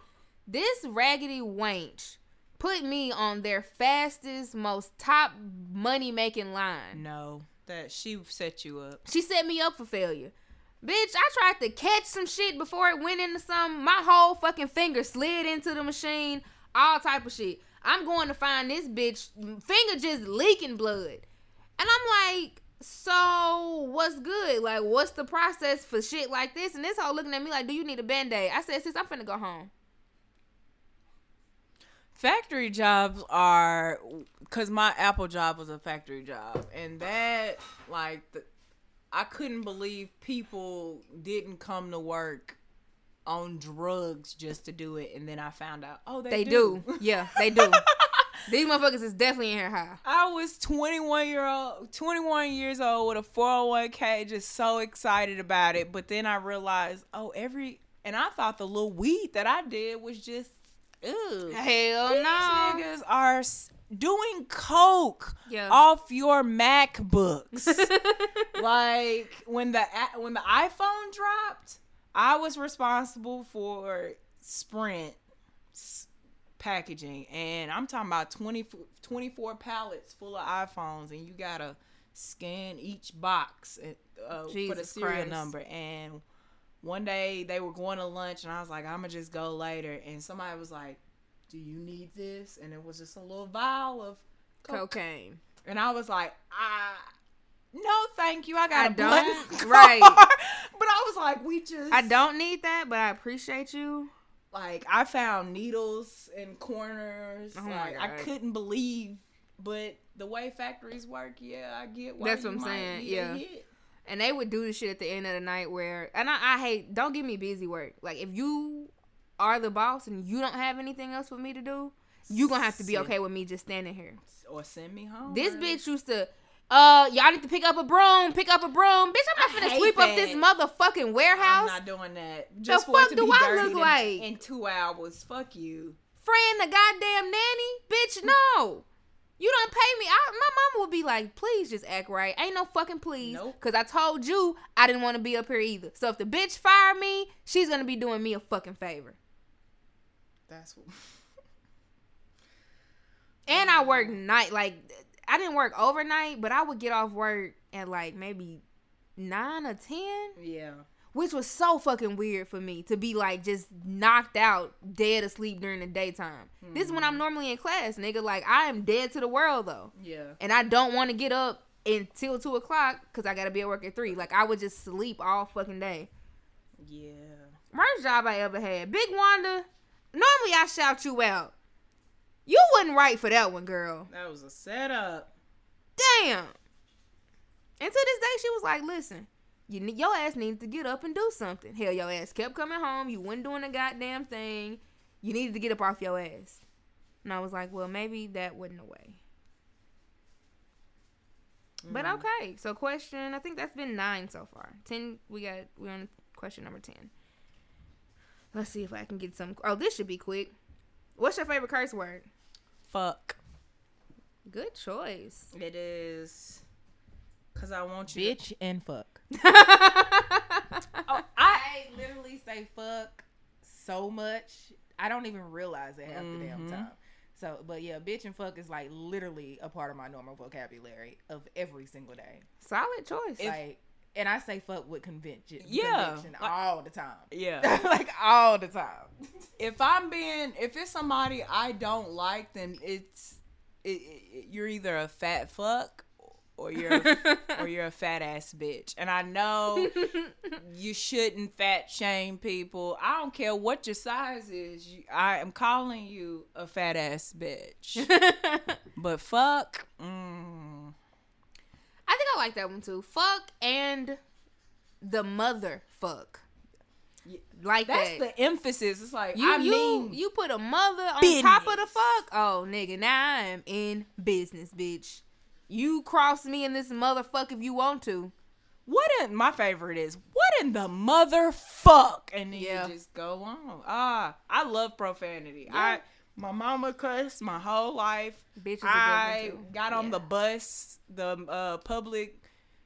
Speaker 2: This raggedy wench put me on their fastest, most top money making line.
Speaker 3: No, that she set you up.
Speaker 2: She set me up for failure. Bitch, I tried to catch some shit before it went into some. My whole fucking finger slid into the machine. All type of shit. I'm going to find this bitch finger just leaking blood. And I'm like, so what's good? Like, what's the process for shit like this? And this hoe looking at me like, do you need a band-aid? I said, sis, I'm finna go home.
Speaker 3: Factory jobs are because my Apple job was a factory job, and that like the, I couldn't believe people didn't come to work on drugs just to do it, and then I found out oh they,
Speaker 2: They do. Yeah, they do. These motherfuckers is definitely in here high.
Speaker 3: I was 21 year old, 21 years old with a 401k, just so excited about it. But then I realized, oh, every and I thought the little weed that I did was just, ew.
Speaker 2: Hell no
Speaker 3: These
Speaker 2: no.
Speaker 3: niggas are doing coke
Speaker 2: Yeah.
Speaker 3: off your MacBooks. like when the when the iPhone dropped, I was responsible for Sprint packaging, and I'm talking about 20, 24 pallets full of iPhones, and you gotta scan each box uh, for the serial
Speaker 2: Christ.
Speaker 3: number. And one day they were going to lunch, and I was like, I'm gonna just go later. And somebody was like, "Do you need this?" And it was just a little vial of coke.
Speaker 2: Cocaine.
Speaker 3: And I was like, I no, thank you. I got
Speaker 2: I
Speaker 3: a
Speaker 2: don't- right.
Speaker 3: But I was like, we just
Speaker 2: I don't need that, but I appreciate you.
Speaker 3: like I found needles in corners.
Speaker 2: Oh my
Speaker 3: like I couldn't believe, but the way factories work, yeah, I get why.
Speaker 2: That's what I'm saying, yeah.
Speaker 3: hit.
Speaker 2: And they would do the shit at the end of the night where, and I, I hate, don't give me busy work. Like, if you are the boss and you don't have anything else for me to do, you gonna have to be okay with me just standing here.
Speaker 3: or send me home.
Speaker 2: This bitch used to, uh, y'all need to pick up a broom, pick up a broom. Bitch, I'm
Speaker 3: I
Speaker 2: not finna
Speaker 3: hate
Speaker 2: sweep up this motherfucking warehouse.
Speaker 3: I'm not doing that. Just for
Speaker 2: fuck do
Speaker 3: be
Speaker 2: I look
Speaker 3: in-
Speaker 2: like?
Speaker 3: in two hours? Fuck you.
Speaker 2: Friend the goddamn nanny? Bitch, no. You don't pay me. I, my mama would be like, please just act right. Ain't no fucking please.
Speaker 3: Nope.
Speaker 2: Cause I told you I didn't want to be up here either. So if the bitch fire me, she's gonna be doing me a fucking favor.
Speaker 3: That's what.
Speaker 2: And I work night like I didn't work overnight, but I would get off work at like maybe nine or ten.
Speaker 3: yeah.
Speaker 2: Which was so fucking weird for me to be like just knocked out, dead asleep during the daytime. This is when I'm hmm. normally in class, nigga. Like I am dead to the world though.
Speaker 3: Yeah.
Speaker 2: and I don't want to get up until two o'clock because I gotta be at work at three. Like I would just sleep all fucking day.
Speaker 3: Yeah.
Speaker 2: Worst job I ever had. Big Wanda. Normally I shout you out. You wasn't right for that one, girl.
Speaker 3: That was a setup.
Speaker 2: Damn. And to this day, she was like, "Listen, you your ass needs to get up and do something. Hell, your ass kept coming home. You wasn't doing a goddamn thing. You needed to get up off your ass." And I was like, "Well, maybe that wasn't the way." But mm-hmm. okay, so question. I think that's been nine so far. Ten. We got. we're on question number ten. Let's see if I can get some. Oh, this should be quick. What's your favorite curse word?
Speaker 3: Fuck.
Speaker 2: Good choice.
Speaker 3: It is. Cause I want you.
Speaker 4: Bitch and fuck.
Speaker 3: Oh,
Speaker 4: I literally say fuck so much. I don't even realize it half the damn
Speaker 3: Mhm.
Speaker 4: time. So, but yeah, bitch and fuck is like literally a part of my normal vocabulary of every single day.
Speaker 2: Solid choice.
Speaker 4: like, and I say fuck with convention,
Speaker 3: Yeah,
Speaker 4: conviction
Speaker 3: like-
Speaker 4: all the time.
Speaker 3: Yeah.
Speaker 4: like all the time.
Speaker 3: if I'm being, if it's somebody I don't like, then it's it, it, you're either a fat fuck or you're a, or you're a fat ass bitch. And I know you shouldn't fat shame people. I don't care what your size is. You, I am calling you a fat ass bitch. but fuck, mm,
Speaker 2: I think I like that one too. Fuck and the mother fuck. Like
Speaker 3: that's
Speaker 2: that.
Speaker 3: the emphasis. It's like
Speaker 2: you
Speaker 3: I
Speaker 2: you
Speaker 3: mean,
Speaker 2: you put a mother on top of the fuck. Oh nigga, now I am in business, bitch. You cross me in this motherfucker if you want to.
Speaker 3: what in my favorite is what in the motherfuck, and then
Speaker 2: Yeah.
Speaker 3: you just go on. Ah, I love profanity. I my mama cussed my whole life.
Speaker 2: Bitch
Speaker 3: I
Speaker 2: good one, too.
Speaker 3: got on
Speaker 2: Yeah.
Speaker 3: the bus, the uh, public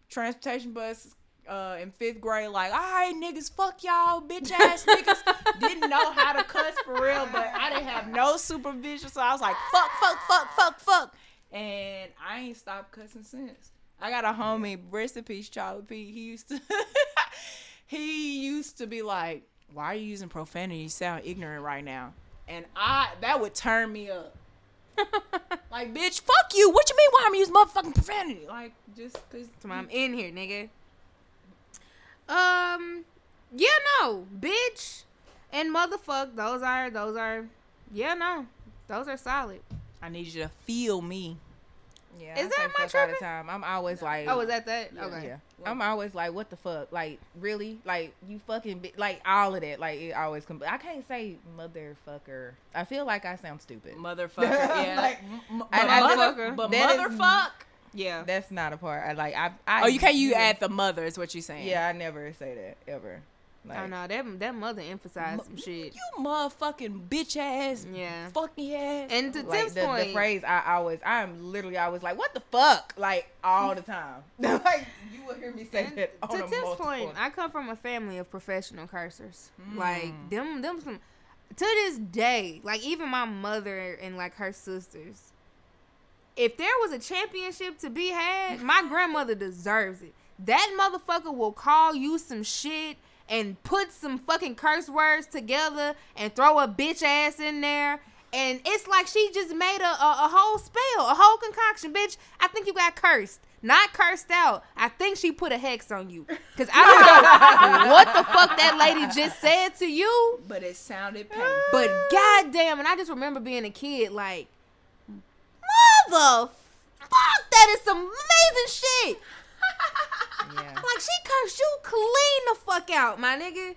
Speaker 3: transportation bus. Uh, in fifth grade, like, all right, niggas, fuck y'all, bitch ass niggas. didn't know how to cuss for real, but I didn't have no supervision, so I was like, fuck, fuck, fuck, fuck, fuck, and I ain't stopped cussing since. I got a homie, rest in peace, Charlie P. He used to, he used to be like, why are you using profanity? You sound ignorant right now, and I that would turn me up. Like, bitch, fuck you. What you mean why I'm using motherfucking profanity? Like, just cause
Speaker 2: So I'm in here, nigga. Um, yeah, no, bitch, and motherfuck. Those are those are, yeah, no, those are solid.
Speaker 3: I need you to feel me.
Speaker 4: Yeah,
Speaker 2: Is
Speaker 4: I
Speaker 2: that
Speaker 4: say
Speaker 2: my
Speaker 4: fuck all the time. I'm always like,
Speaker 2: Oh, is that that? Okay.
Speaker 4: Yeah. I'm always like, what the fuck? Like, really? Like, you fucking, bi- like, all of that. Like, it always come. I can't say motherfucker. I feel like I sound stupid.
Speaker 3: Motherfucker. Yeah.
Speaker 4: Like,
Speaker 3: M-
Speaker 4: I-
Speaker 3: but
Speaker 4: I
Speaker 3: mother- but
Speaker 4: that is-
Speaker 3: motherfuck.
Speaker 2: Yeah.
Speaker 4: That's not a part. I like, I, I.
Speaker 3: Oh, you can't you
Speaker 4: yeah.
Speaker 3: add the mother is what you're saying.
Speaker 4: Yeah, I never say that ever. Like,
Speaker 2: I know that that mother emphasized some shit.
Speaker 3: You motherfucking bitch ass.
Speaker 2: Yeah.
Speaker 3: Fucking ass.
Speaker 2: And to
Speaker 4: Like
Speaker 2: Tim's
Speaker 4: the,
Speaker 2: point,
Speaker 4: the phrase, I always, I'm literally always like, what the fuck? Like, all the time. like, you will hear me say that on
Speaker 2: to
Speaker 4: a
Speaker 2: Tim's point, I come from a family of professional cursors.
Speaker 3: Mm.
Speaker 2: Like them, them some. To this day, like even my mother and like her sisters, if there was a championship to be had, my grandmother deserves it. That motherfucker will call you some shit and put some fucking curse words together and throw a bitch ass in there. And it's like she just made a, a, a whole spell, a whole concoction. Bitch, I think you got cursed. Not cursed out. I think she put a hex on you. Because I don't know what the fuck that lady just said to you.
Speaker 3: but it sounded painful.
Speaker 2: But goddamn, and I just remember being a kid, like, mother, fuck, that is some amazing shit.
Speaker 4: Yeah.
Speaker 2: Like she cursed you clean the fuck out, my nigga.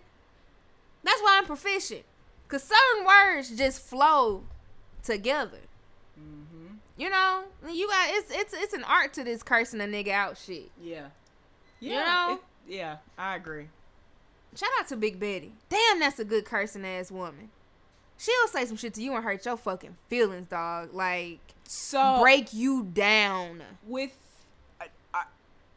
Speaker 2: That's why I'm proficient, cause certain words just flow together.
Speaker 3: Mm-hmm.
Speaker 2: You know, you got it's it's it's an art to this cursing a nigga out shit.
Speaker 3: Yeah.
Speaker 2: You
Speaker 3: Yeah.
Speaker 2: know?
Speaker 3: it- yeah, I agree.
Speaker 2: Shout out to Big Betty. Damn, that's a good cursing ass woman. She'll say some shit to you and hurt your fucking feelings, dog. Like
Speaker 3: So
Speaker 2: break you down.
Speaker 3: with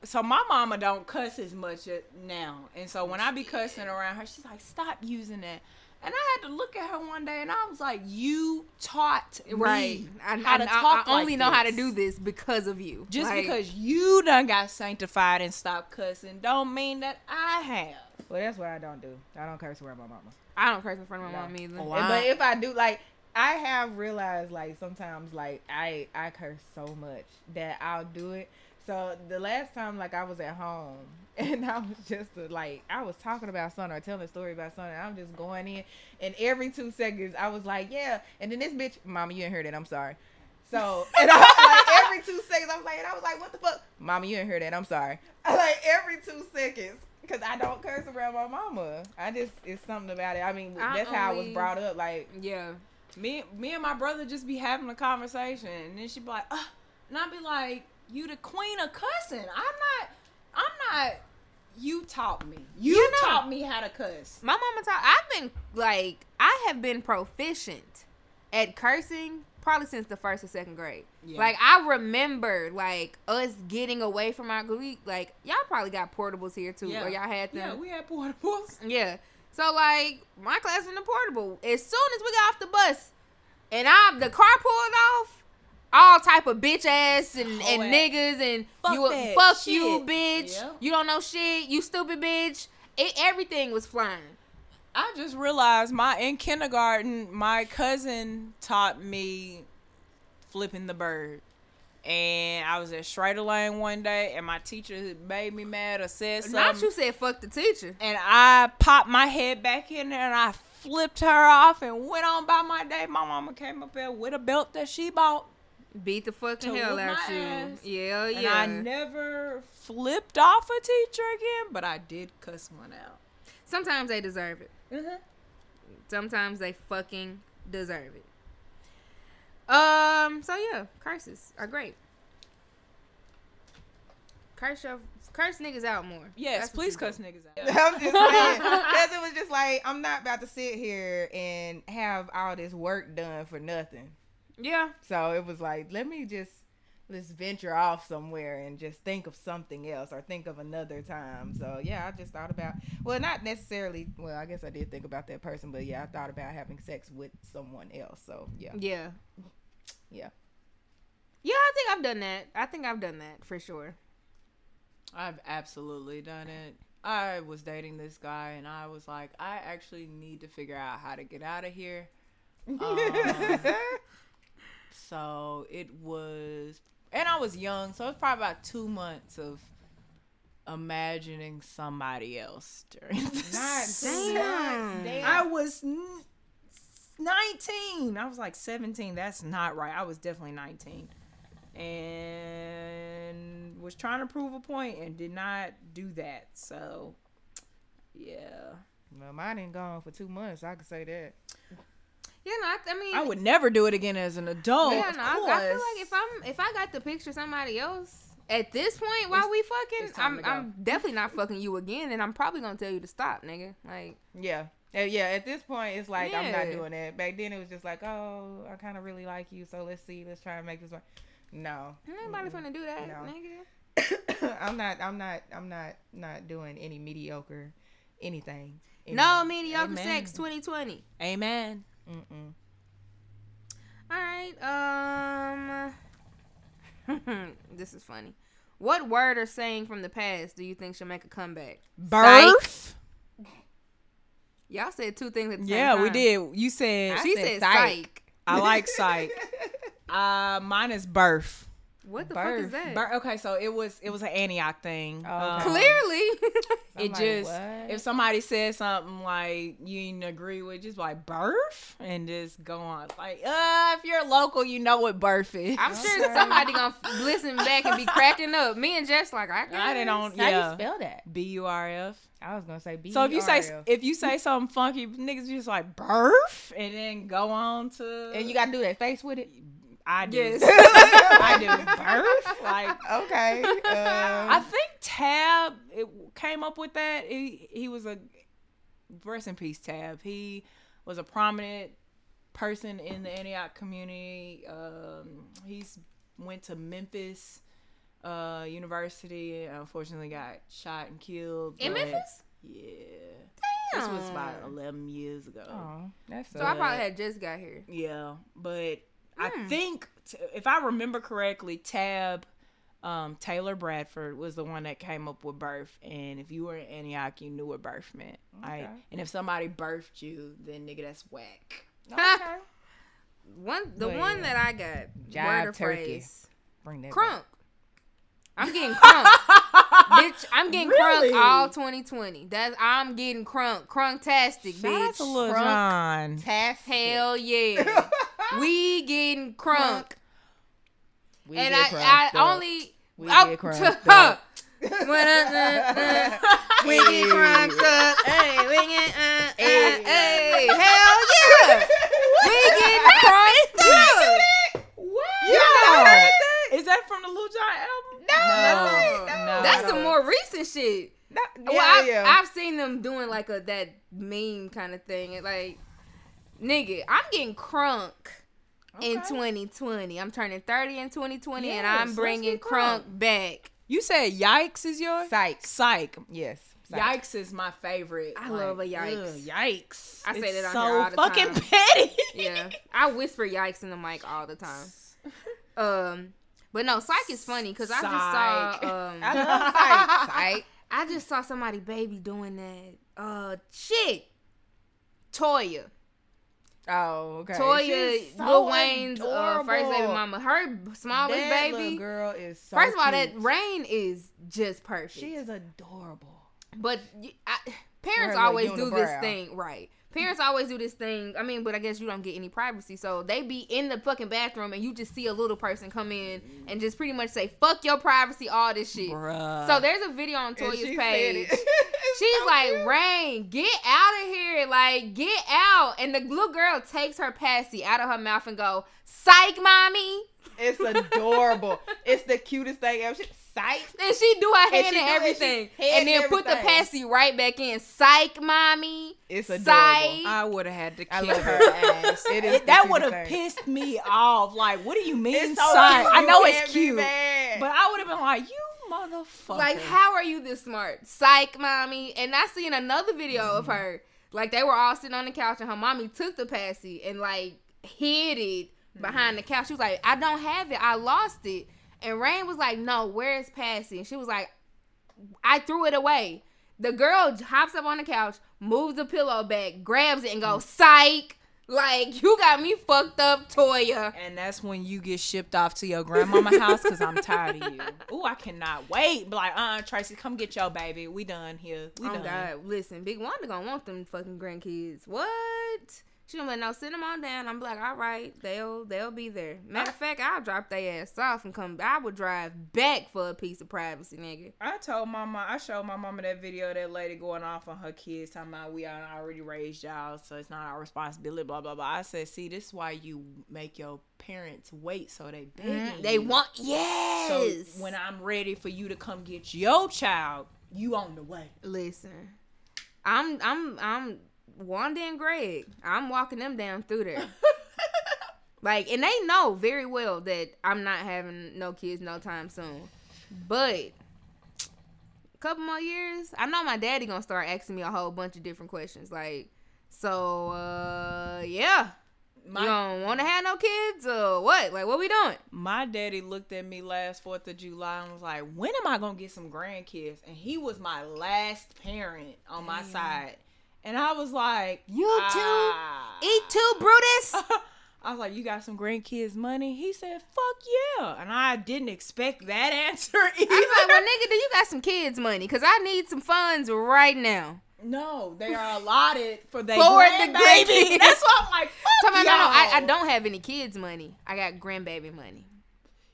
Speaker 3: so my mama don't cuss as much now and so when i be cussing around her she's like stop using that and i had to look at her one day and i was like you taught me
Speaker 2: Right. I,
Speaker 3: how
Speaker 2: I,
Speaker 3: to
Speaker 2: I-
Speaker 3: talk
Speaker 2: I only
Speaker 3: like
Speaker 2: know how to do this because of you.
Speaker 3: just
Speaker 2: Like,
Speaker 3: because you done got sanctified and stopped cussing don't mean that i have
Speaker 4: Well, that's what I don't do. I don't curse around my mama.
Speaker 2: I don't curse in front of my
Speaker 4: No.
Speaker 2: mom either.
Speaker 3: Oh, wow.
Speaker 4: But if I do, like, I have realized, like, sometimes, like, I I curse so much that I'll do it. So the last time, like, I was at home and I was just uh, like, I was talking about something or telling a story about something. I'm just going in, and every two seconds, I was like, yeah. And then this bitch, mama, you ain't heard that. I'm sorry. So and I was like, every two seconds, I was like, and I was like, what the fuck, mama, you ain't heard that. I'm sorry. Like every two seconds. Cause I don't curse around my mama. I just it's something about it. I mean,
Speaker 2: I
Speaker 4: that's how I was brought up. Like
Speaker 2: Yeah.
Speaker 3: me me and my brother just be having a conversation and then she'd be like uh, and i'd be like you the queen of cussing i'm not i'm not you taught me you,
Speaker 2: You know.
Speaker 3: taught me how to cuss
Speaker 2: My mama taught. I've been like I have been proficient at cursing probably since the first or second grade.
Speaker 3: Yeah.
Speaker 2: Like I remember like us getting away from our we like y'all probably got portables here too, or y'all had
Speaker 3: yeah
Speaker 2: them.
Speaker 3: we had portables
Speaker 2: Yeah. So like my class in the portable. As soon as we got off the bus, and I the car pulled off, all type of bitch ass and,
Speaker 3: Oh,
Speaker 2: and
Speaker 3: and
Speaker 2: niggas and
Speaker 3: fuck
Speaker 2: you
Speaker 3: that
Speaker 2: fuck you bitch.
Speaker 3: Yeah.
Speaker 2: You don't know shit. You stupid bitch. It, everything was flying.
Speaker 3: I just realized my in kindergarten, my cousin taught me flipping the bird. And I was at Schrader Lane one day, and my teacher made me mad or said something.
Speaker 2: Not you said fuck the teacher.
Speaker 3: and I popped my head back in there and I flipped her off and went on by my day. My mama came up there with a belt that she bought.
Speaker 2: Beat the fucking
Speaker 3: To
Speaker 2: hell
Speaker 3: whoop
Speaker 2: out you.
Speaker 3: ass.
Speaker 2: Yeah,
Speaker 3: And
Speaker 2: yeah.
Speaker 3: I never flipped off a teacher again, but I did cuss one out.
Speaker 2: Sometimes they deserve it.
Speaker 3: Mm-hmm.
Speaker 2: Sometimes they fucking deserve it. Um. So yeah, curses are great. Curse your curse niggas out more.
Speaker 3: Yes,
Speaker 2: That's
Speaker 3: please
Speaker 2: you do.
Speaker 3: cuss niggas out.
Speaker 4: I'm just saying because it was just like I'm not about to sit here and have all this work done for nothing.
Speaker 2: Yeah.
Speaker 4: So it was like, let me just let's venture off somewhere and just think of something else or think of another time. So yeah, I just thought about well, not necessarily. Well, I guess I did think about that person, but yeah, I thought about having sex with someone else. So yeah,
Speaker 2: Yeah.
Speaker 4: yeah.
Speaker 2: Yeah, I think I've done that. I think I've done that for sure.
Speaker 3: I've absolutely done it. I was dating this guy, and I was like, I actually need to figure out how to get out of here. Um, so it was, and I was young, so it was probably about two months of imagining somebody else during this.
Speaker 4: Not
Speaker 2: Damn.
Speaker 4: Damn.
Speaker 3: I was n- 19. I was like 17. That's not right. I was definitely 19. And was trying to prove a point and did not do that. So, yeah.
Speaker 4: well, mine ain't gone for two months. I can say that.
Speaker 2: Yeah, no, I, I mean,
Speaker 3: I would never do it again as an adult.
Speaker 2: yeah, no, I. I feel like if I'm if I got to picture somebody else at this point while we fucking, I'm. I'm definitely not fucking you again, and I'm probably gonna tell you to stop, nigga. Like,
Speaker 4: Yeah. Uh, yeah, at this point, it's like I'm not doing that. Back then, it was just like, oh, I kind of really like you, so let's see, let's try and make this work. No,
Speaker 2: nobody finna do that,
Speaker 4: No.
Speaker 2: nigga.
Speaker 4: I'm not. I'm not. I'm not. Not doing any mediocre anything.
Speaker 2: No mediocre
Speaker 3: Amen.
Speaker 2: sex, 2020.
Speaker 3: Amen.
Speaker 4: Mm-mm.
Speaker 2: All right. Um, this is funny. What word or saying from the past do you think should make a comeback?
Speaker 3: Birth?
Speaker 2: Y'all said two things at the same
Speaker 3: Yeah,
Speaker 2: time.
Speaker 3: we did. You said,
Speaker 2: She
Speaker 4: said
Speaker 2: said
Speaker 4: psych.
Speaker 2: psych.
Speaker 3: I like psych. Uh, mine is birth.
Speaker 2: What the fuck is that?
Speaker 3: Bir- okay, so it was it was an Antioch thing.
Speaker 4: Oh,
Speaker 3: Um.
Speaker 2: Clearly.
Speaker 4: I'm
Speaker 3: it just
Speaker 4: what?
Speaker 3: if somebody says something like you didn't agree with, just like birth and just go on. Like, uh, if you're local, you know what birth is.
Speaker 2: I'm sure somebody gonna listen back and be cracking up. Me and Jess like I,
Speaker 3: I didn't
Speaker 2: don't.
Speaker 3: on
Speaker 4: How you spell that?
Speaker 3: B U R F.
Speaker 4: I was gonna say B.
Speaker 3: So if you say if you say something funky, niggas just like birth and then go on to
Speaker 4: and you got to do that face with it.
Speaker 3: I do
Speaker 2: Yes.
Speaker 3: I do birth like
Speaker 4: Okay.
Speaker 3: I
Speaker 4: Um,
Speaker 3: think Tab it came up with that. He he was a rest in peace Tab. He was a prominent person in the Antioch community. Um, he's went to Memphis uh, University. and Unfortunately, got shot and killed.
Speaker 2: In Memphis?
Speaker 3: Yeah. This was about 11 years ago.
Speaker 4: oh, that's
Speaker 2: So I probably had just got here.
Speaker 3: Yeah, but I
Speaker 2: Hmm.
Speaker 3: think if I remember correctly, Tab um, Taylor Bradford was the one that came up with birth, and if you were in Antioch, you knew what birth meant. Right? And if somebody birthed you, then nigga, that's whack.
Speaker 4: okay.
Speaker 2: One, the
Speaker 4: But
Speaker 2: one
Speaker 4: yeah.
Speaker 2: that I got,
Speaker 4: Jive
Speaker 2: word or
Speaker 4: turkey.
Speaker 2: phrase,
Speaker 4: Bring that.
Speaker 2: crunk. I'm getting crunk, bitch. I'm getting
Speaker 3: Really?
Speaker 2: crunk all 2020. That's I'm getting crunk, crunktastic,
Speaker 3: Shout out
Speaker 2: bitch.
Speaker 4: Crunk.
Speaker 3: John.
Speaker 2: Hell yeah, we getting crunk,
Speaker 4: We
Speaker 2: and
Speaker 4: get
Speaker 2: I,
Speaker 4: crunked
Speaker 2: I
Speaker 4: up.
Speaker 2: only.
Speaker 4: We
Speaker 2: I-
Speaker 4: get crunked up.
Speaker 2: When I- uh, uh, we get crunked up. Hey, we get uh, uh,
Speaker 4: Hey.
Speaker 2: hey, hell yeah, we get crunked up. What?
Speaker 3: Yeah. Is that from the Lil Jon album?
Speaker 2: No,
Speaker 3: no.
Speaker 2: That's some more recent shit.
Speaker 4: No,
Speaker 2: well,
Speaker 4: yeah,
Speaker 2: I've,
Speaker 4: yeah.
Speaker 2: I've seen them doing like a that meme kind of thing. It like, nigga, I'm getting crunk in 2020. I'm turning 30 in 2020, and I'm bringing crunk
Speaker 3: crunk.
Speaker 2: back.
Speaker 3: You said yikes is yours?
Speaker 4: Psych.
Speaker 3: Psych.
Speaker 4: Yes. Psych.
Speaker 3: Yikes is my favorite.
Speaker 2: I love a yikes.
Speaker 3: ugh, yikes.
Speaker 2: I say
Speaker 3: It's
Speaker 2: that on
Speaker 3: so
Speaker 2: here all the
Speaker 3: fucking
Speaker 2: time.
Speaker 3: petty.
Speaker 2: Yeah, I whisper yikes in the mic all the time. Um, but no, psych is funny because I just
Speaker 3: Psych.
Speaker 2: saw um.
Speaker 4: I love psych. Psych.
Speaker 2: I just saw somebody baby doing that. Uh, shit. Toya.
Speaker 4: Oh, okay.
Speaker 2: Toya,
Speaker 4: so
Speaker 2: Lil Wayne's uh, first baby mama, her smallest
Speaker 4: That
Speaker 2: baby.
Speaker 4: girl is so
Speaker 2: First of all, that. Reign is just perfect.
Speaker 4: she is adorable.
Speaker 2: But I parents always do this thing, right? Parents always do this thing. I mean, but I guess you don't get any privacy. So they be in the fucking bathroom and you just see a little person come in and just pretty much say, fuck your privacy, all this shit.
Speaker 3: Bruh.
Speaker 2: So there's a video on
Speaker 4: And
Speaker 2: Toya's
Speaker 4: she
Speaker 2: page. She's
Speaker 4: so
Speaker 2: like,
Speaker 4: cute.
Speaker 2: Reign, get out of here. Like, get out. And the little girl takes her passy out of her mouth and go, psych, mommy.
Speaker 4: It's adorable. it's the cutest thing ever. She, psych.
Speaker 2: And she do her
Speaker 4: And
Speaker 2: hand
Speaker 4: she
Speaker 2: and everything.
Speaker 4: she hand
Speaker 2: And then
Speaker 4: and
Speaker 2: put the passy right back in. Psych, mommy.
Speaker 4: It's
Speaker 2: Psych.
Speaker 4: adorable.
Speaker 3: I would have had to
Speaker 4: I love
Speaker 3: her
Speaker 4: her.
Speaker 3: ass.
Speaker 4: It is
Speaker 3: It- that would have pissed me off. Like, what do you mean,
Speaker 4: It's so
Speaker 3: son?
Speaker 4: cute.
Speaker 3: I know it's cute, but I would have been like, you motherfucker.
Speaker 2: Like, how are you this smart? Psych, mommy. And I seen another video of mm-hmm. her. Like, they were all sitting on the couch, and her mommy took the passy and, like, hid it mm-hmm. behind the couch. She was like, I don't have it. I lost it. And Reign was like, No, where's Passy? And she was like, I threw it away. The girl hops up on the couch, moves the pillow back, grabs it, and goes, Psych. Like, you got me fucked up, Toya.
Speaker 3: And that's when you get shipped off to your grandmama house because I'm tired of you. Ooh, I cannot wait. Be like, uh, Tracy, come get your baby. We done here. We
Speaker 2: oh
Speaker 3: done.
Speaker 2: God, listen, Big Wanda gonna want them fucking grandkids. What? She gonna like, no, send them on down. I'm like, all right, they'll they'll be there. Matter of fact, I'll drop their ass off and come. I would drive back for a piece of privacy, nigga.
Speaker 3: I told mama, I showed my mama that video of that lady going off on her kids, talking about we are already raised y'all, so it's not our responsibility, blah, blah, blah. I said, see, this is why you make your parents wait so they begging
Speaker 2: Mm-hmm. They want
Speaker 3: So when I'm ready for you to come get your child, you on the way.
Speaker 2: listen, I'm I'm I'm Wanda and Greg. I'm walking them down through there. Like, and they know very well that I'm not having no kids no time soon. But a couple more years, I know my daddy gonna start asking me a whole bunch of different questions. Like, so uh yeah.
Speaker 3: My-
Speaker 2: you don't wanna have no kids or what? Like what we doing?
Speaker 3: My daddy looked at me last Fourth of July and was like, "When am I gonna get some grandkids?" And he was my last parent on my side, and I was like,
Speaker 2: You too?
Speaker 3: "Ah."
Speaker 2: Et tu, Brutus.
Speaker 3: I was like, "You got some grandkids money?" He said, "Fuck yeah!" And I didn't expect that answer either.
Speaker 2: I was like, well nigga, do you got some kids money? Cause I need some funds right now.
Speaker 3: no, they are allotted for their
Speaker 2: For the
Speaker 3: grandbaby. That's why I'm like, "Fuck
Speaker 2: Tell me, no, no, I, I don't have any kids money. I got grandbaby money.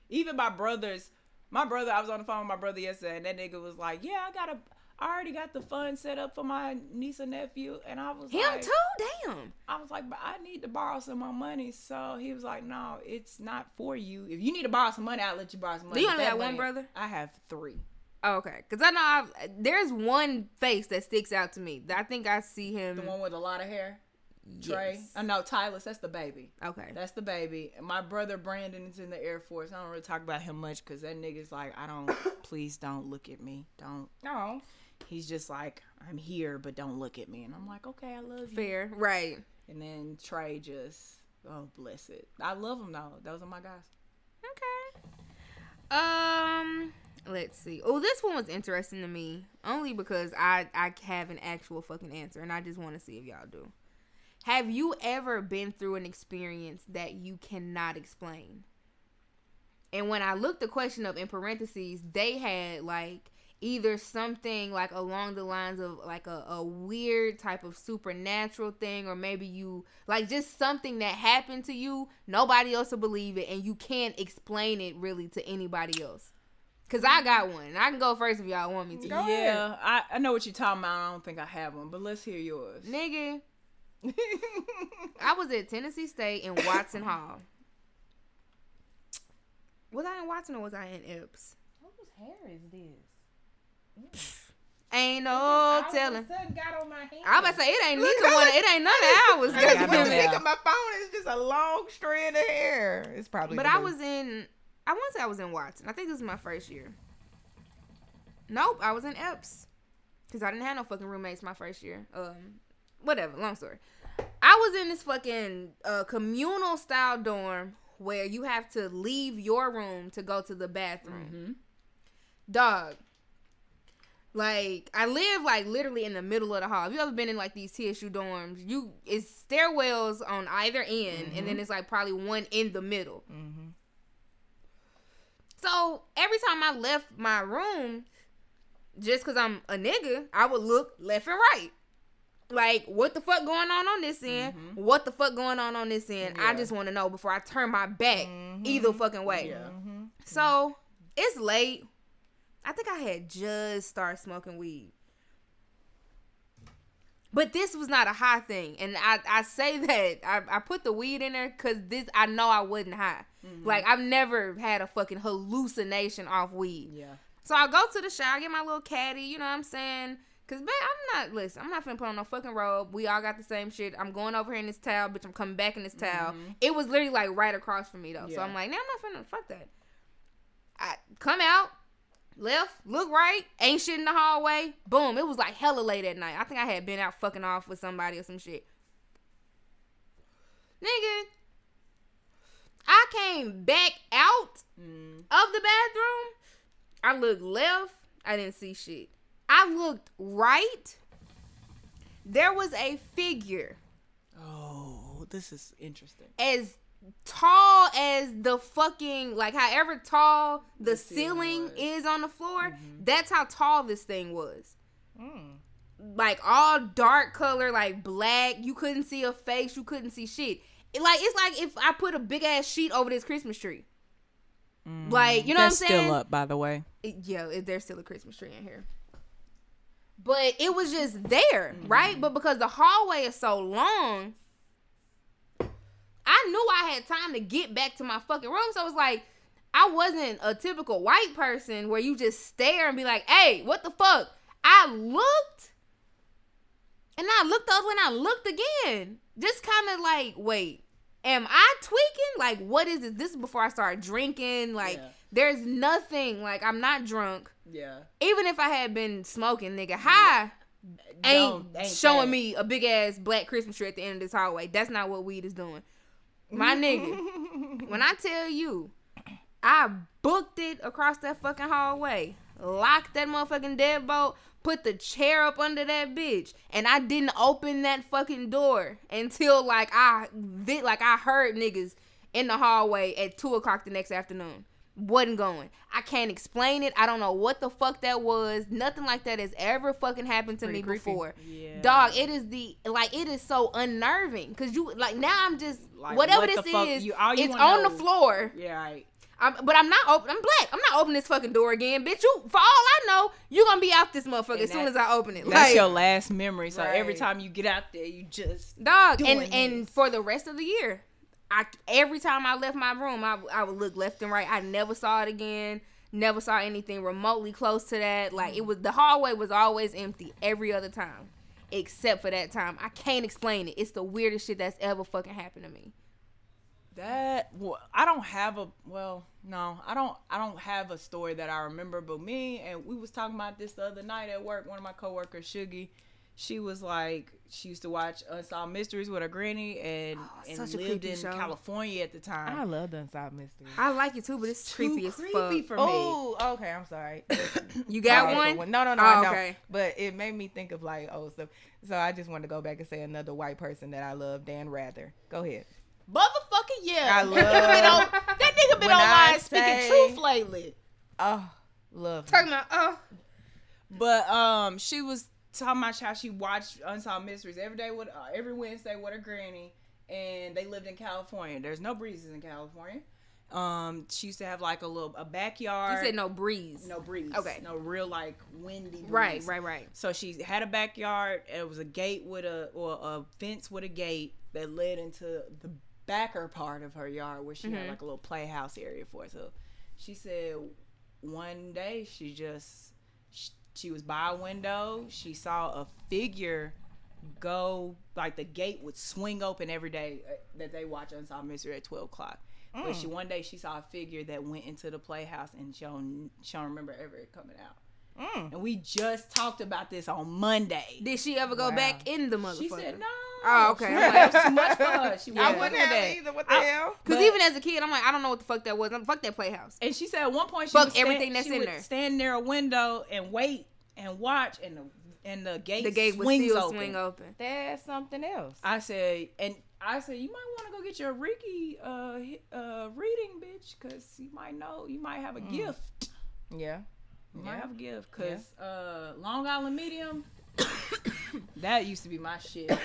Speaker 3: even my brothers my brother i was on the phone with my brother yesterday and that nigga was like yeah i got a i already got the fund set up for my niece and nephew and i was
Speaker 2: Him
Speaker 3: like
Speaker 2: too? Damn.
Speaker 3: i was like but i need to borrow some more money so he was like no it's not for you if you need to borrow some money i'll let you borrow some money Do
Speaker 2: you only got one brother?
Speaker 3: i have three
Speaker 2: Oh, okay, because I know I've, there's one face that sticks out to me. I think I see him.
Speaker 3: the one with a lot of hair Trey.
Speaker 2: Yes.
Speaker 3: Oh no, Tyler. That's the baby.
Speaker 2: Okay.
Speaker 3: That's the baby. And My brother Brandon is in the Air Force. I don't really talk about him much because that nigga's like, I don't. please don't look at me. Don't.
Speaker 4: No.
Speaker 3: He's just like, I'm here, but don't look at me. And I'm like, okay, I love you.
Speaker 2: Fair. Right.
Speaker 3: And then Trey just, oh bless it. I love him though. Those are my guys.
Speaker 2: Okay. Um. Let's see. Oh, this one was interesting to me only because I I have an actual fucking answer, and I just want to see if y'all do. Have you ever been through an experience that you cannot explain? And when I looked the question up in parentheses, they had like either something like along the lines of like a, a weird type of supernatural thing, or maybe you like just something that happened to you, nobody else will believe it, and you can't explain it really to anybody else. Cause I got mm-hmm. one. I can go first if y'all want me to.
Speaker 4: Go ahead.
Speaker 3: yeah, I, I know what you're talking about. I don't think I have one, but let's hear yours.
Speaker 2: Nigga, I was at Tennessee State in Watson Hall. Was I in Watson or was I in Epps?
Speaker 4: Whose hair is this?
Speaker 2: Ain't no telling.
Speaker 4: got on my hand.
Speaker 2: I was about to say it ain't neither one. It ain't none of ours.
Speaker 3: I
Speaker 4: Because
Speaker 3: got
Speaker 4: when
Speaker 3: no
Speaker 4: you
Speaker 3: hair.
Speaker 4: look at my phone, it's just a long strand of hair. It's probably.
Speaker 2: But I was in. I want to say I was in Watson. I think this is my first year. Nope, I was in Epps because I didn't have no fucking roommates my first year. Um, whatever. Long story. I was in this fucking uh, communal style dorm where you have to leave your room to go to the bathroom.
Speaker 3: Mm-hmm.
Speaker 2: Dog. Like I live like literally in the middle of the hall. Have you ever been in like these TSU dorms? You it's stairwells on either end, and then mm-hmm. it's like probably one in the middle.
Speaker 4: Mm-hmm.
Speaker 2: So every time I left my room, just cause I'm a nigga, I would look left and right. Like what the fuck going on on this end? Mm-hmm. What the fuck going on on this end? I just want to know before I turn my back either mm-hmm. fucking way.
Speaker 3: Yeah.
Speaker 2: So it's late. I think I had just started smoking weed. But this was not a high thing. And I, I say that I, I put the weed in there because this I know I wasn't high. Mm-hmm. Like I've never had a fucking hallucination off weed.
Speaker 3: Yeah.
Speaker 2: So I go to the shower, get my little caddy, you know what I'm saying? Cause man, I'm not listen, I'm not finna put on no fucking robe. We all got the same shit. I'm going over here in this towel, bitch. I'm coming back in this towel. Mm-hmm. It was literally like right across from me though. So I'm like, nah, I'm not finna fuck that. I come out, left, look right, ain't shit in the hallway. Boom. It was like hella late at night. I think I had been out fucking off with somebody or some shit. Nigga, I came back out
Speaker 3: Mm.
Speaker 2: of the bathroom. I looked left. I didn't see shit. I looked right. There was a figure
Speaker 3: Oh, this is interesting.
Speaker 2: as tall as the fucking like however tall the,
Speaker 3: The ceiling
Speaker 2: ceiling is on the floor. Mm-hmm. That's how tall this thing was.
Speaker 4: Mm.
Speaker 2: Like all dark color, like black. You couldn't see a face. You couldn't see shit. It, like it's like if I put a big ass sheet over this Christmas tree. Mm. Like you know
Speaker 3: That's
Speaker 2: what I'm saying?
Speaker 3: still up, by the way.
Speaker 2: it- yeah, it, there's still a Christmas tree in here. But it was just there, right? Mm-hmm. But because the hallway is so long, I knew I had time to get back to my fucking room. So it's like I wasn't a typical white person where you just stare and be like, "Hey, what the fuck?" I looked, and I looked up and I looked again, just kind of like, "Wait, am I tweaking? Like, what is this? This is before I started drinking. Like,
Speaker 3: Yeah.
Speaker 2: there's nothing. Like, I'm not drunk.
Speaker 3: Yeah.
Speaker 2: Even if I had been smoking, nigga, high ain't,
Speaker 3: Don't- ain't
Speaker 2: showing
Speaker 3: that.
Speaker 2: me a big ass black Christmas tree at the end of this hallway. That's not what weed is doing. My nigga, when I tell you, I booked it across that fucking hallway, locked that motherfucking deadbolt, put the chair up under that bitch, and I didn't open that fucking door until like I vi- like I heard niggas in the hallway at two o'clock the next afternoon. Wasn't going. I can't explain it. I don't know what the fuck that was. Nothing like that has ever fucking happened to
Speaker 4: Pretty
Speaker 2: me
Speaker 4: creepy.
Speaker 2: before.
Speaker 3: Yeah.
Speaker 2: Dog, it is the like it is so unnerving because you like now I'm just
Speaker 3: Like,
Speaker 2: whatever
Speaker 3: what the
Speaker 2: this
Speaker 3: fuck-
Speaker 2: is.
Speaker 3: you- all you
Speaker 2: it's
Speaker 3: wanna
Speaker 2: on the floor.
Speaker 3: Yeah, right.
Speaker 2: I'm, but I'm not open. I'm black. I'm not opening this fucking door again, bitch. You for all I know, you gonna be out this motherfucker
Speaker 3: And
Speaker 2: as soon as I open it.
Speaker 3: That's
Speaker 2: Like,
Speaker 3: your last memory. So every time you get out there, you just
Speaker 2: dog.
Speaker 3: doing
Speaker 2: And and for the rest of the year, I every time I left my room, I I would look left and right. I never saw it again. Never saw anything remotely close to that. Like it mm. was the hallway was always empty every other time, except for that time. I can't explain it. It's the weirdest shit that's ever fucking happened to me.
Speaker 3: That well, I don't have a well, no, I don't. I don't have a story that I remember. But me and we was talking about this the other night at work. One of my coworkers, Shuggy, she was like, she used to watch Unsolved Mysteries with her granny, and
Speaker 2: Oh,
Speaker 3: and lived in
Speaker 2: show.
Speaker 3: California at the time.
Speaker 4: I love unsolved Mysteries.
Speaker 2: I like it too, but it's
Speaker 3: Too
Speaker 2: creepy as
Speaker 3: creepy
Speaker 2: fuck.
Speaker 3: for me.
Speaker 4: Oh, okay. I'm sorry.
Speaker 2: You got
Speaker 4: Sorry for
Speaker 2: one?
Speaker 4: No, no, no.
Speaker 2: Oh,
Speaker 4: I don't.
Speaker 2: okay.
Speaker 4: But it made me think of like old stuff. So I just want to go back and say another white person that I love, Dan Rather. Go ahead.
Speaker 3: Motherfucking yeah,
Speaker 4: I
Speaker 3: that nigga been
Speaker 4: love-
Speaker 3: on that nigga been
Speaker 4: When I
Speaker 3: online speaking truth lately.
Speaker 4: Oh, love.
Speaker 2: Talking about oh,
Speaker 3: But um, she was talking about how she watched Unsolved Mysteries every day with uh, every Wednesday with her granny, and they lived in California. There's no breezes in California. Um, she used to have like a little a backyard.
Speaker 2: you said no breeze.
Speaker 3: no breeze.
Speaker 2: Okay.
Speaker 3: no real like windy. Breeze.
Speaker 2: Right, right, right.
Speaker 3: So she had a backyard. And it was a gate with a or a fence with a gate that led into the backer part of her yard where she
Speaker 2: Mhm.
Speaker 3: had like a little playhouse area for it. So she said one day she just she, she was by a window. She saw a figure go like the gate would swing open every day uh, that they watch Unsolved Mystery at twelve o'clock. But she one day she saw a figure that went into the playhouse and she don't, she don't remember ever coming out.
Speaker 4: Mm.
Speaker 3: And we just talked about this on Monday.
Speaker 2: Did she ever go
Speaker 4: Wow.
Speaker 2: back in the motherfucker?
Speaker 3: She said no.
Speaker 2: Oh, okay.
Speaker 3: She
Speaker 2: I'm like-
Speaker 3: it was too much for her. She
Speaker 4: I
Speaker 3: wasn't
Speaker 4: wouldn't have
Speaker 3: that.
Speaker 4: either. What the
Speaker 3: I-
Speaker 4: hell?
Speaker 2: Because even as a kid, I'm like, I don't know what the fuck that was. I'm fuck that playhouse.
Speaker 3: And she said at one point she
Speaker 2: Fuck
Speaker 3: would stand,
Speaker 2: everything that's
Speaker 3: she
Speaker 2: in
Speaker 3: would
Speaker 2: there.
Speaker 3: stand near a window and wait and watch, and the and the gate
Speaker 2: The gate would
Speaker 3: swings
Speaker 2: still
Speaker 3: open.
Speaker 2: swing open.
Speaker 4: That's something else.
Speaker 3: I said, and I said, you might want to go get your Ricky uh, uh reading, bitch, because you might know you might have a gift.
Speaker 4: Yeah.
Speaker 3: You might have a gift, cause uh, Long Island Medium. that used to be my shit.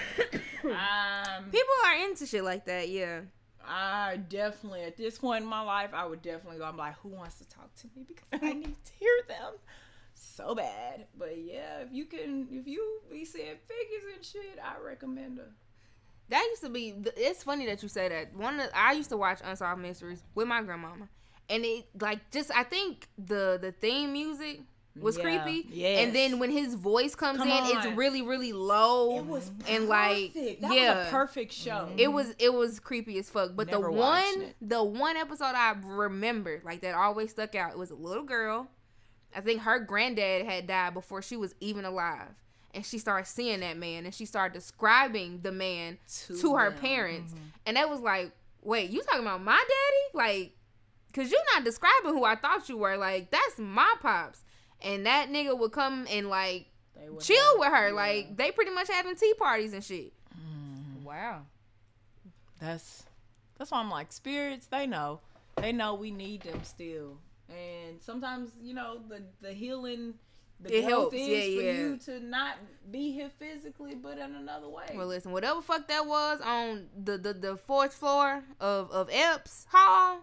Speaker 3: Um,
Speaker 2: People are into shit like that, yeah.
Speaker 3: I definitely at this point in my life, I would definitely go. I'm like, who wants to talk to me because I need to hear them so bad. But yeah, if you can, if you be seeing figures and shit, I recommend her.
Speaker 2: That used to be. It's funny that you say that. One, of, I used to watch Unsolved Mysteries with my grandmama, and it like just I think the the theme music was
Speaker 3: Yeah.
Speaker 2: creepy.
Speaker 3: Yes.
Speaker 2: And then when his voice comes
Speaker 3: Come
Speaker 2: in,
Speaker 3: on.
Speaker 2: it's really really low.
Speaker 3: It was
Speaker 2: and like
Speaker 3: perfect. that
Speaker 2: yeah,
Speaker 3: was a perfect show.
Speaker 2: it was it was creepy as fuck. But
Speaker 3: Never
Speaker 2: the one
Speaker 3: it.
Speaker 2: the one episode I remember like that always stuck out. It was a little girl. I think her granddad had died before she was even alive. And she started seeing that man and she started describing the man
Speaker 3: To
Speaker 2: to, her parents. Mm-hmm. And that was like, wait, you talking about my daddy? Like, cause you're not describing who I thought you were. Like, that's my pops. And that nigga would come and like chill
Speaker 3: have-
Speaker 2: with her.
Speaker 3: yeah.
Speaker 2: Like, they pretty much having tea parties and shit. Mm.
Speaker 4: Wow.
Speaker 3: That's that's why I'm like spirits. They know, they know we need them still. And sometimes you know the the healing, the
Speaker 2: It helps.
Speaker 3: is
Speaker 2: Yeah,
Speaker 3: for
Speaker 2: yeah.
Speaker 3: you to not be here physically, but in another way.
Speaker 2: Well, listen, whatever fuck that was on the the, the fourth floor of of Epps Hall,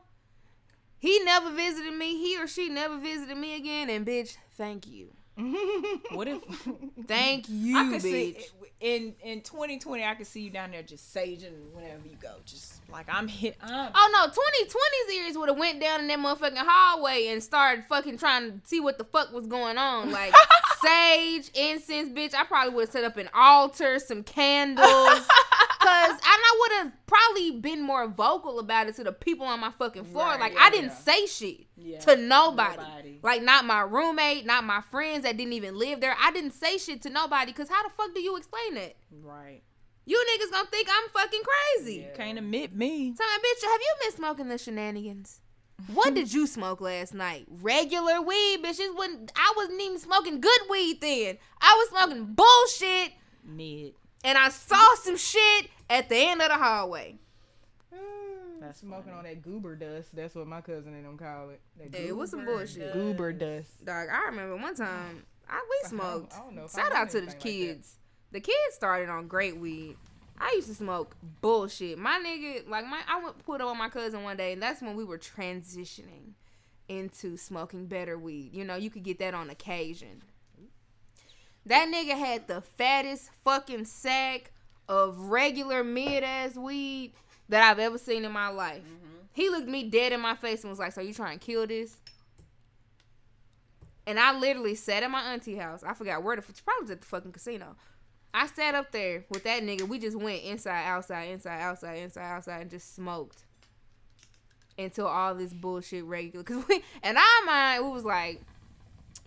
Speaker 2: he never visited me. He or she never visited me again. And bitch, thank you,
Speaker 3: what if
Speaker 2: thank you,
Speaker 3: I could
Speaker 2: bitch.
Speaker 3: see in in 2020? I could see you down there just saging whenever you go, just like I'm hit. I'm,
Speaker 2: Oh no, 2020 series would have went down in that motherfucking hallway and started fucking trying to see what the fuck was going on. Like sage, incense, bitch. I probably would have set up an altar, some candles. Cause and I would have probably been more vocal about it to the people on my fucking floor.
Speaker 3: Right,
Speaker 2: like
Speaker 3: yeah,
Speaker 2: I didn't
Speaker 3: yeah.
Speaker 2: say shit
Speaker 3: Yeah,
Speaker 2: to nobody.
Speaker 3: nobody.
Speaker 2: Like not my roommate, not my friends that didn't even live there. I didn't say shit to nobody. Cause how the fuck do you explain that?
Speaker 3: right.
Speaker 2: You niggas gonna think I'm fucking crazy.
Speaker 3: Can't admit me.
Speaker 2: Me, bitch, have you been smoking the shenanigans? What did you smoke last night? Regular weed, bitches. When I wasn't even smoking good weed then. I was smoking bullshit,
Speaker 3: Mid.
Speaker 2: And I saw some shit at the end of the hallway.
Speaker 3: Hmm, that's
Speaker 4: smoking
Speaker 3: funny.
Speaker 4: on that goober dust. That's what my cousin and them call it. That
Speaker 2: Hey, what's some
Speaker 4: goober
Speaker 2: bullshit?
Speaker 4: Goober dust.
Speaker 2: Dog, I remember one time I we smoked.
Speaker 4: I don't know if I
Speaker 2: Shout out to the
Speaker 4: anything like
Speaker 2: kids. The kids started on great weed. I used to smoke bullshit. My nigga, like my, I went put up on my cousin one day, and that's when we were transitioning into smoking better weed. You know, you could get that on occasion. That nigga had the fattest fucking sack of regular mid ass weed that I've ever seen in my life. Mm-hmm. He looked me dead in my face and was like, "So you trying to kill this?" And I literally sat at my auntie house. I forgot where the probably was at the fucking casino. I sat up there with that nigga. We just went inside, outside, inside, outside, inside, outside, and just smoked until all this bullshit regular. Cause we, and our mind, we was like,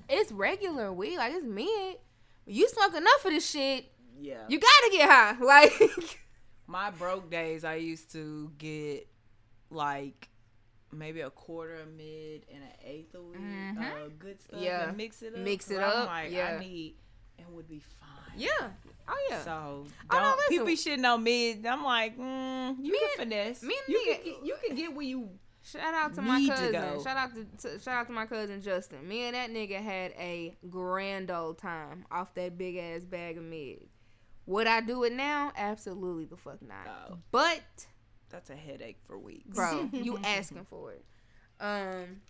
Speaker 2: it's regular weed, like it's mid. You smoke enough of this shit,
Speaker 3: Yeah.
Speaker 2: you gotta get high. Like,
Speaker 3: my broke days I used to get like maybe a quarter of mid and an eighth of weed,
Speaker 2: Mhm.
Speaker 3: uh, good stuff.
Speaker 2: Yeah.
Speaker 3: and mix it up.
Speaker 2: Mix it up,
Speaker 3: Like
Speaker 2: yeah.
Speaker 3: I need and would be fine.
Speaker 2: yeah, oh yeah.
Speaker 3: So
Speaker 2: Oh,
Speaker 3: don't
Speaker 2: listen.
Speaker 3: people shitting on mid. I'm like, mm, you
Speaker 2: Me
Speaker 3: can finesse.
Speaker 2: me and
Speaker 3: you
Speaker 2: nigga-
Speaker 3: can get, you can get where you.
Speaker 2: Shout out to my
Speaker 3: Need to
Speaker 2: cousin. Shout out to, to shout out to my cousin Justin. Me and that nigga had a grand old time off that big ass bag of mid. Would I do it now? Absolutely the fuck not.
Speaker 3: No.
Speaker 2: But
Speaker 3: That's a headache for weeks.
Speaker 2: bro, you asking for it. Um.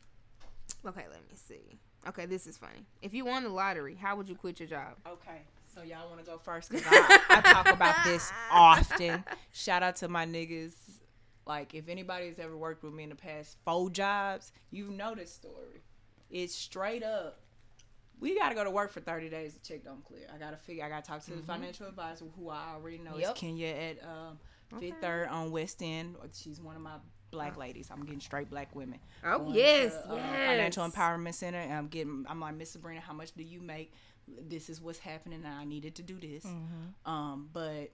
Speaker 2: Okay, let me see. Okay, this is funny. If you won the lottery, how would you quit your job?
Speaker 3: Okay, so y'all want to go first? Cause I, I talk about this often. Shout out to my niggas. Like, if anybody's ever worked with me in the past four jobs, you know this story. It's straight up. We gotta go to work for thirty days. The check don't clear. I gotta figure. I gotta talk to the financial advisor, who I already know
Speaker 4: Yep.
Speaker 3: is Kenya at um, Fifth Third on West End. She's one of my black ladies. I'm getting straight black women.
Speaker 2: Oh
Speaker 3: going
Speaker 2: yes,
Speaker 3: to, uh,
Speaker 2: yes.
Speaker 3: Financial Empowerment Center. And I'm getting. I'm like Miss Sabrina. How much do you make? This is what's happening. And I needed to do this. Um, but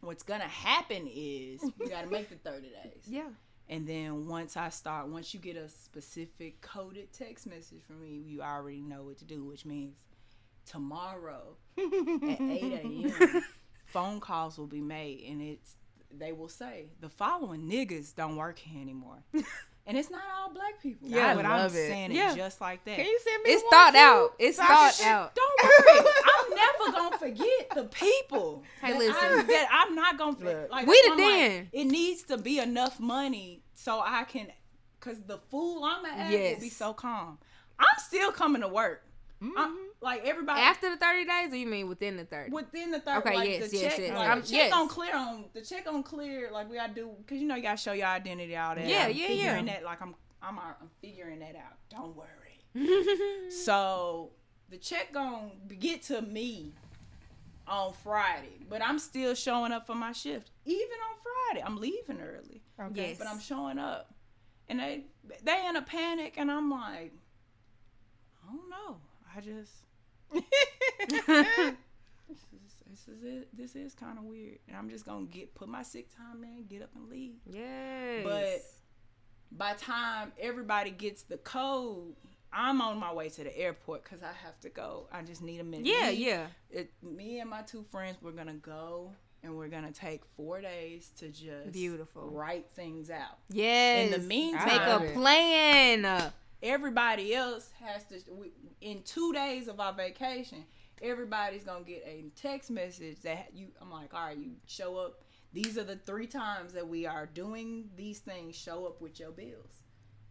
Speaker 3: what's gonna happen is you gotta make the 30 days.
Speaker 2: Yeah.
Speaker 3: And then once I start, once you get a specific coded text message from me, you already know what to do, which means tomorrow at 8 a.m. phone calls will be made and it's they will say the following niggas don't work here anymore. And it's not all black people.
Speaker 4: Yeah, I
Speaker 3: but I'm
Speaker 4: love it.
Speaker 3: saying
Speaker 2: Yeah.
Speaker 3: it just like that.
Speaker 4: Can you send me
Speaker 2: It's
Speaker 4: one,
Speaker 2: thought
Speaker 4: too?
Speaker 2: out. It's thought out.
Speaker 3: Don't worry, I'm never gonna forget the people.
Speaker 2: Hey,
Speaker 3: that
Speaker 2: listen.
Speaker 3: I'm, that I'm not gonna forget.
Speaker 4: Look.
Speaker 3: Like
Speaker 2: We the
Speaker 3: why like,
Speaker 2: den.
Speaker 3: it needs to be enough money so I can, cause the fool I'm at will be so calm. I'm still coming to work. I'm, mm-hmm. like everybody
Speaker 2: After the 30 days, or you mean within the 30?
Speaker 3: within the third.
Speaker 2: Okay,
Speaker 3: like
Speaker 2: yes,
Speaker 3: the
Speaker 2: yes,
Speaker 3: check,
Speaker 2: yes.
Speaker 3: Like,
Speaker 2: I'm-
Speaker 3: the check
Speaker 2: yes.
Speaker 3: on clear on the check on clear. Like we gotta do, cause you know you gotta show your identity all that.
Speaker 2: Yeah,
Speaker 3: I'm
Speaker 2: yeah,
Speaker 3: figuring
Speaker 2: yeah.
Speaker 3: That like I'm I'm I'm figuring that out. Don't worry. So the check gonna get to me on Friday, but I'm still showing up for my shift. Even on Friday, I'm leaving early,
Speaker 4: Okay.
Speaker 2: Yes.
Speaker 3: but I'm showing up, and they they in a panic, and I'm like, I don't know. I just this is this is it. This is kind of weird, and I'm just gonna get put my sick time in, get up and leave.
Speaker 2: yes.
Speaker 3: But by time everybody gets the code, I'm on my way to the airport because I have to go. I just need a minute.
Speaker 2: yeah,
Speaker 3: Me-
Speaker 2: yeah.
Speaker 3: It, me and my two friends, we're gonna go and we're gonna take four days to just
Speaker 2: Beautiful.
Speaker 3: write things out.
Speaker 2: Yes.
Speaker 3: In the meantime,
Speaker 2: make a plan.
Speaker 3: everybody else has to we, in two days of our vacation everybody's gonna get a text message that you i'm like all right you show up these are the three times that we are doing these things show up with your bills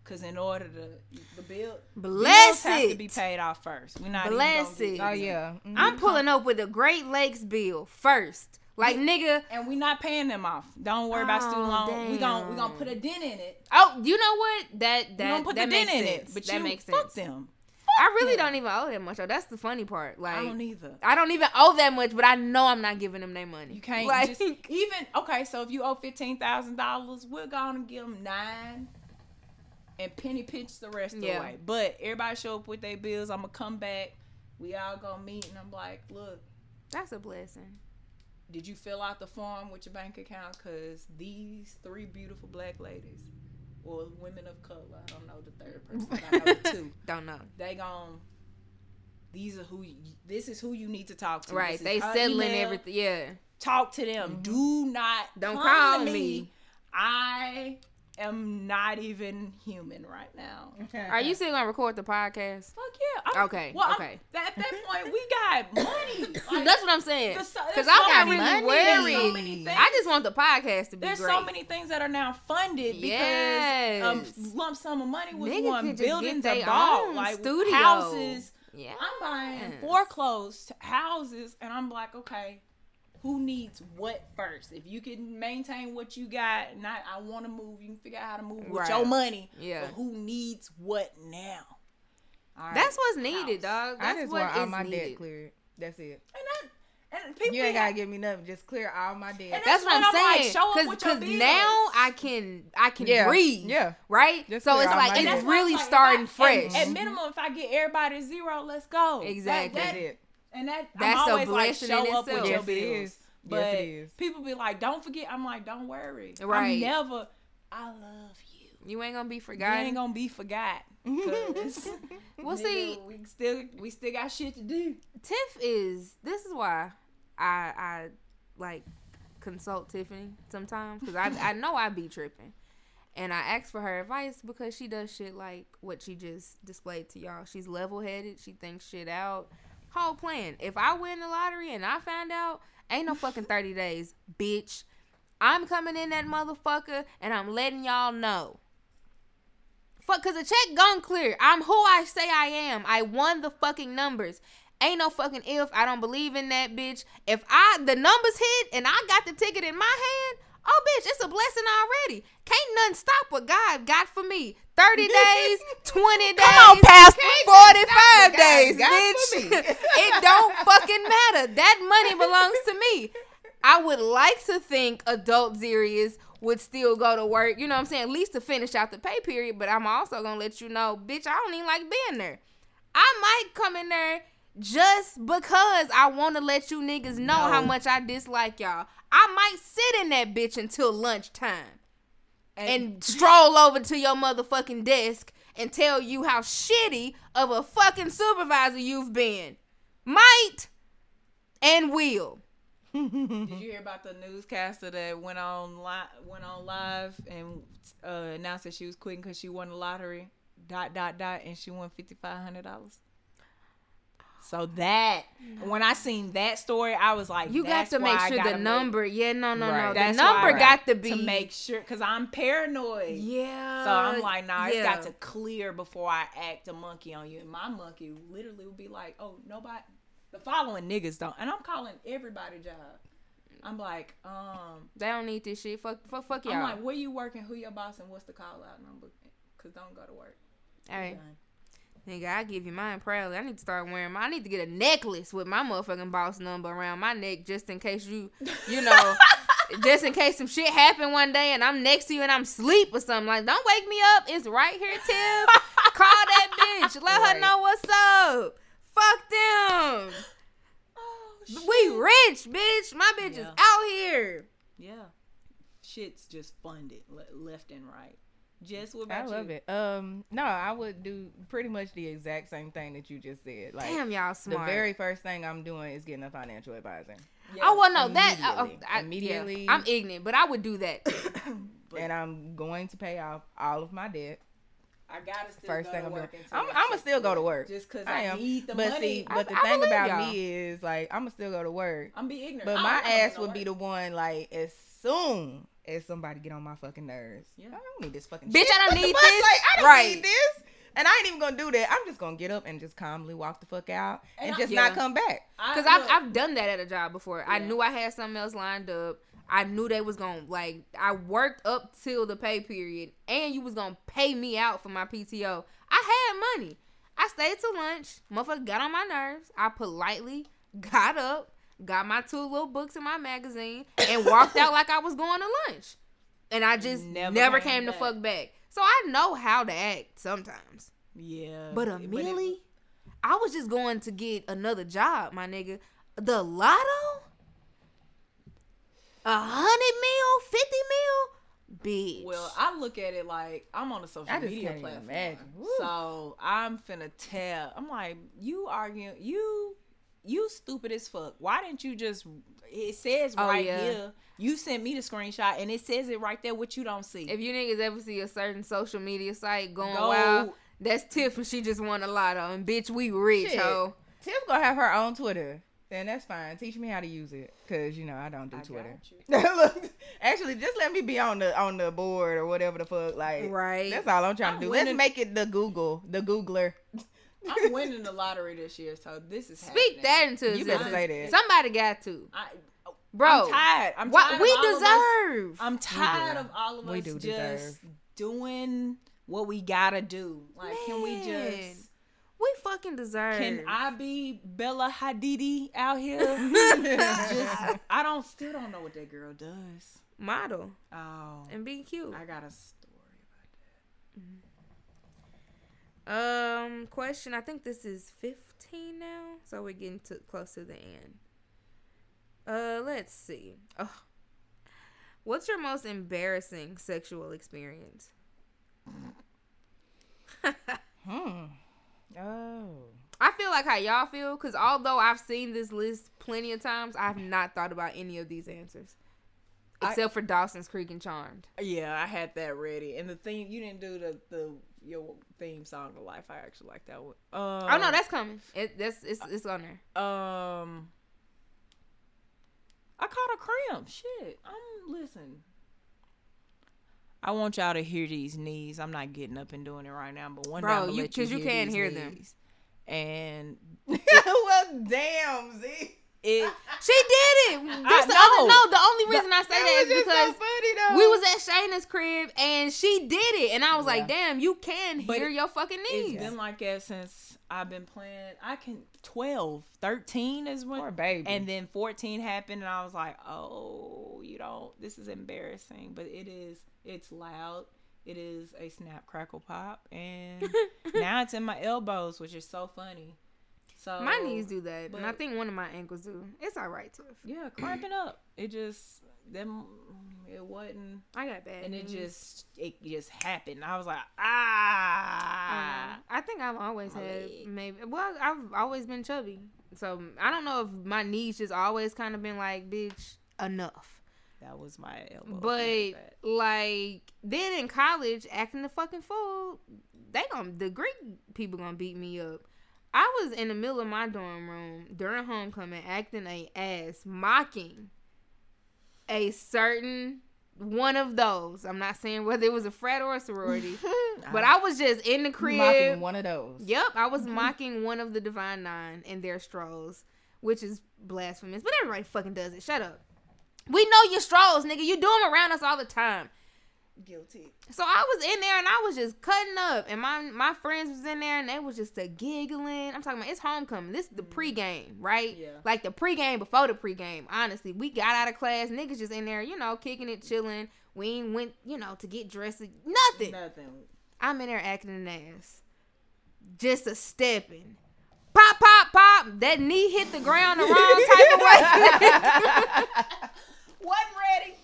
Speaker 3: because in order to the bill
Speaker 2: Bless
Speaker 3: bills have to be paid off first we're not
Speaker 2: Bless
Speaker 3: even
Speaker 2: it.
Speaker 3: gonna
Speaker 4: Oh
Speaker 3: get-
Speaker 4: yeah. Mhm.
Speaker 2: I'm pulling up with the Great Lakes bill first. Like, nigga.
Speaker 3: and we're not paying them off don't worry about student
Speaker 2: Oh,
Speaker 3: loan we gonna we gonna put a dent in it
Speaker 2: Oh, you know what? That
Speaker 3: we
Speaker 2: that
Speaker 3: gonna put
Speaker 2: that
Speaker 3: the
Speaker 2: makes
Speaker 3: dent in
Speaker 2: sense.
Speaker 3: it but
Speaker 2: that
Speaker 3: you
Speaker 2: makes
Speaker 3: fuck
Speaker 2: sense.
Speaker 3: them
Speaker 2: I really
Speaker 3: them.
Speaker 2: don't even owe that much. Oh, that's the funny part. Like,
Speaker 3: i don't either
Speaker 2: I don't even owe that much, but I know I'm not giving them their money.
Speaker 3: You can't
Speaker 2: like,
Speaker 3: just even okay. So if you owe fifteen thousand dollars, we're gonna give them nine, and penny pinch the rest
Speaker 2: Yeah.
Speaker 3: away. But everybody show up with their bills. I'm gonna come back. We all gonna meet, and I'm like, look,
Speaker 2: that's a blessing.
Speaker 3: did you fill out the form with your bank account? Cause these three beautiful black ladies, or women of color, I don't know the third person. I know the two.
Speaker 2: Don't know.
Speaker 3: They gon' These are who. You, this is who you need to talk to.
Speaker 2: Right. They settling
Speaker 3: email.
Speaker 2: everything. Yeah.
Speaker 3: talk to them. Mm-hmm. Do not
Speaker 2: Don't call
Speaker 3: to
Speaker 2: me.
Speaker 3: I am not even human right now.
Speaker 2: Are you still gonna record the podcast?
Speaker 3: Fuck yeah. I'm-
Speaker 2: Okay,
Speaker 3: Well, I'm-
Speaker 2: okay.
Speaker 3: at that point, we got money. Like,
Speaker 2: That's what I'm saying. Because I'm
Speaker 3: so
Speaker 2: not
Speaker 3: many-
Speaker 2: really worried.
Speaker 3: so.
Speaker 2: I just want the podcast to be
Speaker 3: There's
Speaker 2: great.
Speaker 3: so many things that are now funded because
Speaker 2: Yes.
Speaker 3: um, lump sum of money was
Speaker 2: Niggas
Speaker 3: one.
Speaker 2: could just get
Speaker 3: Buildings
Speaker 2: they
Speaker 3: are bought, like
Speaker 2: studio.
Speaker 3: houses.
Speaker 2: Yeah.
Speaker 3: I'm buying
Speaker 2: Yes.
Speaker 3: foreclosed houses, and I'm like, okay, who needs what first? If you can maintain what you got, not I want to move, you can figure out how to move with
Speaker 2: Right.
Speaker 3: your money.
Speaker 2: Yeah.
Speaker 3: But who needs what now? All right,
Speaker 2: That's what's needed,
Speaker 3: house.
Speaker 2: dog.
Speaker 4: I
Speaker 2: That's
Speaker 4: just
Speaker 2: what
Speaker 4: want all my
Speaker 2: needed.
Speaker 4: debt cleared. That's it.
Speaker 3: And that, and people
Speaker 4: You ain't gotta
Speaker 3: like-
Speaker 4: give me nothing. Just clear all my debt.
Speaker 2: That's,
Speaker 3: That's
Speaker 2: what I'm
Speaker 3: what I'm
Speaker 2: saying.
Speaker 3: show up
Speaker 2: Cause,
Speaker 3: with your
Speaker 2: 'cause
Speaker 3: bills.
Speaker 2: now I can I can
Speaker 4: Yeah,
Speaker 2: breathe.
Speaker 4: yeah.
Speaker 2: Right.
Speaker 4: Just
Speaker 2: so it's like it's
Speaker 4: debt.
Speaker 3: that's why I'm
Speaker 2: really
Speaker 3: like,
Speaker 2: starting
Speaker 3: I-
Speaker 2: fresh.
Speaker 3: At, at minimum, if I get everybody zero, let's go.
Speaker 2: Exactly.
Speaker 3: that-
Speaker 4: That's it.
Speaker 3: And that
Speaker 2: That's
Speaker 3: I'm
Speaker 2: a
Speaker 3: always like,
Speaker 2: blessing
Speaker 3: show
Speaker 2: in
Speaker 3: up with
Speaker 2: itself.
Speaker 3: your
Speaker 4: Yes, it
Speaker 3: bills.
Speaker 4: is.
Speaker 3: But
Speaker 4: Yes, it is.
Speaker 3: people be like, "Don't forget." I'm like, "Don't worry.
Speaker 2: Right.
Speaker 3: I'm never. I love you.
Speaker 2: you ain't gonna be
Speaker 3: You
Speaker 2: forgotten.
Speaker 3: ain't gonna be forgot. 'Cause,
Speaker 2: Well,
Speaker 3: nigga,
Speaker 2: see-
Speaker 3: we still we still got shit to do.
Speaker 2: Tiff is this is why I I like consult Tiffany sometimes because I I know I be tripping, and I ask for her advice because she does shit like what she just displayed to y'all. She's level headed. She thinks shit out. Whole plan. If I win the lottery and I find out, ain't no fucking thirty days, bitch. I'm coming in that motherfucker and I'm letting y'all know. Fuck, cause the check gone clear. I'm who I say I am. I won the fucking numbers. Ain't no fucking if. I don't believe in that bitch. If I the numbers hit and I got the ticket in my hand, oh bitch, it's a blessing already. Can't nothing stop what God got for me. Thirty days, twenty days, Come
Speaker 3: on, past
Speaker 2: forty-five
Speaker 4: God
Speaker 2: days, bitch. it don't fucking matter. That money belongs to me. I would like to think adult Zerius would still go to work, you know what I'm saying, at least to finish out the pay period, but I'm also gonna let you know, bitch, I don't even like being there. I might come in there just because I wanna let you niggas know how much I dislike y'all. I might sit in that bitch until lunchtime and stroll over to your motherfucking desk and tell you how shitty of a fucking supervisor you've been. might, and will.
Speaker 3: Did you hear about the newscaster that went on li- went on live and uh, announced that she was quitting because she won the lottery? Dot dot dot, and she won fifty five hundred dollars. So that when I seen that story, I was like,
Speaker 2: You got to make sure the number. Yeah, no, no,
Speaker 4: Right.
Speaker 2: no. The
Speaker 3: That's why
Speaker 2: number
Speaker 3: I
Speaker 2: got to be
Speaker 3: to make sure because I'm paranoid.
Speaker 2: Yeah.
Speaker 3: So I'm like, nah, it's got to clear before I act a monkey on you. And my monkey literally would be like, oh, nobody, the following niggas don't. And I'm calling everybody job. I'm like, um,
Speaker 2: They don't need this shit. Fuck, fuck, fuck y'all.
Speaker 3: I'm like, where you working? Who your boss? And what's the call out number? Cause don't go to work.
Speaker 2: All right.
Speaker 3: Done.
Speaker 2: Nigga, I give you mine proudly. I need to start wearing my. I need to get a necklace with my motherfucking boss number around my neck just in case you, you know, just in case some shit happen one day and I'm next to you and I'm asleep or something. Like, don't wake me up. It's right here, Tim. Call that bitch. Let her know what's up. Fuck them.
Speaker 3: Oh,
Speaker 2: We rich, bitch. My bitch is out here.
Speaker 3: Yeah. Shit's just funded le- left and right. Jess, what
Speaker 4: I love
Speaker 3: you?
Speaker 4: it. Um, no, I would do pretty much the exact same thing that you just said. Like
Speaker 2: Damn, y'all smart.
Speaker 4: the very first thing I'm doing is getting a financial advisor,
Speaker 3: Yeah.
Speaker 2: Oh well, no, that uh,
Speaker 4: Immediately.
Speaker 2: I,
Speaker 4: Immediately.
Speaker 2: Yeah, I'm ignorant, but I would do that.
Speaker 4: and I'm going to pay off all of my debt.
Speaker 3: I gotta still
Speaker 4: First
Speaker 3: go
Speaker 4: thing
Speaker 3: to
Speaker 4: I'm
Speaker 3: work
Speaker 4: doing. I'm- I'ma still go to work.
Speaker 3: Just cause
Speaker 4: I
Speaker 3: I,
Speaker 4: am.
Speaker 3: need the
Speaker 4: but
Speaker 3: money.
Speaker 4: see, but the
Speaker 2: I
Speaker 4: thing about
Speaker 2: y'all.
Speaker 4: me is like I'm gonna still go to work.
Speaker 3: I'm be ignorant.
Speaker 4: But
Speaker 3: I
Speaker 4: my
Speaker 3: don't
Speaker 4: ass would
Speaker 3: to
Speaker 4: be the one like as soon as somebody get on my fucking nerves.
Speaker 3: Yeah.
Speaker 4: I don't need this fucking
Speaker 2: Bitch,
Speaker 4: shit.
Speaker 2: I don't need this.
Speaker 4: Like, I don't
Speaker 2: Right.
Speaker 4: need this. And I ain't even gonna do that. I'm just gonna get up and just calmly walk the fuck out and,
Speaker 3: And I-
Speaker 4: just
Speaker 2: yeah.
Speaker 4: not come back.
Speaker 2: Cause I've
Speaker 3: look,
Speaker 2: I've done that at a job before. I knew I had something else lined up. I knew they was gonna like. I worked up till the pay period, and you was gonna pay me out for my PTO. I had money. I stayed till lunch. Motherfucker got on my nerves. I politely got up, got my two little books in my magazine, and walked out like I was going to lunch. And I just
Speaker 3: Never
Speaker 2: never,
Speaker 3: came
Speaker 2: came, to fuck back. So I know how to act sometimes.
Speaker 3: yeah,
Speaker 2: But a millie, I was just going to get another job, my nigga. The lotto, a hundred mil, fifty mil, bitch.
Speaker 3: Well, I look at it like I'm on a social
Speaker 4: I just
Speaker 3: media
Speaker 4: can't
Speaker 3: platform.
Speaker 4: imagine.
Speaker 3: So I'm finna tell. I'm like, you arguing, you, you stupid as fuck. Why didn't you just? It says
Speaker 2: Oh,
Speaker 3: right
Speaker 2: yeah.
Speaker 3: here. You sent me the screenshot, and it says it right there. What you don't see.
Speaker 2: if you niggas ever see a certain social media site going
Speaker 3: Go-
Speaker 2: wild, that's Tiff and she just won a lotto. And bitch, we rich,
Speaker 4: Shit.
Speaker 2: ho.
Speaker 4: Tiff gonna have her own Twitter. Then that's fine. Teach me how to use it, cause you know I don't do
Speaker 3: I
Speaker 4: Twitter. Look, actually, just let me be on the on the board or whatever the fuck. Like,
Speaker 2: Right.
Speaker 4: That's all I'm trying
Speaker 3: I'm
Speaker 4: to do.
Speaker 3: winning-
Speaker 4: Let's make it the Google, the Googler.
Speaker 3: I'm winning the lottery this year, so this is
Speaker 2: Speak
Speaker 3: happening.
Speaker 2: that into
Speaker 4: You better
Speaker 2: existence.
Speaker 4: say that.
Speaker 2: Somebody got to,
Speaker 3: I, oh,
Speaker 2: bro.
Speaker 3: I'm tired. I'm
Speaker 2: what
Speaker 3: tired
Speaker 2: we
Speaker 3: us-
Speaker 2: deserve.
Speaker 3: I'm tired of all of
Speaker 4: We
Speaker 3: us
Speaker 4: do
Speaker 3: just
Speaker 4: deserve.
Speaker 3: doing what we gotta do. Like, can we just?
Speaker 2: we fucking deserve.
Speaker 3: Can I be Bella Hadidi out here? just, I don't still don't know what that girl does.
Speaker 2: model
Speaker 3: Oh,
Speaker 2: and be cute?
Speaker 3: I got a story mm-hmm.
Speaker 2: Um, question. I think this is fifteen now, so we're getting to close to the end. Uh, let's see. Oh. What's your most embarrassing sexual experience?
Speaker 4: Hmm. Oh.
Speaker 2: I feel like how y'all feel, because although I've seen this list plenty of times, I've not thought about any of these answers,
Speaker 3: I-
Speaker 2: except for Dawson's Creek and Charmed.
Speaker 3: Yeah, I had that ready. And the theme you didn't do the the your theme song of life. I actually like that one. Um,
Speaker 2: oh no, that's coming. It, that's it's it's on there.
Speaker 3: um. I caught a cramp. Shit. I'm listen. I want y'all to hear these knees. I'm not getting up and doing it right now, but one day
Speaker 2: Bro,
Speaker 3: I'm gonna
Speaker 2: you-
Speaker 3: let you hear
Speaker 2: can't
Speaker 3: these
Speaker 2: hear them.
Speaker 3: And
Speaker 4: well, damn, Z.
Speaker 3: it
Speaker 2: She did it. That's the
Speaker 3: know.
Speaker 2: other no. The only reason I say that
Speaker 4: That
Speaker 2: is because
Speaker 4: so funny though.
Speaker 2: we was at Shayna's crib and she did it, and I was like, "Damn, you can
Speaker 3: But
Speaker 2: hear your fucking
Speaker 3: it's
Speaker 2: knees."
Speaker 3: been like that since I've been playing. I can 12, 13 is when
Speaker 4: Poor baby.
Speaker 3: and then 14 happened and I was like, "Oh, you don't this is embarrassing, but it is it's loud. It is a snap crackle pop and now it's in my elbows, which is so funny. So
Speaker 2: My knees do that, and I think one of my ankles do. It's all right, Tiff.
Speaker 3: Yeah, cramping up. It just them. It wasn't,
Speaker 2: I got bad.
Speaker 3: and it just it just happened. I was like, ah.
Speaker 2: know. I think I've always
Speaker 3: my
Speaker 2: had
Speaker 3: leg.
Speaker 2: maybe. Well, I've always been chubby, so I don't know if my knees just always kind of been like, bitch, enough.
Speaker 3: That was my elbow.
Speaker 2: But like then in college, acting the fucking fool, they gonna the Greek people gonna beat me up. I was in the middle of my dorm room during homecoming, acting a ass, mocking a certain one of those. I'm not saying whether it was a frat or a sorority, but I was just in the crib.
Speaker 4: Mocking one of those.
Speaker 2: Yep, I was mm-hmm. mocking one of the Divine Nine and their strolls, which is blasphemous. But everybody fucking does it. Shut up. We know your strolls, nigga. You do them around us all the time.
Speaker 3: Guilty.
Speaker 2: So I was in there and I was just cutting up, and my my friends was in there and they was just a giggling. I'm talking about it's homecoming. This is the mm-hmm. pregame, right?
Speaker 3: Yeah.
Speaker 2: Like the pregame before the pregame. Honestly, we got out of class, niggas just in there, you know, kicking it, chilling. We ain't went, you know, to get dressed. Nothing.
Speaker 3: Nothing.
Speaker 2: I'm in there acting an ass. Just a stepping. Pop, pop, pop. That knee hit the ground the wrong type of way.
Speaker 3: Wasn't ready.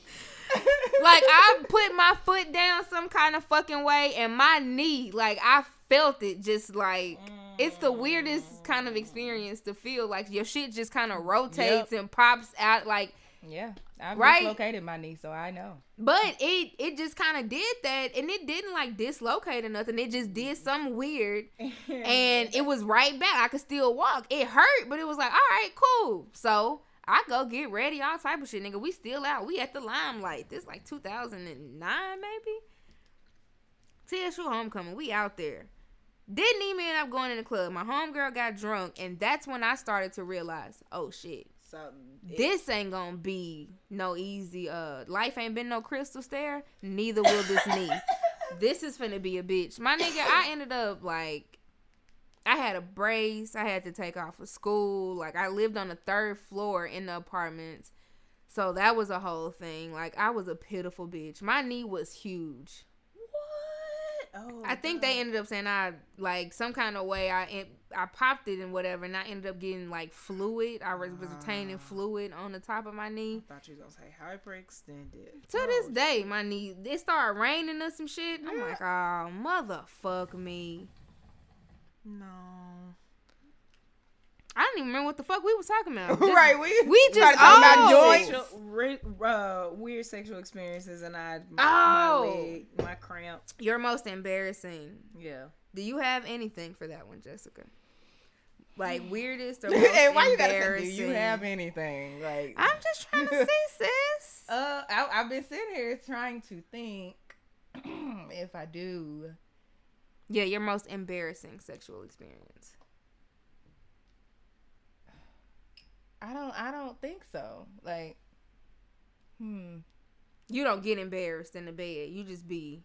Speaker 2: Like I put my foot down some kind of fucking way and my knee, like I felt it just like it's the weirdest kind of experience to feel like your shit just kind of rotates and pops out like
Speaker 4: Yeah, I've
Speaker 2: Right?
Speaker 4: dislocated my knee, so I know.
Speaker 2: But it it just kind of did that, and it didn't like dislocate or nothing. It just did something weird, and it was right back. I could still walk. It hurt, but it was like, all right, cool. So I go get ready, all type of shit, nigga. We still out. We at the limelight. This like 2009, maybe. TSU homecoming. We out there. Didn't even end up going in the club. My homegirl got drunk, and that's when I started to realize, oh shit
Speaker 3: So
Speaker 2: this ain't gonna be no easy uh life ain't been no crystal stair neither will this knee this is finna be a bitch my nigga i ended up like i had a brace i had to take off of school like i lived on the third floor in the apartments so that was a whole thing like i was a pitiful bitch my knee was huge
Speaker 3: what? Oh,
Speaker 2: I think they ended up saying I like some kind of way I I popped it and whatever, and I ended up getting like fluid. I was was retaining fluid on the top of my knee.
Speaker 3: thought you was gonna say hyperextended.
Speaker 2: To this day, my knee it started raining or some shit. I'm ah. like, oh motherfuck me.
Speaker 3: No.
Speaker 2: I don't even remember what the fuck we was talking about. Just-
Speaker 4: right, we
Speaker 2: we just
Speaker 4: started talking about
Speaker 2: oh.
Speaker 4: joints.
Speaker 3: Sexual, uh, weird sexual experiences, and I
Speaker 2: Oh.
Speaker 3: my leg, my cramp.
Speaker 2: Your most embarrassing.
Speaker 3: Yeah.
Speaker 2: Do you have anything for that one, Jessica? Like weirdest or most
Speaker 4: hey, why you gotta say, do
Speaker 2: embarrassing?
Speaker 4: you have anything? Like,
Speaker 2: I'm just trying to see, sis.
Speaker 4: uh, I, I've been sitting here trying to think if I do.
Speaker 2: Yeah, your most embarrassing sexual experience.
Speaker 4: I don't. I don't think so. Like, hmm.
Speaker 2: You don't get embarrassed in the bed. You just be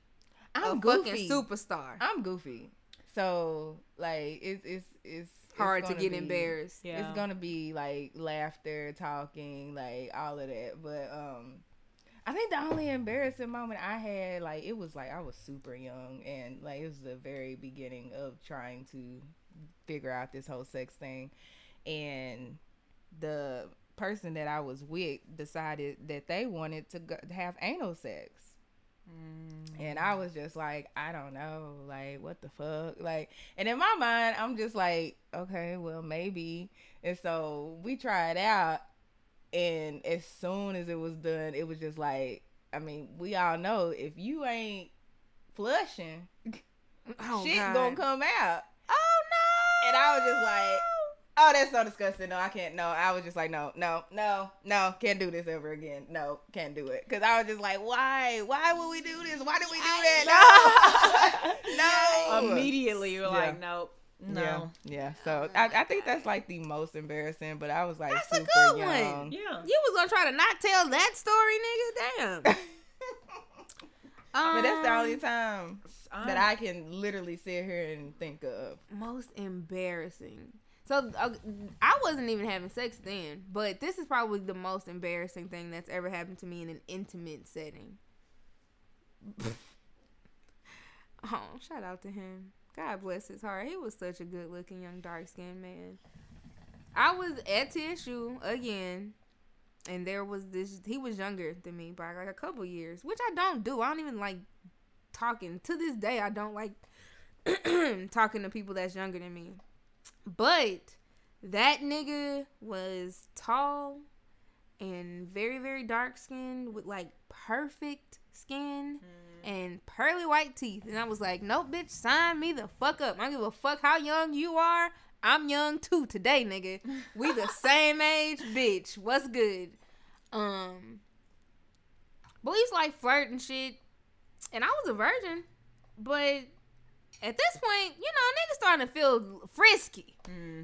Speaker 4: I'm
Speaker 2: a
Speaker 4: goofy.
Speaker 2: fucking superstar.
Speaker 4: I'm goofy. So like, it's it's it's it's
Speaker 2: Hard to
Speaker 4: gonna
Speaker 2: get
Speaker 4: be-
Speaker 2: embarrassed.
Speaker 3: Yeah.
Speaker 4: It's gonna be like laughter, talking, like all of that. But um, I think the only embarrassing moment I had, like, it was like I was super young, and like it was the very beginning of trying to figure out this whole sex thing, and the person that I was with decided that they wanted to go, have anal sex. Mm. And I was just like, I don't know, like what the fuck, like. And in my mind, I'm just like, okay, well maybe. And so we tried it out, and as soon as it was done, it was just like, I mean, we all know if you ain't flushing,
Speaker 2: Oh,
Speaker 4: shit
Speaker 2: God.
Speaker 4: gonna come out.
Speaker 2: Oh no!
Speaker 4: And I was just like, oh, that's so disgusting. No, I can't. No, I was just like, no, no, no, no, can't do this ever again. No, can't do it. Cause I was just like, why? Why would we do this? Why did we do that? No, no.
Speaker 3: Immediately, you're
Speaker 4: Yeah.
Speaker 3: like, nope, no.
Speaker 4: Yeah, yeah. So I, I think that's like the most embarrassing. But I was like
Speaker 2: That's a
Speaker 4: super
Speaker 2: good one.
Speaker 3: Yeah.
Speaker 2: You was gonna try to not tell that story, nigga? Damn.
Speaker 4: But that's the
Speaker 2: Um,
Speaker 4: only time that I can literally sit here and think of.
Speaker 2: most embarrassing. So uh, I wasn't even having sex then, but this is probably the most embarrassing thing that's ever happened to me in an intimate setting. oh, shout out to him. God bless his heart. He was such a good looking young dark skinned man. I was at TSU again, and there was this. He was younger than me by like a couple years, which I don't do. I don't even like talking to this day. I don't like talking to people that's younger than me. But that nigga was tall and very very dark skinned with like perfect skin mm. And pearly white teeth. And I was like, nope, bitch, sign me the fuck up. I don't give a fuck how young you are. I'm young too today, nigga. We the same age, bitch. What's good? Um, but used like flirting shit. And I was a virgin, but at this point, you know, niggas starting to feel frisky.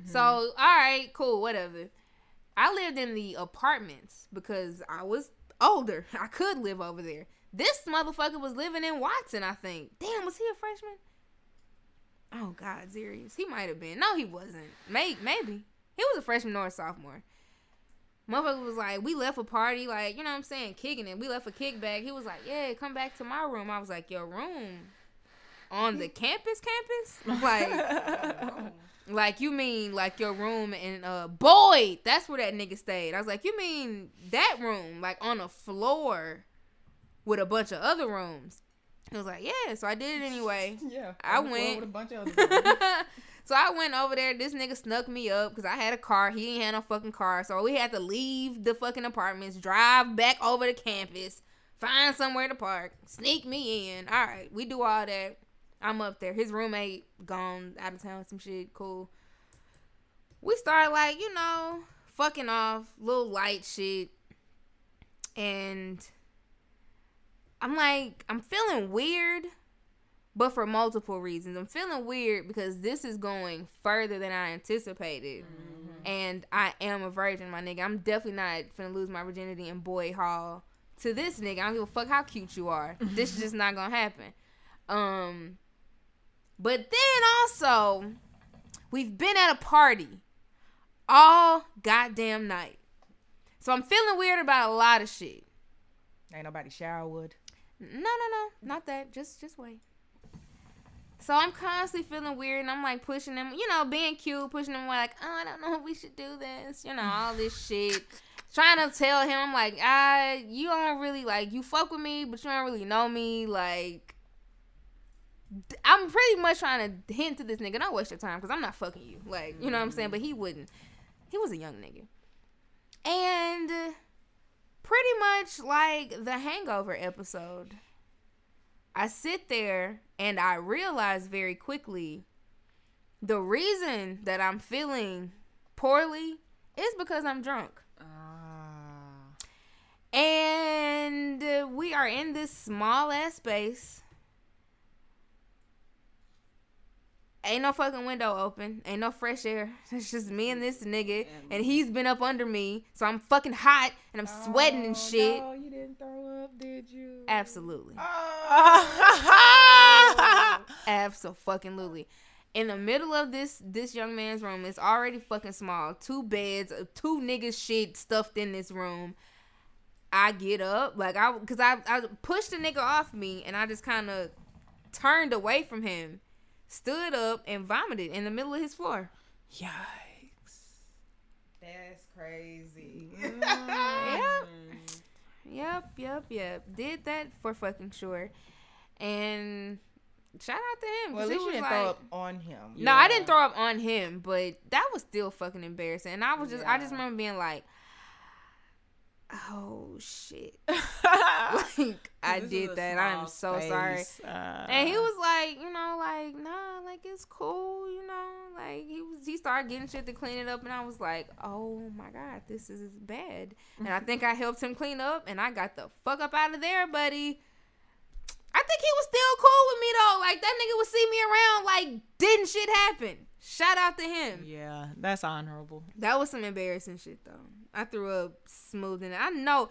Speaker 2: So, all right, cool, whatever. I lived in the apartments because I was older. I could live over there. This motherfucker was living in Watson, I think. Damn, was he a freshman? Oh God, serious. He might have been. No, he wasn't. May maybe. He was a freshman or a sophomore. Motherfucker was like, we left a party, like, you know what I'm saying, kicking it. We left a kickback. He was like, Yeah, come back to my room. I was like, Your room? On the campus campus? Like like you mean like your room in uh Boyd? That's where that nigga stayed. I was like, you mean that room like on a floor with a bunch of other rooms? He was like, yeah. So I did it anyway.
Speaker 4: Yeah,
Speaker 2: I
Speaker 4: on the floor
Speaker 2: went-
Speaker 4: with a bunch of other
Speaker 2: so I went over there. This nigga snuck me up because I had a car. He ain't had no fucking car. So we had to leave the fucking apartments, drive back over to campus, find somewhere to park, sneak me in. All right, we do all that. I'm up there. His roommate gone out of town, some shit. Cool. We start like you know fucking off, little light shit, and I'm like I'm feeling weird but for multiple reasons. I'm feeling weird because this is going further than I anticipated. And I am a virgin, my nigga. I'm definitely not finna lose my virginity in Boyd Hall to this nigga. I don't give a fuck how cute you are. this is just not gonna happen. Um but then also we've been at a party all goddamn night. So I'm feeling weird about a lot of shit.
Speaker 4: Ain't nobody showered.
Speaker 2: No, no, no, not that. Just, just wait. So I'm constantly feeling weird, and I'm like pushing him, you know, being cute, pushing him like, oh, I don't know if we should do this, you know, all this shit. Trying to tell him, I'm like, I, you don't really like, you fuck with me, but you don't really know me, like. I'm pretty much trying to hint to this nigga, don't waste your time, because I'm not fucking you. Like, you know what I'm saying? But he wouldn't. He was a young nigga. And uh, pretty much like the hangover episode. I sit there and I realize very quickly the reason that I'm feeling poorly is because I'm drunk.
Speaker 3: Ah.
Speaker 2: And uh, we are in this small ass space. Ain't no fucking window open. Ain't no fresh air. It's just me and this nigga. And he's been up under me. So I'm fucking hot and I'm sweating and shit.
Speaker 4: Oh, you didn't throw up, did you?
Speaker 2: Absolutely.
Speaker 3: Ah.
Speaker 2: Absolutely. In the middle of this this young man's room, it's already fucking small. Two beds, uh, two niggas shit stuffed in this room. I get up, like I, cause I, I pushed the nigga off me, and I just kind of turned away from him, stood up, and vomited in the middle of his floor.
Speaker 3: Yikes.
Speaker 4: That's crazy. Mm-hmm.
Speaker 2: Yep. Yep, yep, yep. Did that for fucking sure. And shout out to him.
Speaker 4: well,
Speaker 2: 'cause
Speaker 4: at least you didn't
Speaker 2: like-
Speaker 4: throw up on him.
Speaker 2: No, I didn't throw up on him, but that was still fucking embarrassing. And I was just, I just remember being like, "Oh shit!" like I did that. I'm
Speaker 3: small
Speaker 2: so sorry.
Speaker 3: Uh,
Speaker 2: And he was like, you know, like, nah, like it's cool, you know, like he was, he started getting shit to clean it up, and I was like, oh my god, this is bad. And I think I helped him clean up, and I got the fuck up out of there, buddy. I think he was still cool with me though. Like that nigga would see me around, like didn't shit happen. Shout out to him.
Speaker 3: Yeah, that's honorable.
Speaker 2: That was some embarrassing shit though. I threw up smooth in it. I know,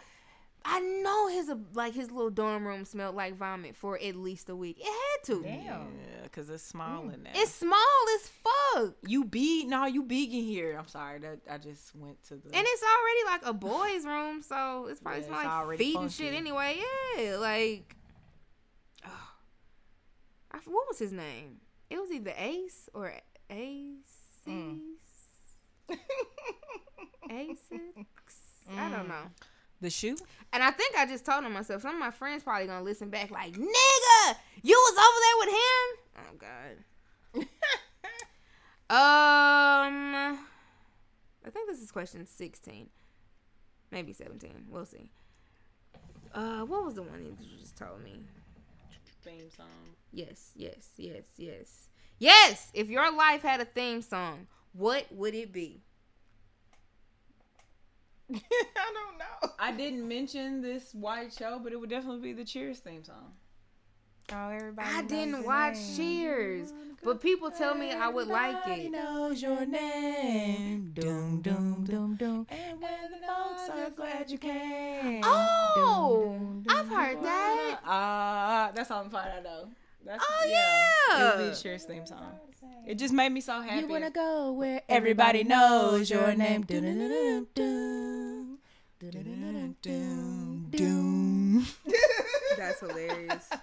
Speaker 2: I know his uh, like his little dorm room smelled like vomit for at least a week. It had to.
Speaker 4: Damn.
Speaker 3: Yeah, because it's small in there.
Speaker 2: It's small as fuck.
Speaker 3: you be no, you big in here. I'm sorry that I just went to the.
Speaker 2: And it's already like a boy's room, so it's probably
Speaker 3: Yeah,
Speaker 2: smell
Speaker 3: it's
Speaker 2: like
Speaker 3: already
Speaker 2: feet and shit anyway. Yeah, like, I f what was his name? it was either Ace or Ace.
Speaker 4: Mm.
Speaker 2: Asics. I don't know.
Speaker 3: The shoe?
Speaker 2: And I think I just told him myself. Some of my friends probably gonna listen back like, "Nigga, you was over there with him." Oh God. um, I think this is question sixteen, maybe seventeen. We'll see. Uh, what was the one you just told me?
Speaker 3: Theme song.
Speaker 2: Yes, yes, yes, yes, yes. If your life had a theme song, what would it be?
Speaker 4: I don't know.
Speaker 3: I didn't mention this white show, but it would definitely be the Cheers theme song.
Speaker 4: Oh, everybody.
Speaker 2: I didn't watch
Speaker 4: name.
Speaker 2: Cheers, but people tell me I would like
Speaker 3: Everybody
Speaker 2: it.
Speaker 3: knows your name.
Speaker 4: Dum dum dum dum.
Speaker 3: And when the folks are glad you came.
Speaker 2: Oh,
Speaker 4: Dum, dum,
Speaker 2: I've heard
Speaker 4: dum.
Speaker 2: that.
Speaker 3: Ah, that's all I'm finding out though. That's,
Speaker 2: Oh,
Speaker 3: It
Speaker 2: yeah.
Speaker 3: be the Cheers theme song. It just made me so happy.
Speaker 4: You wanna go where
Speaker 3: Everybody
Speaker 4: everybody
Speaker 3: knows your name.
Speaker 2: That's hilarious.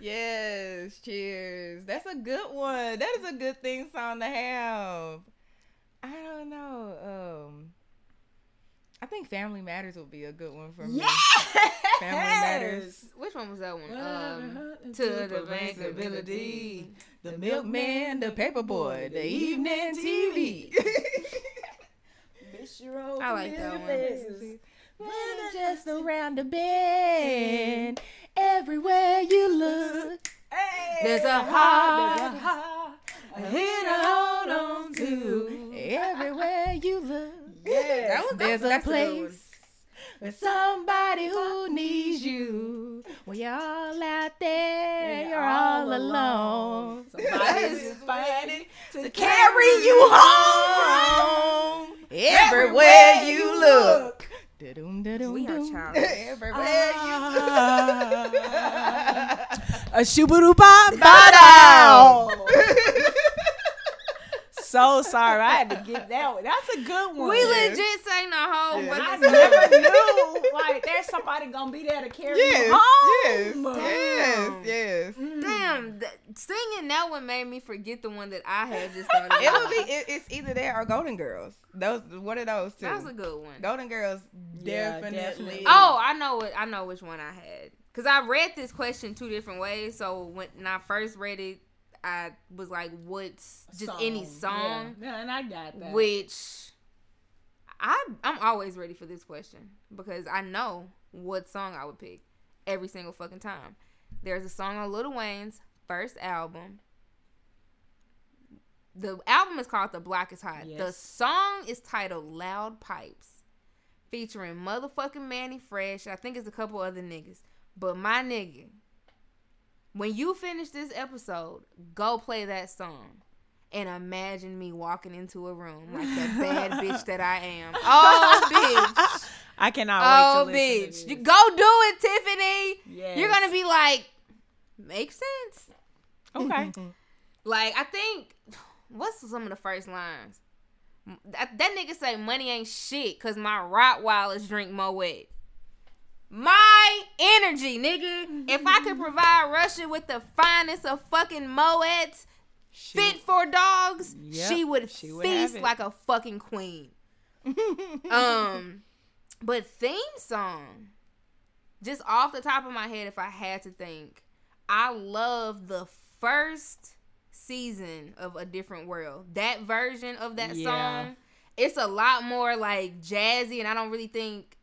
Speaker 4: Yes, cheers. That's a good one. That is a good thing song to have. I don't know. Um, I think Family Matters would be a good one for me. Yes! Family Matters.
Speaker 2: Which one was that one? Um,
Speaker 3: Um,
Speaker 2: to the bankability.
Speaker 4: The milkman, the paperboy, the evening TV.
Speaker 2: I like that one.
Speaker 4: Women just around the bend, everywhere you look.
Speaker 2: There's a heart.
Speaker 3: a hit to hold on to.
Speaker 4: Everywhere you look.
Speaker 2: That was-
Speaker 4: There's a
Speaker 2: that's a
Speaker 4: place with somebody who needs you. When you're all out there, you're all alone.
Speaker 3: Somebody's fighting to
Speaker 4: Carry you home. Everywhere you look. Da-dum-da-dum-dum.
Speaker 2: We are childish.
Speaker 4: Everywhere you ah. look.
Speaker 3: A shoo ba
Speaker 4: you
Speaker 3: So sorry, I had to get that one. That's a good one.
Speaker 2: We legit sang the whole
Speaker 4: Yeah.
Speaker 3: I never knew. Like, there's somebody gonna be there to carry
Speaker 4: Yes,
Speaker 3: you
Speaker 4: yes,
Speaker 3: home.
Speaker 4: yes, yes. Mm.
Speaker 2: Damn, th- singing that one made me forget the one that I had just thought of.
Speaker 4: It would be. It, it's either that or Golden Girls. Those one of those two.
Speaker 2: That was a good one.
Speaker 4: Golden Girls
Speaker 3: Yeah,
Speaker 4: definitely.
Speaker 3: definitely.
Speaker 2: Oh, I know it. I know which one I had. Cause I read this question two different ways. So when I first read it, I was like, "What's just any song?"
Speaker 3: Yeah. yeah, and I got that.
Speaker 2: Which I I'm always ready for this question because I know what song I would pick every single fucking time. There's a song on Lil Wayne's first album. The album is called The Block is Hot. The song is titled Loud Pipes, featuring motherfucking Mannie Fresh. I think it's a couple other niggas. But my nigga, when you finish this episode, go play that song. And imagine me walking into a room like the bad bitch that I am. Oh, bitch.
Speaker 3: I cannot
Speaker 2: Oh,
Speaker 3: wait to listen
Speaker 2: bitch.
Speaker 3: to
Speaker 2: You
Speaker 3: this.
Speaker 2: go do it, Tiffany.
Speaker 3: Yes.
Speaker 2: You're going to be like, makes sense.
Speaker 3: okay.
Speaker 2: Like, I think, what's some of the first lines? That, that nigga say money ain't shit because my Rottweilers drink Moet. My energy, nigga. If I could provide Russia with the finest of fucking Moeds fit for dogs,
Speaker 3: Yep,
Speaker 2: she would
Speaker 3: she
Speaker 2: feast like a fucking queen. um, but theme song, just off the top of my head, if I had to think, I love the first season of A Different World. That version of that
Speaker 3: Yeah.
Speaker 2: song, it's a lot more like jazzy, and I don't really think.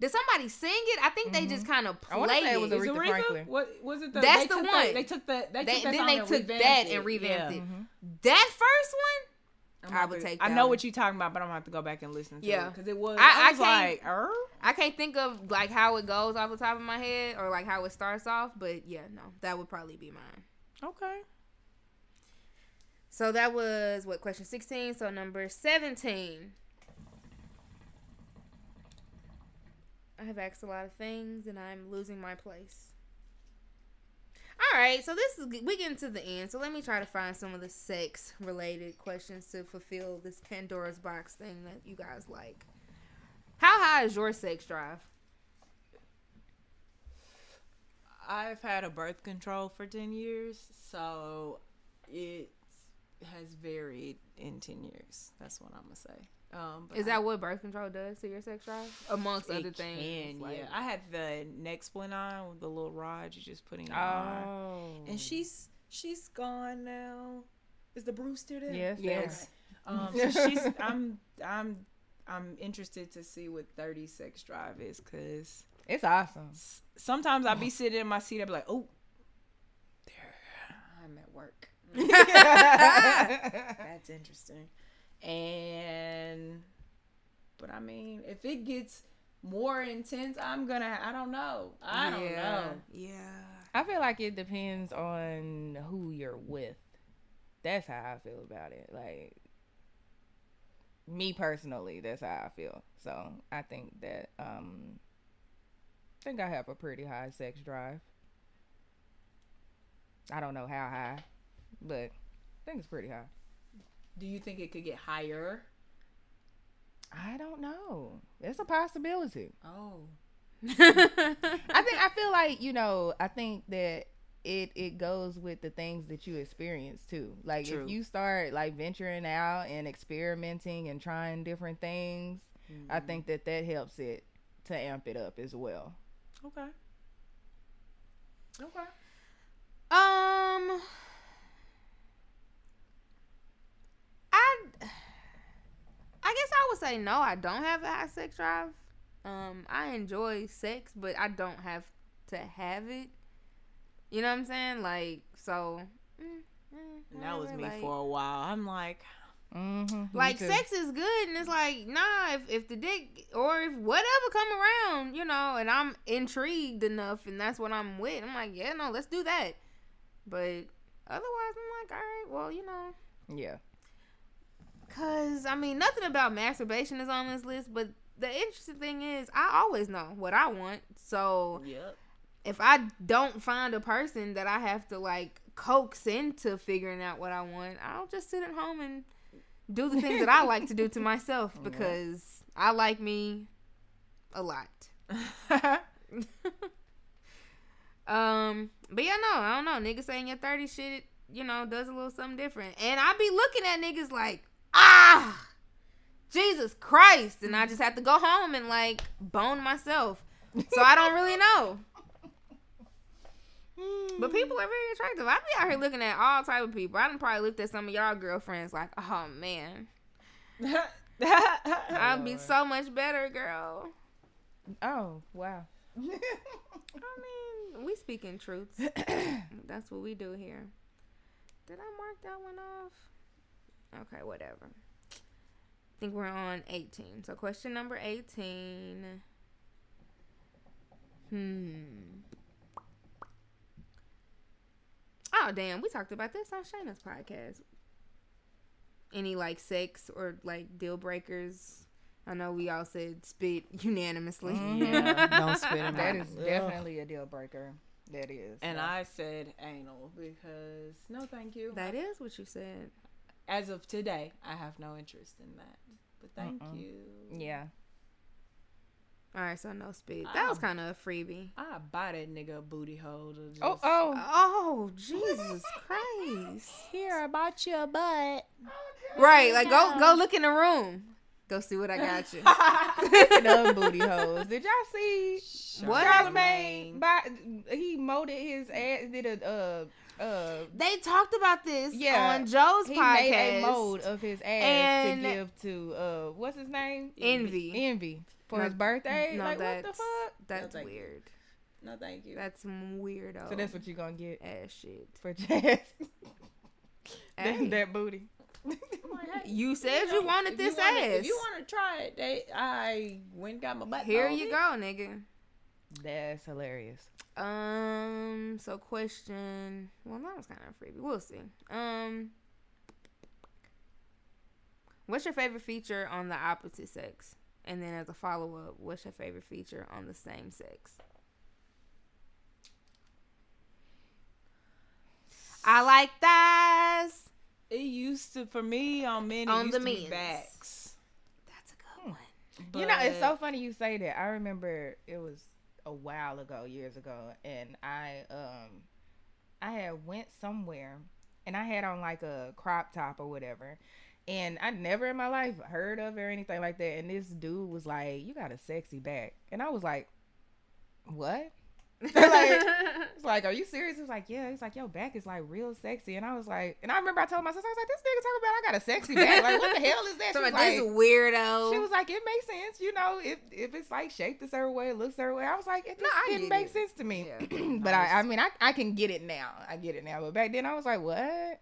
Speaker 2: Did somebody sing it? I think they just kind of
Speaker 4: I wanna
Speaker 2: played
Speaker 4: say it was
Speaker 2: it.
Speaker 4: Aretha
Speaker 3: Aretha?
Speaker 4: Franklin.
Speaker 3: What was it? The,
Speaker 2: That's the
Speaker 3: took
Speaker 2: one.
Speaker 3: they took the. They,
Speaker 2: They-
Speaker 3: took that
Speaker 2: then
Speaker 3: song
Speaker 2: they
Speaker 3: and
Speaker 2: took that and revamped
Speaker 3: Yeah.
Speaker 2: it.
Speaker 4: Mhm.
Speaker 2: That first one,
Speaker 3: I'm
Speaker 2: I would
Speaker 3: have to-
Speaker 2: take
Speaker 3: I know
Speaker 2: one.
Speaker 3: what you're talking about, but I'm gonna have to go back and listen to
Speaker 2: Yeah.
Speaker 3: it because it was.
Speaker 2: I-
Speaker 3: I,
Speaker 2: I
Speaker 3: was
Speaker 2: can't-
Speaker 3: like, er?
Speaker 2: I can't think of like how it goes off the top of my head or like how it starts off, but yeah, no, that would probably be mine.
Speaker 3: okay.
Speaker 2: So that was what question 16. So number 17. I have asked a lot of things and I'm losing my place. All right, so this is we getting to the end. So let me try to find some of the sex related questions to fulfill this Pandora's box thing that you guys like. How high is your sex drive?
Speaker 3: I've had a birth control for 10 years, so it has varied in 10 years. That's what I'm going to say. Um, but
Speaker 2: Is
Speaker 3: I-
Speaker 2: that what birth control does to your sex drive? Amongst
Speaker 3: it
Speaker 2: other things.
Speaker 3: can,
Speaker 2: like-
Speaker 3: yeah. I had the neck splint on with the little rod you just putting in your.
Speaker 4: Oh.
Speaker 3: And she's she's gone now. Is the Bruce still there?
Speaker 4: Yes,
Speaker 2: Yes.
Speaker 3: Um, so she's I'm I'm I'm interested to see what 30 sex drive is because
Speaker 4: It's awesome.
Speaker 3: sometimes I'll be sitting in my seat. I'll be like, oh, there, I'm at work. That's interesting. And, but I mean, if it gets more intense, I'm gonna. I don't know. I don't
Speaker 2: yeah.
Speaker 3: know.
Speaker 2: Yeah.
Speaker 4: I feel like it depends on who you're with. That's how I feel about it. Like me personally, that's how I feel. So I think that um I think I have a pretty high sex drive. I don't know how high, but I think it's pretty high.
Speaker 3: Do you think it could get higher?
Speaker 4: I don't know. It's a possibility.
Speaker 3: Oh,
Speaker 4: I think I feel like you know. I think that it it goes with the things that you experience too. Like
Speaker 3: True.
Speaker 4: if you start like venturing out and experimenting and trying different things, I think that that helps it to amp it up as well.
Speaker 3: okay. Okay.
Speaker 2: Um, I, I guess I would say no. I don't have a high sex drive. Um, I enjoy sex, but I don't have to have it. You know what I'm saying? Like, so. mm,
Speaker 3: And that was me
Speaker 2: like-
Speaker 3: for a while. I'm like,
Speaker 4: Mm-hmm.
Speaker 2: like sex is good and it's like nah if, if the dick or if whatever come around you know and i'm intrigued enough and that's what i'm with i'm like yeah no let's do that but otherwise i'm like all right well you know
Speaker 4: Yeah.
Speaker 2: Because i mean nothing about masturbation is on this list but the interesting thing is i always know what i want so
Speaker 3: yep.
Speaker 2: if i don't find a person that i have to like coax into figuring out what i want i'll just sit at home and do the things that I like to do to myself because I like me a lot. um, but yeah, no, I don't know. Niggas saying your 30 shit, you know, does a little something different. And I be looking at niggas like, ah, Jesus Christ. And I just have to go home and like bone myself. So I don't really know. But people are very attractive. I be out here looking at all type of people. I done probably looked at some of y'all girlfriends like, oh man, I'd be so much better, girl.
Speaker 4: Oh wow.
Speaker 2: I mean, we speaking truths. That's what we do here. Did I mark that one off? Okay, whatever. I think we're on 18. So question number 18. Hmm. Oh damn, we talked about this on Shayna's podcast. Any like sex or like deal breakers? I know we all said spit unanimously.
Speaker 3: Yeah, don't spit in
Speaker 4: That
Speaker 3: my
Speaker 4: is
Speaker 3: Ugh.
Speaker 4: definitely a deal breaker. That is.
Speaker 3: And
Speaker 4: So,
Speaker 3: I said anal because no, thank you.
Speaker 2: That is what you said.
Speaker 3: As of today, I have no interest in that. But thank
Speaker 4: Mm-mm.
Speaker 3: you.
Speaker 4: yeah.
Speaker 2: All right, so no speed. That was
Speaker 3: Oh.
Speaker 2: kind of a freebie.
Speaker 3: I buy that nigga a booty hole. Just,
Speaker 4: Oh oh.
Speaker 2: Oh Jesus Christ!
Speaker 3: Here, I bought you a butt.
Speaker 2: Right, like go go look in the room. Go see what I got you.
Speaker 4: Speaking booty holes, did y'all see
Speaker 2: What?
Speaker 4: Charlemagne? By, he molded his ass. Did a uh uh.
Speaker 2: They talked about this
Speaker 4: Yeah,
Speaker 2: on Joe's
Speaker 4: He
Speaker 2: podcast.
Speaker 4: made a mold of his ass
Speaker 2: And-
Speaker 4: to give to uh what's his name?
Speaker 2: Envy.
Speaker 4: Envy for
Speaker 2: No,
Speaker 4: his birthday.
Speaker 2: no,
Speaker 4: like what the
Speaker 2: that's-
Speaker 4: fuck?
Speaker 2: That's
Speaker 3: No, thank you.
Speaker 2: weird.
Speaker 3: No, thank you.
Speaker 2: That's some weirdo.
Speaker 4: So that's what you gonna get
Speaker 2: ass shit.
Speaker 4: for Jazz.
Speaker 2: Hey,
Speaker 4: that, that booty.
Speaker 2: you said you wanted
Speaker 3: If
Speaker 2: this
Speaker 3: you wanna-
Speaker 2: ass.
Speaker 3: If you want to try it, they, I went and got my butt.
Speaker 2: Here
Speaker 3: molded.
Speaker 2: you go, nigga.
Speaker 4: That's hilarious.
Speaker 2: Um. So question. Well, that was kind of freebie. We'll see. Um. What's your favorite feature on the opposite sex? And then as a follow up, what's your favorite feature on the same sex? I like thighs.
Speaker 3: It used to for me on men. It
Speaker 2: On
Speaker 3: used
Speaker 2: the
Speaker 3: to be backs.
Speaker 2: That's a good one.
Speaker 4: you know, it's so funny you say that. I remember it was a while ago, years ago, and I um I had went somewhere and I had on like a crop top or whatever. And I never in my life heard of or anything like that. And this dude was like, You got a sexy back. And I was like, What? like, it's like, Are you serious? He was like, Yeah. He's like, Your back is like real sexy. And I was like, And I remember I told my sister, I was like, This nigga talking about I got a sexy back. Like, what the hell is that? She
Speaker 2: So
Speaker 4: was
Speaker 2: like, this weirdo.
Speaker 4: she was like, it makes sense, you know, if if it's like shaped a certain way, it looks a certain way. I was like, it just
Speaker 2: No, I
Speaker 4: didn't make
Speaker 2: it.
Speaker 4: sense to me.
Speaker 2: Yeah.
Speaker 4: but I, I mean, I, I can get it now. I get it now. But back then, I was like, what?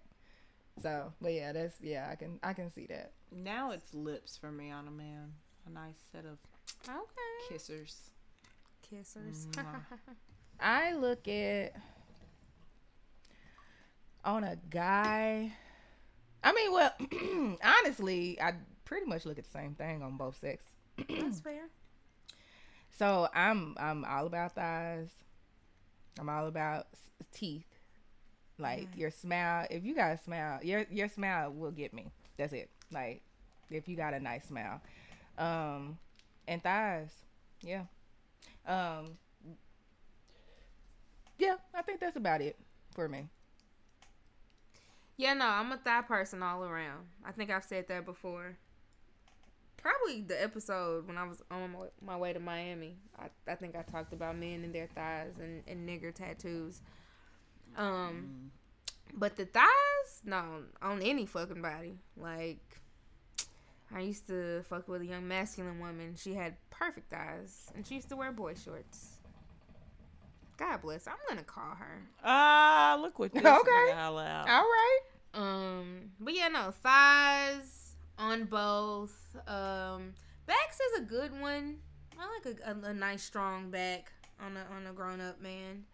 Speaker 4: So, but yeah, that's yeah, I can I can see that.
Speaker 3: Now it's lips for me on a man. A nice set of
Speaker 2: okay.
Speaker 3: kissers.
Speaker 2: Kissers.
Speaker 4: I look at on a guy. I mean, well, honestly, I pretty much look at the same thing on both sex.
Speaker 2: That's fair.
Speaker 4: So I'm I'm all about thighs. I'm all about s- teeth. Like your smile. If you got a smile, your your smile will get me. That's it. Like if you got a nice smile, um, and thighs. Yeah. Um. Yeah, I think that's about it for me.
Speaker 2: Yeah, no, I'm a thigh person all around. I think I've said that before. Probably the episode when I was on my, way to Miami. I, I think I talked about men and their thighs and, and nigger tattoos. Um, but the thighs, no, on any fucking body. Like, I used to fuck with a young masculine woman. She had perfect thighs, and she used to wear boy shorts. God bless. I'm gonna call her.
Speaker 3: Ah, look what this
Speaker 4: Okay.
Speaker 3: nigga holla out.
Speaker 4: All right.
Speaker 2: Um, but yeah, no thighs on both. Um, backs is a good one. I like a, a, a nice strong back on a on a grown up man.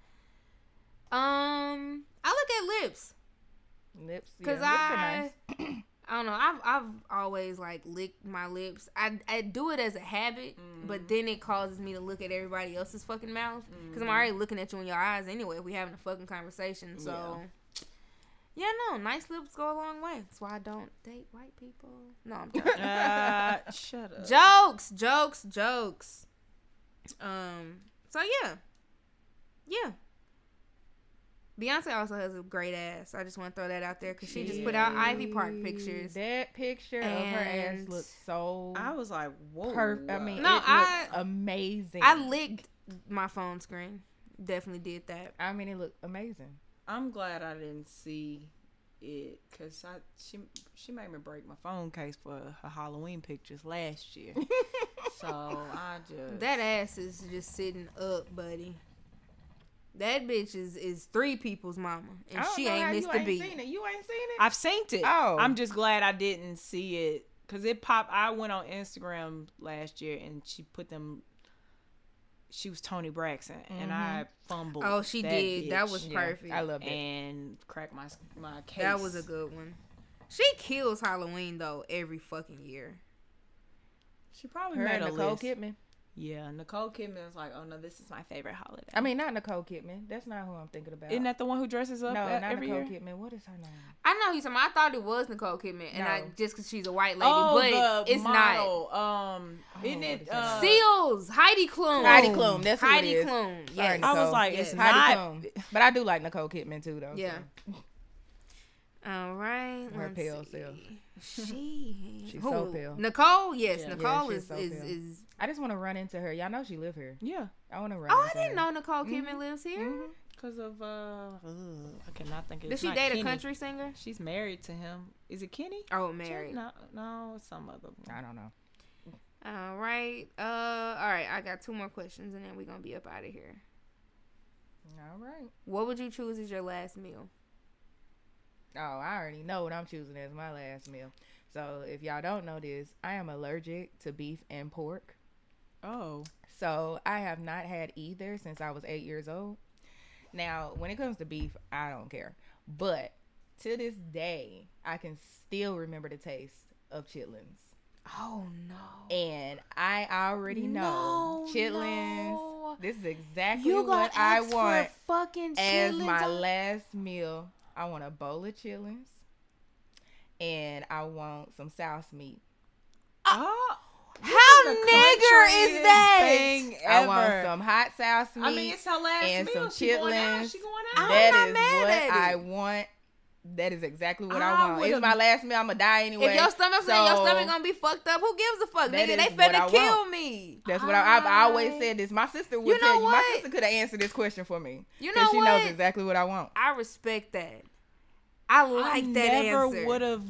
Speaker 2: Um, I look at lips
Speaker 4: Lips. Yeah,
Speaker 2: because
Speaker 4: lips are
Speaker 2: I
Speaker 4: nice.
Speaker 2: I don't know. I've I've always like licked my lips. I I do it as a habit, but then it causes me to look at everybody else's fucking mouth because I'm already looking at you in your eyes anyway. If we having a fucking conversation, so. Yeah, no, nice lips go a long way. That's why I don't date white people. No, I'm joking.
Speaker 3: Ah, shut up.
Speaker 2: jokes, jokes, jokes. Um. So yeah, yeah. Beyonce also has a great ass. I just want to throw that out there because she just put out Ivy Park pictures.
Speaker 4: That picture of her ass
Speaker 2: And
Speaker 4: looks so
Speaker 3: I was like, whoa.
Speaker 4: perfect. I mean,
Speaker 2: No,
Speaker 4: it
Speaker 2: I-
Speaker 4: looks amazing.
Speaker 2: I licked my phone screen. Definitely did that.
Speaker 4: I mean, it looked amazing.
Speaker 3: I'm glad I didn't see it because I she she made me break my phone case for her Halloween pictures last year. so I just
Speaker 2: That ass is just sitting up, buddy. That bitch is is three people's mama, and she
Speaker 4: know
Speaker 2: ain't
Speaker 4: you
Speaker 2: missed a
Speaker 4: ain't
Speaker 2: beat.
Speaker 4: Seen it. You ain't seen it.
Speaker 3: I've seen it.
Speaker 4: Oh.
Speaker 3: I'm just glad I didn't see it because it popped. I went on Instagram last year and she put them. She was Toni Braxton and I mm-hmm. fumbled.
Speaker 2: Oh, she
Speaker 3: that
Speaker 2: did. That
Speaker 3: bitch
Speaker 2: was
Speaker 4: Yeah,
Speaker 2: perfect.
Speaker 4: I love it.
Speaker 3: and cracked my my case.
Speaker 2: That was a good one. She kills Halloween though every fucking year.
Speaker 3: She probably
Speaker 4: her
Speaker 3: made
Speaker 4: and
Speaker 3: a
Speaker 4: Nicole
Speaker 3: list.
Speaker 4: Kidman.
Speaker 3: Yeah, Nicole Kidman was like, "Oh no, this is my favorite holiday."
Speaker 4: I mean, not Nicole Kidman. That's not who I'm thinking about.
Speaker 3: Isn't that the one who dresses up
Speaker 4: no,
Speaker 3: e-
Speaker 4: not
Speaker 3: every
Speaker 4: Nicole
Speaker 3: year?
Speaker 4: Kidman. What is her name?
Speaker 2: I know he's talking. I thought it was Nicole Kidman, and I just because she's a white lady,
Speaker 3: Oh,
Speaker 2: but it's
Speaker 3: model. Um,
Speaker 4: Oh,
Speaker 3: isn't
Speaker 4: what
Speaker 3: it?
Speaker 4: is her
Speaker 3: Uh,
Speaker 4: name?
Speaker 2: Seals Heidi Klum.
Speaker 4: Heidi Klum. That's who
Speaker 2: Heidi
Speaker 4: it is.
Speaker 2: Klum.
Speaker 4: Sorry,
Speaker 2: Yes.
Speaker 3: I was like,
Speaker 2: Yes.
Speaker 3: it's
Speaker 4: Heidi
Speaker 3: not.
Speaker 4: Klum. But I do like Nicole Kidman too, though.
Speaker 2: Yeah.
Speaker 4: so.
Speaker 2: All right.
Speaker 4: Her
Speaker 2: let's
Speaker 4: pale
Speaker 2: see.
Speaker 4: self.
Speaker 2: She.
Speaker 4: She's
Speaker 2: who?
Speaker 4: so pale.
Speaker 2: Nicole. Yes,
Speaker 3: Yeah.
Speaker 2: Nicole
Speaker 4: Yeah,
Speaker 2: is
Speaker 4: so
Speaker 2: is
Speaker 4: pale.
Speaker 2: is.
Speaker 4: I just want to run into her. Y'all know she live here.
Speaker 3: Yeah,
Speaker 4: I want to run.
Speaker 2: Oh, I didn't
Speaker 4: her.
Speaker 2: know Nicole Kidman lives here.
Speaker 4: Mhm.
Speaker 3: because of uh, ugh, I cannot think of.
Speaker 2: Does she date
Speaker 3: Kenny.
Speaker 2: a country singer?
Speaker 3: She's married to him. Is it Kenny?
Speaker 2: Oh, married.
Speaker 3: No, no, it's some other.
Speaker 4: I don't know.
Speaker 2: All right. Uh. All right. I got two more questions, and then we're gonna be up out of here.
Speaker 4: All right.
Speaker 2: What would you choose as your last meal?
Speaker 4: Oh, I already know what I'm choosing as my last meal. So if y'all don't know this, I am allergic to beef and pork.
Speaker 3: Oh,
Speaker 4: So I have not had either since I was eight years old. Now, when it comes to beef, I don't care. But to this day, I can still remember the taste of chitlins.
Speaker 2: Oh no.
Speaker 4: And I already know
Speaker 2: No,
Speaker 4: chitlins.
Speaker 2: no.
Speaker 4: This is exactly what I want
Speaker 2: fucking
Speaker 4: as my last meal. I want a bowl of chitlins and I want some sauce meat.
Speaker 3: oh,
Speaker 2: How nigger is that?
Speaker 3: thing
Speaker 4: I want some hot sauce meat.
Speaker 3: I mean, it's her last
Speaker 4: and
Speaker 3: meal.
Speaker 4: some
Speaker 3: She going out.
Speaker 4: chitlins.
Speaker 3: She going
Speaker 2: I'm not
Speaker 4: is
Speaker 2: mad
Speaker 4: what
Speaker 2: at it.
Speaker 4: I want. That is exactly what I,
Speaker 3: I
Speaker 4: want. It's
Speaker 3: would've-
Speaker 4: my last meal. I'm gonna die anyway.
Speaker 2: If your stomach saying your stomach gonna be fucked up, who gives a fuck, nigga? They
Speaker 4: what
Speaker 2: finna kill
Speaker 4: want.
Speaker 2: me.
Speaker 4: That's what I, I've always said. This my sister would
Speaker 2: You know
Speaker 4: tell you. My sister could have answered this question for me.
Speaker 2: You know
Speaker 4: she
Speaker 2: what?
Speaker 4: knows exactly what I want.
Speaker 2: I respect that. I like
Speaker 3: I
Speaker 2: that
Speaker 3: never
Speaker 2: answer.
Speaker 3: would have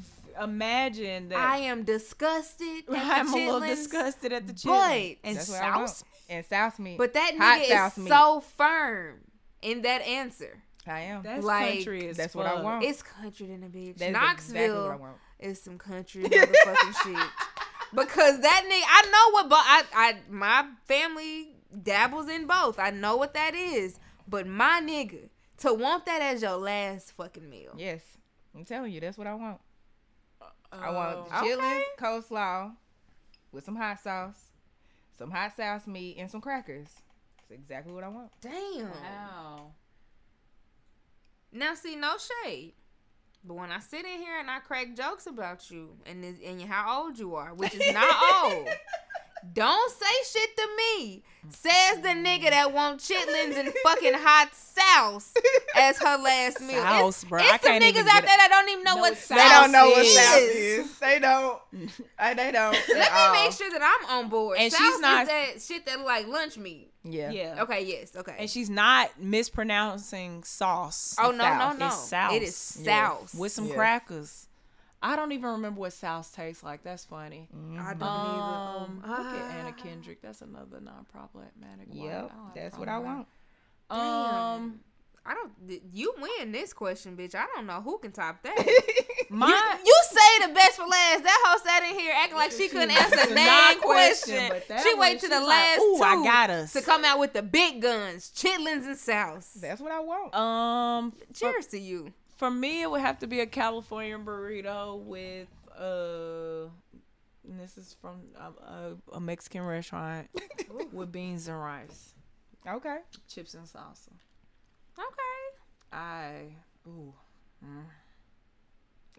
Speaker 3: imagined that.
Speaker 2: I am disgusted. At
Speaker 3: I'm
Speaker 2: the
Speaker 3: a little disgusted at the
Speaker 2: but-
Speaker 3: chitlins. and
Speaker 4: That's what I want. And sauce meat.
Speaker 2: But that nigga
Speaker 4: sauce
Speaker 2: is
Speaker 4: meat.
Speaker 2: so firm in that answer.
Speaker 4: I am.
Speaker 3: That's
Speaker 2: Like,
Speaker 3: country as
Speaker 4: that's what I want.
Speaker 2: It's country than a bitch.
Speaker 4: That is
Speaker 2: Knoxville
Speaker 4: exactly what I want.
Speaker 2: is some country motherfucking shit. Because that nigga, I know what, but I, I, my family dabbles in both. I know what that is. But my nigga, to want that as your last fucking meal.
Speaker 4: Yes, I'm telling you, that's what I want. I want
Speaker 3: Oh.
Speaker 4: chitlins, coleslaw, with some hot sauce, some hot sauce meat, and some crackers. That's exactly what I want.
Speaker 2: Damn.
Speaker 3: Wow.
Speaker 2: Now, see, no shade. But when I sit in here and I crack jokes about you and this, and how old you are, which is not old, don't say shit to me. Says the nigga that want chitlins and fucking hot sauce as her last meal.
Speaker 3: Sauce,
Speaker 2: it's,
Speaker 3: bruh.
Speaker 2: It's
Speaker 3: I
Speaker 2: some
Speaker 3: can't
Speaker 2: niggas
Speaker 3: even
Speaker 2: out there that don't even know
Speaker 3: know
Speaker 2: what
Speaker 3: what
Speaker 2: sauce
Speaker 4: They don't know what
Speaker 2: is.
Speaker 4: sauce is. They don't. They don't.
Speaker 2: Let me
Speaker 4: all.
Speaker 2: make sure that I'm on board.
Speaker 3: And
Speaker 2: sauce
Speaker 3: she's not-
Speaker 2: is that shit that like lunch meat.
Speaker 4: Yeah.
Speaker 3: Yeah.
Speaker 2: Okay, yes, okay.
Speaker 3: And she's not mispronouncing sauce.
Speaker 2: oh no, no, no.
Speaker 3: It's sauce.
Speaker 2: It is
Speaker 4: Yes.
Speaker 2: sauce.
Speaker 3: with some
Speaker 4: Yes.
Speaker 3: crackers. I don't even remember what sauce tastes like. That's funny.
Speaker 2: I don't
Speaker 3: Um,
Speaker 2: either.
Speaker 3: look at
Speaker 2: Ah.
Speaker 3: Anna Kendrick. That's another non-problematic one.
Speaker 4: Yep.
Speaker 3: I don't
Speaker 4: That's what I want.
Speaker 3: her. Um,
Speaker 2: I don't. You win this question, bitch. I don't know who can top that.
Speaker 3: my
Speaker 2: you, you say the best for last. That hoe sat in here acting like she couldn't answer
Speaker 3: It's
Speaker 2: a
Speaker 3: a
Speaker 2: damn
Speaker 3: non-question,
Speaker 2: question.
Speaker 3: but that
Speaker 2: She
Speaker 3: one,
Speaker 2: wait to the
Speaker 3: she's like,
Speaker 2: last
Speaker 3: "Ooh,
Speaker 2: two
Speaker 3: I got us."
Speaker 2: to come out with the big guns, chitlins and sauce.
Speaker 4: That's what I want.
Speaker 3: um, for,
Speaker 2: Cheers to you.
Speaker 3: for me, it would have to be a California burrito with uh. and This is from a, a, a Mexican restaurant with beans and rice,
Speaker 4: Okay.
Speaker 3: chips and salsa.
Speaker 2: Okay.
Speaker 3: I ooh, mm.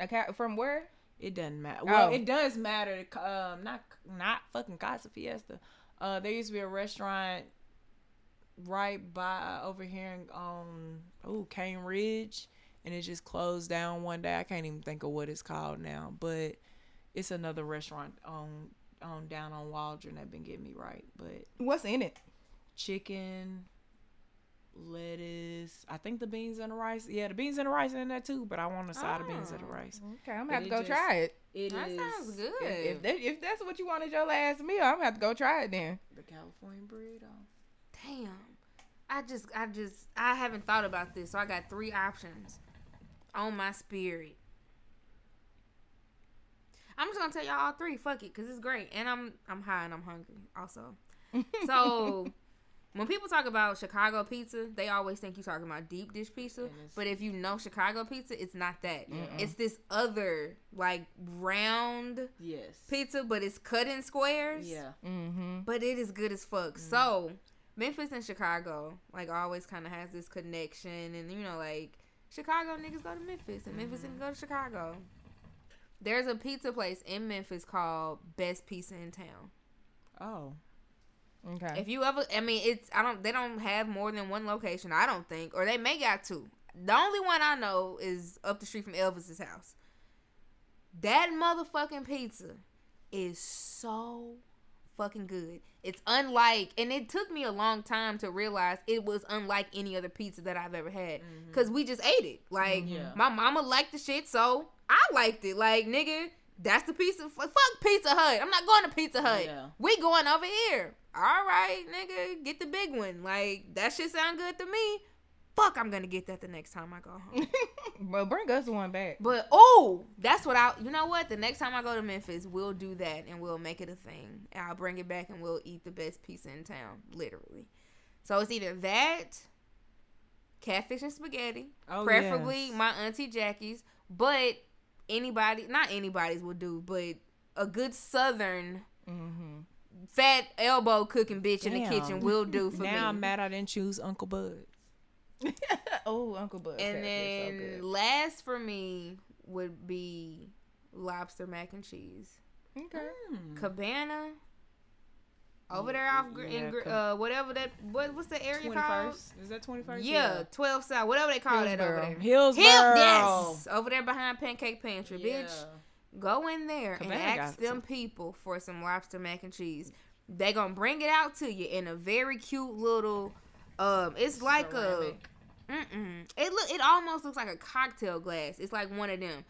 Speaker 4: Okay. From where?
Speaker 3: It doesn't matter. Well,
Speaker 4: Oh.
Speaker 3: it does matter. Um, not not fucking Casa Fiesta. Uh, there used to be a restaurant right by over here in um oh Cane Ridge, and it just closed down one day. I can't even think of what it's called now, but it's another restaurant on on down on Waldron that been getting me right. But
Speaker 4: What's in it?
Speaker 3: chicken, lettuce. I think the beans and the rice. Yeah, the beans and the rice in there too. But I want a side of beans and the
Speaker 2: Oh.
Speaker 3: rice.
Speaker 4: Okay, I'm gonna have to go
Speaker 3: just-
Speaker 4: try it.
Speaker 3: It
Speaker 2: That
Speaker 3: is
Speaker 2: sounds good.
Speaker 4: If, if, that, if that's what you want as your last meal, I'm gonna have to go try it then.
Speaker 3: the California burrito. Oh.
Speaker 2: Damn. I just, I just, I haven't thought about this, so I got three options on my spirit. I'm just gonna tell y'all all three. Fuck it, cause it's great, and I'm, I'm high and I'm hungry also. So, when people talk about Chicago pizza, they always think you're talking about deep dish pizza. But if you know Chicago pizza, it's not that. It's this other like round
Speaker 3: Yes.
Speaker 2: pizza, but it's cut in squares
Speaker 3: Yeah.
Speaker 4: Mm-hmm.
Speaker 2: but it is good as fuck. So Memphis and Chicago like always kind of has this connection, and you know like Chicago niggas go to Memphis, and Memphis niggas go to Chicago. There's a pizza place in Memphis called Best Pizza in Town.
Speaker 3: Oh.
Speaker 4: Okay.
Speaker 2: If you ever, I mean, it's I don't they don't have more than one location. I don't think, or they may got two. The only one I know is up the street from Elvis's house. That motherfucking pizza is so fucking good. It's unlike, and it took me a long time to realize it was unlike any other pizza that I've ever had. Mm-hmm. Cause we just ate it. Like
Speaker 3: Yeah.
Speaker 2: my mama liked the shit, so I liked it. Like nigga, that's the pizza. Fuck Pizza Hut. I'm not going to Pizza Hut.
Speaker 3: Yeah.
Speaker 2: We going over here. All right, nigga, get the big one. Like that shit sound good to me. Fuck, I'm gonna get that the next time I go home.
Speaker 4: well, bring us one back.
Speaker 2: But oh, that's what I. You know what? The next time I go to Memphis, we'll do that and we'll make it a thing. And I'll bring it back and we'll eat the best pizza in town, literally. So it's either that, catfish and spaghetti,
Speaker 3: Oh,
Speaker 2: preferably
Speaker 3: yes.
Speaker 2: my auntie Jackie's, but anybody, not anybody's will do, but a good southern
Speaker 4: Mm-hmm.
Speaker 2: Fat elbow cooking bitch in the kitchen will do for me.
Speaker 3: now I'm mad I didn't choose Uncle Bud.
Speaker 4: oh, Uncle Bud.
Speaker 2: And
Speaker 4: catfish, so
Speaker 2: then
Speaker 4: good.
Speaker 2: last for me would be lobster mac and cheese.
Speaker 4: okay.
Speaker 3: Hmm.
Speaker 2: Cabana over there off Gr- in
Speaker 3: Yeah,
Speaker 2: Gr-
Speaker 3: com-
Speaker 2: uh whatever that what what's the area
Speaker 3: Twenty
Speaker 2: called?
Speaker 3: Is that twenty first?
Speaker 2: Yeah, twelve South, whatever they call that over there.
Speaker 3: Hillsboro.
Speaker 2: Hill, yes, over there behind Pancake Pantry,
Speaker 3: Yeah.
Speaker 2: bitch. Go in there
Speaker 3: Cabana
Speaker 2: and ask them
Speaker 3: some-
Speaker 2: people for some lobster mac and cheese. They gonna bring it out to you in a very cute little. Um, it's like
Speaker 3: Ceramic.
Speaker 2: a. Mm-mm. It look. It almost looks like a cocktail glass. It's like one of them,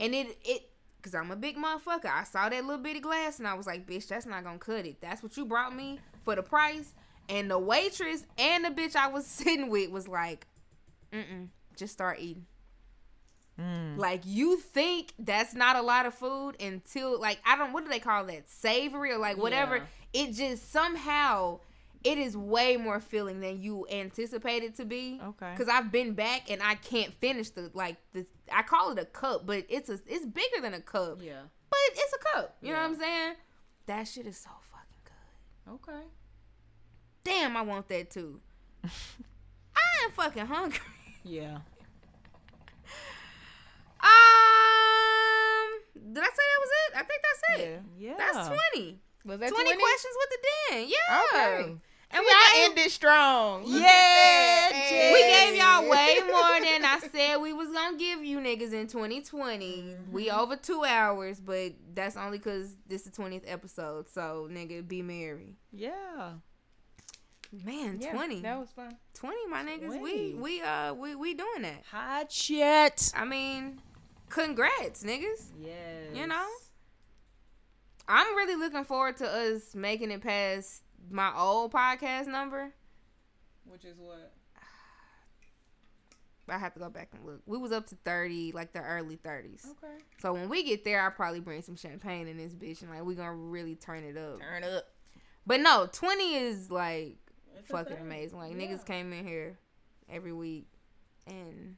Speaker 2: and it it. Cause I'm a big motherfucker. I saw that little bitty glass and I was like, bitch, that's not gonna cut it. That's what you brought me for the price. And the waitress and the bitch I was sitting with was like, mm-mm, just start eating.
Speaker 3: Mm.
Speaker 2: Like you think that's not a lot of food until like I don't what do they call that savory or like whatever.
Speaker 3: Yeah.
Speaker 2: It just somehow it is way more filling than you anticipate it to be.
Speaker 3: Okay.
Speaker 2: Because I've been back and I can't finish the like the I call it a cup, but it's a it's bigger than a cup.
Speaker 3: Yeah.
Speaker 2: But it's a cup. You know what I'm saying? That shit is so fucking good.
Speaker 3: Okay.
Speaker 2: Damn, I want that too. I am fucking hungry.
Speaker 3: Yeah.
Speaker 2: Um, did I say that was it? I think that's it.
Speaker 4: Yeah.
Speaker 3: Yeah.
Speaker 2: That's 20.
Speaker 4: Was that
Speaker 2: 20,
Speaker 4: 20,
Speaker 2: questions with the den. Yeah.
Speaker 4: Okay.
Speaker 2: And
Speaker 4: We
Speaker 2: we
Speaker 4: I ended strong. Look
Speaker 3: Yeah,
Speaker 2: we gave y'all way more than I said we was to give you niggas in 2020. We over two hours, but that's only because this is the 20th episode. So, nigga, be merry.
Speaker 3: Yeah.
Speaker 2: Man,
Speaker 4: Yeah,
Speaker 2: 20.
Speaker 4: That was fun.
Speaker 2: 20, my niggas.
Speaker 3: 20.
Speaker 2: We, we, uh, we, we doing that.
Speaker 3: Hot shit.
Speaker 2: I mean, congrats, niggas.
Speaker 3: Yes.
Speaker 2: You know? I'm really looking forward to us making it past my old podcast number.
Speaker 3: Which is what?
Speaker 2: I have to go back and look. We was up to 30, like the early 30s.
Speaker 3: Okay.
Speaker 2: So when we get there, I'll probably bring some champagne in this bitch and like we gonna really turn it up.
Speaker 4: Turn up.
Speaker 2: But no, 20 is like
Speaker 3: It's
Speaker 2: fucking amazing. Like
Speaker 3: Yeah.
Speaker 2: niggas came in here every week and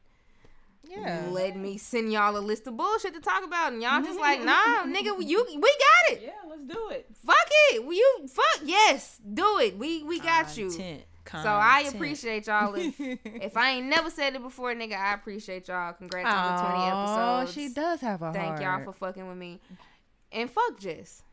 Speaker 4: Yeah.
Speaker 2: let me send y'all a list of bullshit to talk about and y'all just like, nah, nigga, you we got it.
Speaker 3: Yeah, let's do it.
Speaker 2: Fuck it. You fuck yes. Do it. We we got you.
Speaker 3: Content.
Speaker 2: So I appreciate y'all. If, if I ain't never said it before, nigga, I appreciate y'all. Congrats on the 20
Speaker 4: Aw,
Speaker 2: episodes.
Speaker 4: she does have a
Speaker 2: Thank y'all for fucking with me. And fuck Jess.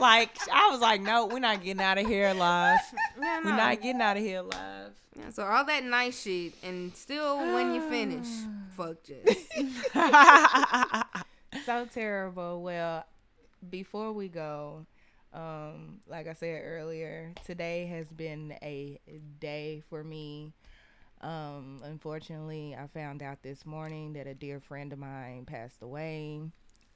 Speaker 3: Like I was like, no, we're not getting out of here alive.
Speaker 2: Yeah,
Speaker 3: We're not getting out of here alive.
Speaker 2: Yeah, so all that nice shit, and still when you finish, fuck Jess.
Speaker 4: so terrible. Well, before we go, um, like I said earlier, today has been a day for me. Um, unfortunately, I found out this morning that a dear friend of mine passed away.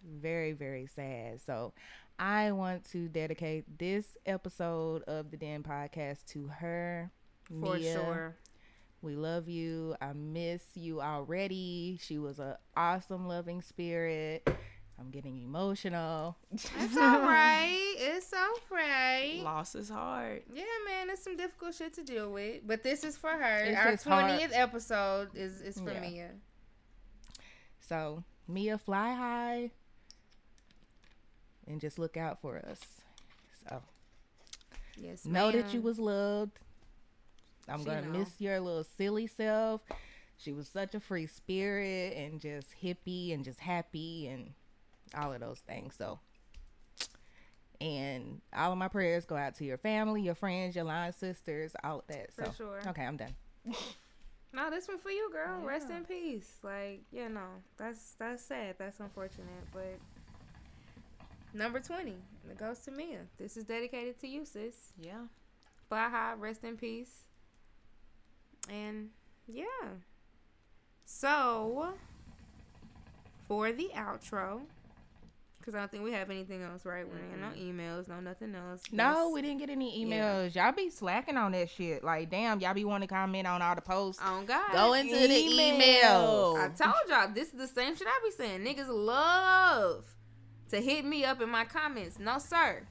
Speaker 4: Very, very sad. So, I want to dedicate this episode of the Den podcast to her.
Speaker 2: For
Speaker 4: Mia.
Speaker 2: sure.
Speaker 4: We love you. I miss you already. She was an awesome, loving spirit. I'm getting emotional.
Speaker 2: It's all right. It's all right.
Speaker 3: Loss is hard.
Speaker 2: Yeah, man, it's some difficult shit to deal with, but this is for her.
Speaker 4: It's
Speaker 2: Our
Speaker 4: just hard.
Speaker 2: twentieth episode is is for
Speaker 4: Yeah.
Speaker 2: Mia.
Speaker 4: So, Mia, fly high and just look out for us. So,
Speaker 2: Yes,
Speaker 4: know that you was loved. I'm
Speaker 2: She
Speaker 4: going to
Speaker 2: know.
Speaker 4: miss your little silly self. She was such a free spirit and just hippie and just happy and all of those things. So, and all of my prayers go out to your family, your friends, your line sisters, all of that.
Speaker 2: For
Speaker 4: so,
Speaker 2: sure.
Speaker 4: okay, I'm done.
Speaker 2: No, this one for you, girl. Rest in peace. Like, you know, that's that's sad. That's unfortunate, but number twenty, it goes to Mia. This is dedicated to you, sis.
Speaker 3: Yeah.
Speaker 2: High, rest in peace, and yeah. So for the outro, because I don't think we have anything else, right? We ain't no emails, no nothing else.
Speaker 4: No, we didn't get any
Speaker 2: Yeah.
Speaker 4: emails. Y'all be slacking on that shit. Like, damn, y'all be wanting to comment on all the posts.
Speaker 2: On God.
Speaker 4: Go into the
Speaker 3: Email.
Speaker 2: I told y'all this is the same shit I be saying. Niggas love to hit me up in my comments. No, sir.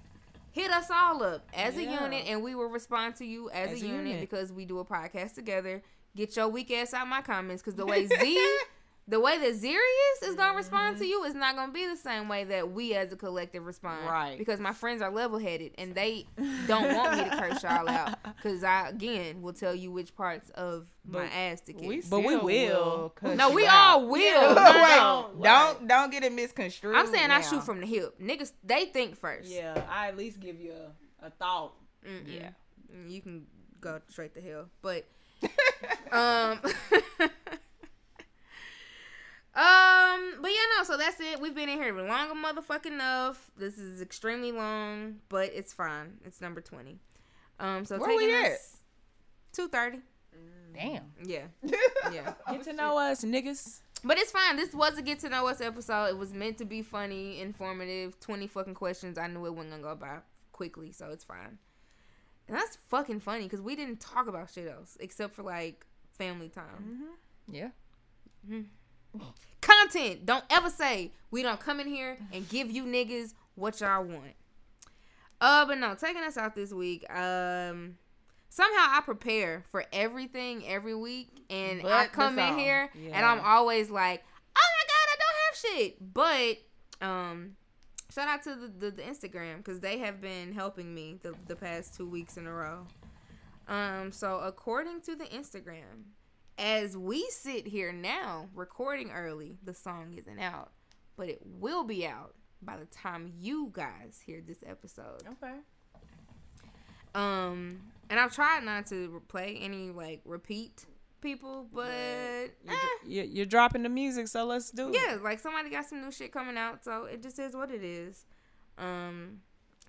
Speaker 2: Hit us all up as a unit, and we will respond to you as,
Speaker 3: As
Speaker 2: a,
Speaker 3: a
Speaker 2: unit,
Speaker 3: unit.
Speaker 2: because we do a podcast together. Get your weak ass out my comments, because the way Z the way that Zerius is gonna respond to you is not gonna be the same way that we as a collective respond.
Speaker 3: Right.
Speaker 2: Because my friends are level headed and they don't want me to curse y'all out. Cause I again will tell you which parts of my ass to kiss.
Speaker 4: We
Speaker 3: But we
Speaker 4: still
Speaker 3: will.
Speaker 2: no,
Speaker 4: you
Speaker 2: we
Speaker 4: out.
Speaker 2: all will. No,
Speaker 4: Wait, don't don't get it misconstrued.
Speaker 2: I'm saying I shoot from the hip. Niggas, they think first.
Speaker 3: Yeah, I at least give you a, a thought.
Speaker 2: Mm-mm.
Speaker 3: Yeah.
Speaker 2: You can go straight to hell. But um Um, but yeah, no, so that's it. We've been in here long a motherfucking enough. This is extremely long, but it's fine. It's number twenty. Um, so
Speaker 4: Where
Speaker 2: taking
Speaker 4: we at?
Speaker 2: us two thirty.
Speaker 4: Damn.
Speaker 2: Yeah, yeah.
Speaker 3: Get to know us, niggas.
Speaker 2: But it's fine. This was a get to know us episode. It was meant to be funny, informative. Twenty fucking questions. I knew it wasn't gonna go by quickly, so it's fine. And that's fucking funny because we didn't talk about shit else except for like family time.
Speaker 4: Yeah.
Speaker 2: Content. Don't ever say we don't come in here and give you niggas what y'all want. Uh, but no, taking us out this week. Um, somehow I prepare for everything every week, and
Speaker 4: But
Speaker 2: I come in here and I'm always like, oh my god, I don't have shit. But um, shout out to the the, the Instagram because they have been helping me the the past two weeks in a row. Um, so according to the Instagram, as we sit here now recording early, the song isn't out, but it will be out by the time you guys hear this episode.
Speaker 3: Okay.
Speaker 2: Um, and I've tried not to play any like repeat people, but
Speaker 3: You're,
Speaker 2: eh,
Speaker 3: you're, you're dropping the music, so let's do it.
Speaker 2: yeah, like somebody got some new shit coming out, so it just is what it is. Um,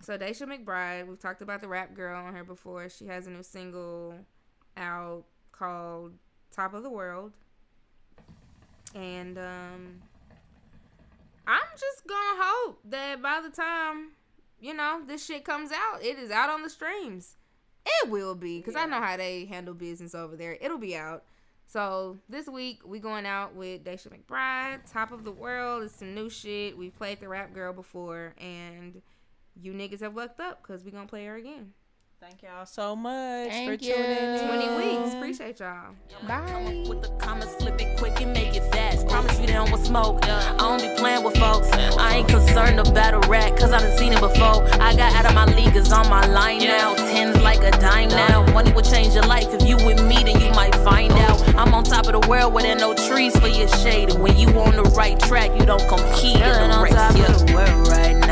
Speaker 2: so Daisha McBride, we've talked about the rap girl on her before. She has a new single out called "Top of the World," and um, I'm just gonna hope that by the time you know this shit comes out, it is out on the streams. It will be because I know how they handle business over there. It'll be out. So this week we going out with Daisha McBride, Top of the World. It's some new shit. We played the Rap Girl before, and you niggas have lucked up because we gonna play her again.
Speaker 3: Thank y'all so much
Speaker 4: Thank
Speaker 3: for tuning in.
Speaker 2: Twenty weeks. Appreciate y'all.
Speaker 4: Bye.
Speaker 6: With the comments, flip it quick and make it fast. Promise you they don't want smoke. I don't be playing with folks. I ain't concerned about a rat, cause I done seen it before. I got out of my league, is on my line now. Tens like a dime now. Money will change your life. If you with me, then you might find out. I'm on top of the world where there no trees for your shade. And when you on the right track, you don't compete in the race. Top of the world right now.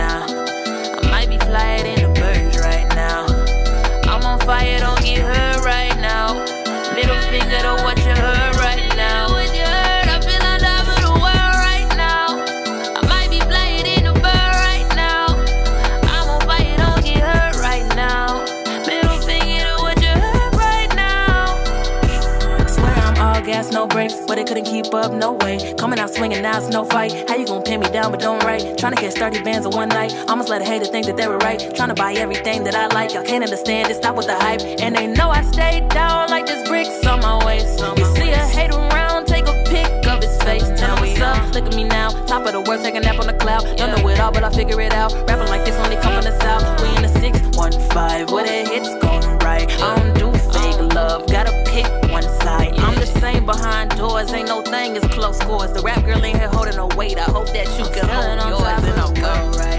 Speaker 6: But it couldn't keep up, no way. Coming out swinging, now it's no fight. How you gonna pin me down, but don't right? Trying to catch 30 bands in one night. Almost let a hater think that they were right. Trying to buy everything that I like. Y'all can't understand it, stop with the hype. And they know I stayed down like this bricks on my waist. You see a hater around, take a pic of his face. Tell him what's up, look at me now. Top of the world, take a nap on the cloud. Don't know it all, but I figure it out. Rapping like this only come from the south. We in the 615, where the hits going right. I don't do fake love, gotta behind doors. Ain't no thing as close scores. The rap girl ain't here holding no weight. I hope that you can hold yours and I'm coming. Right.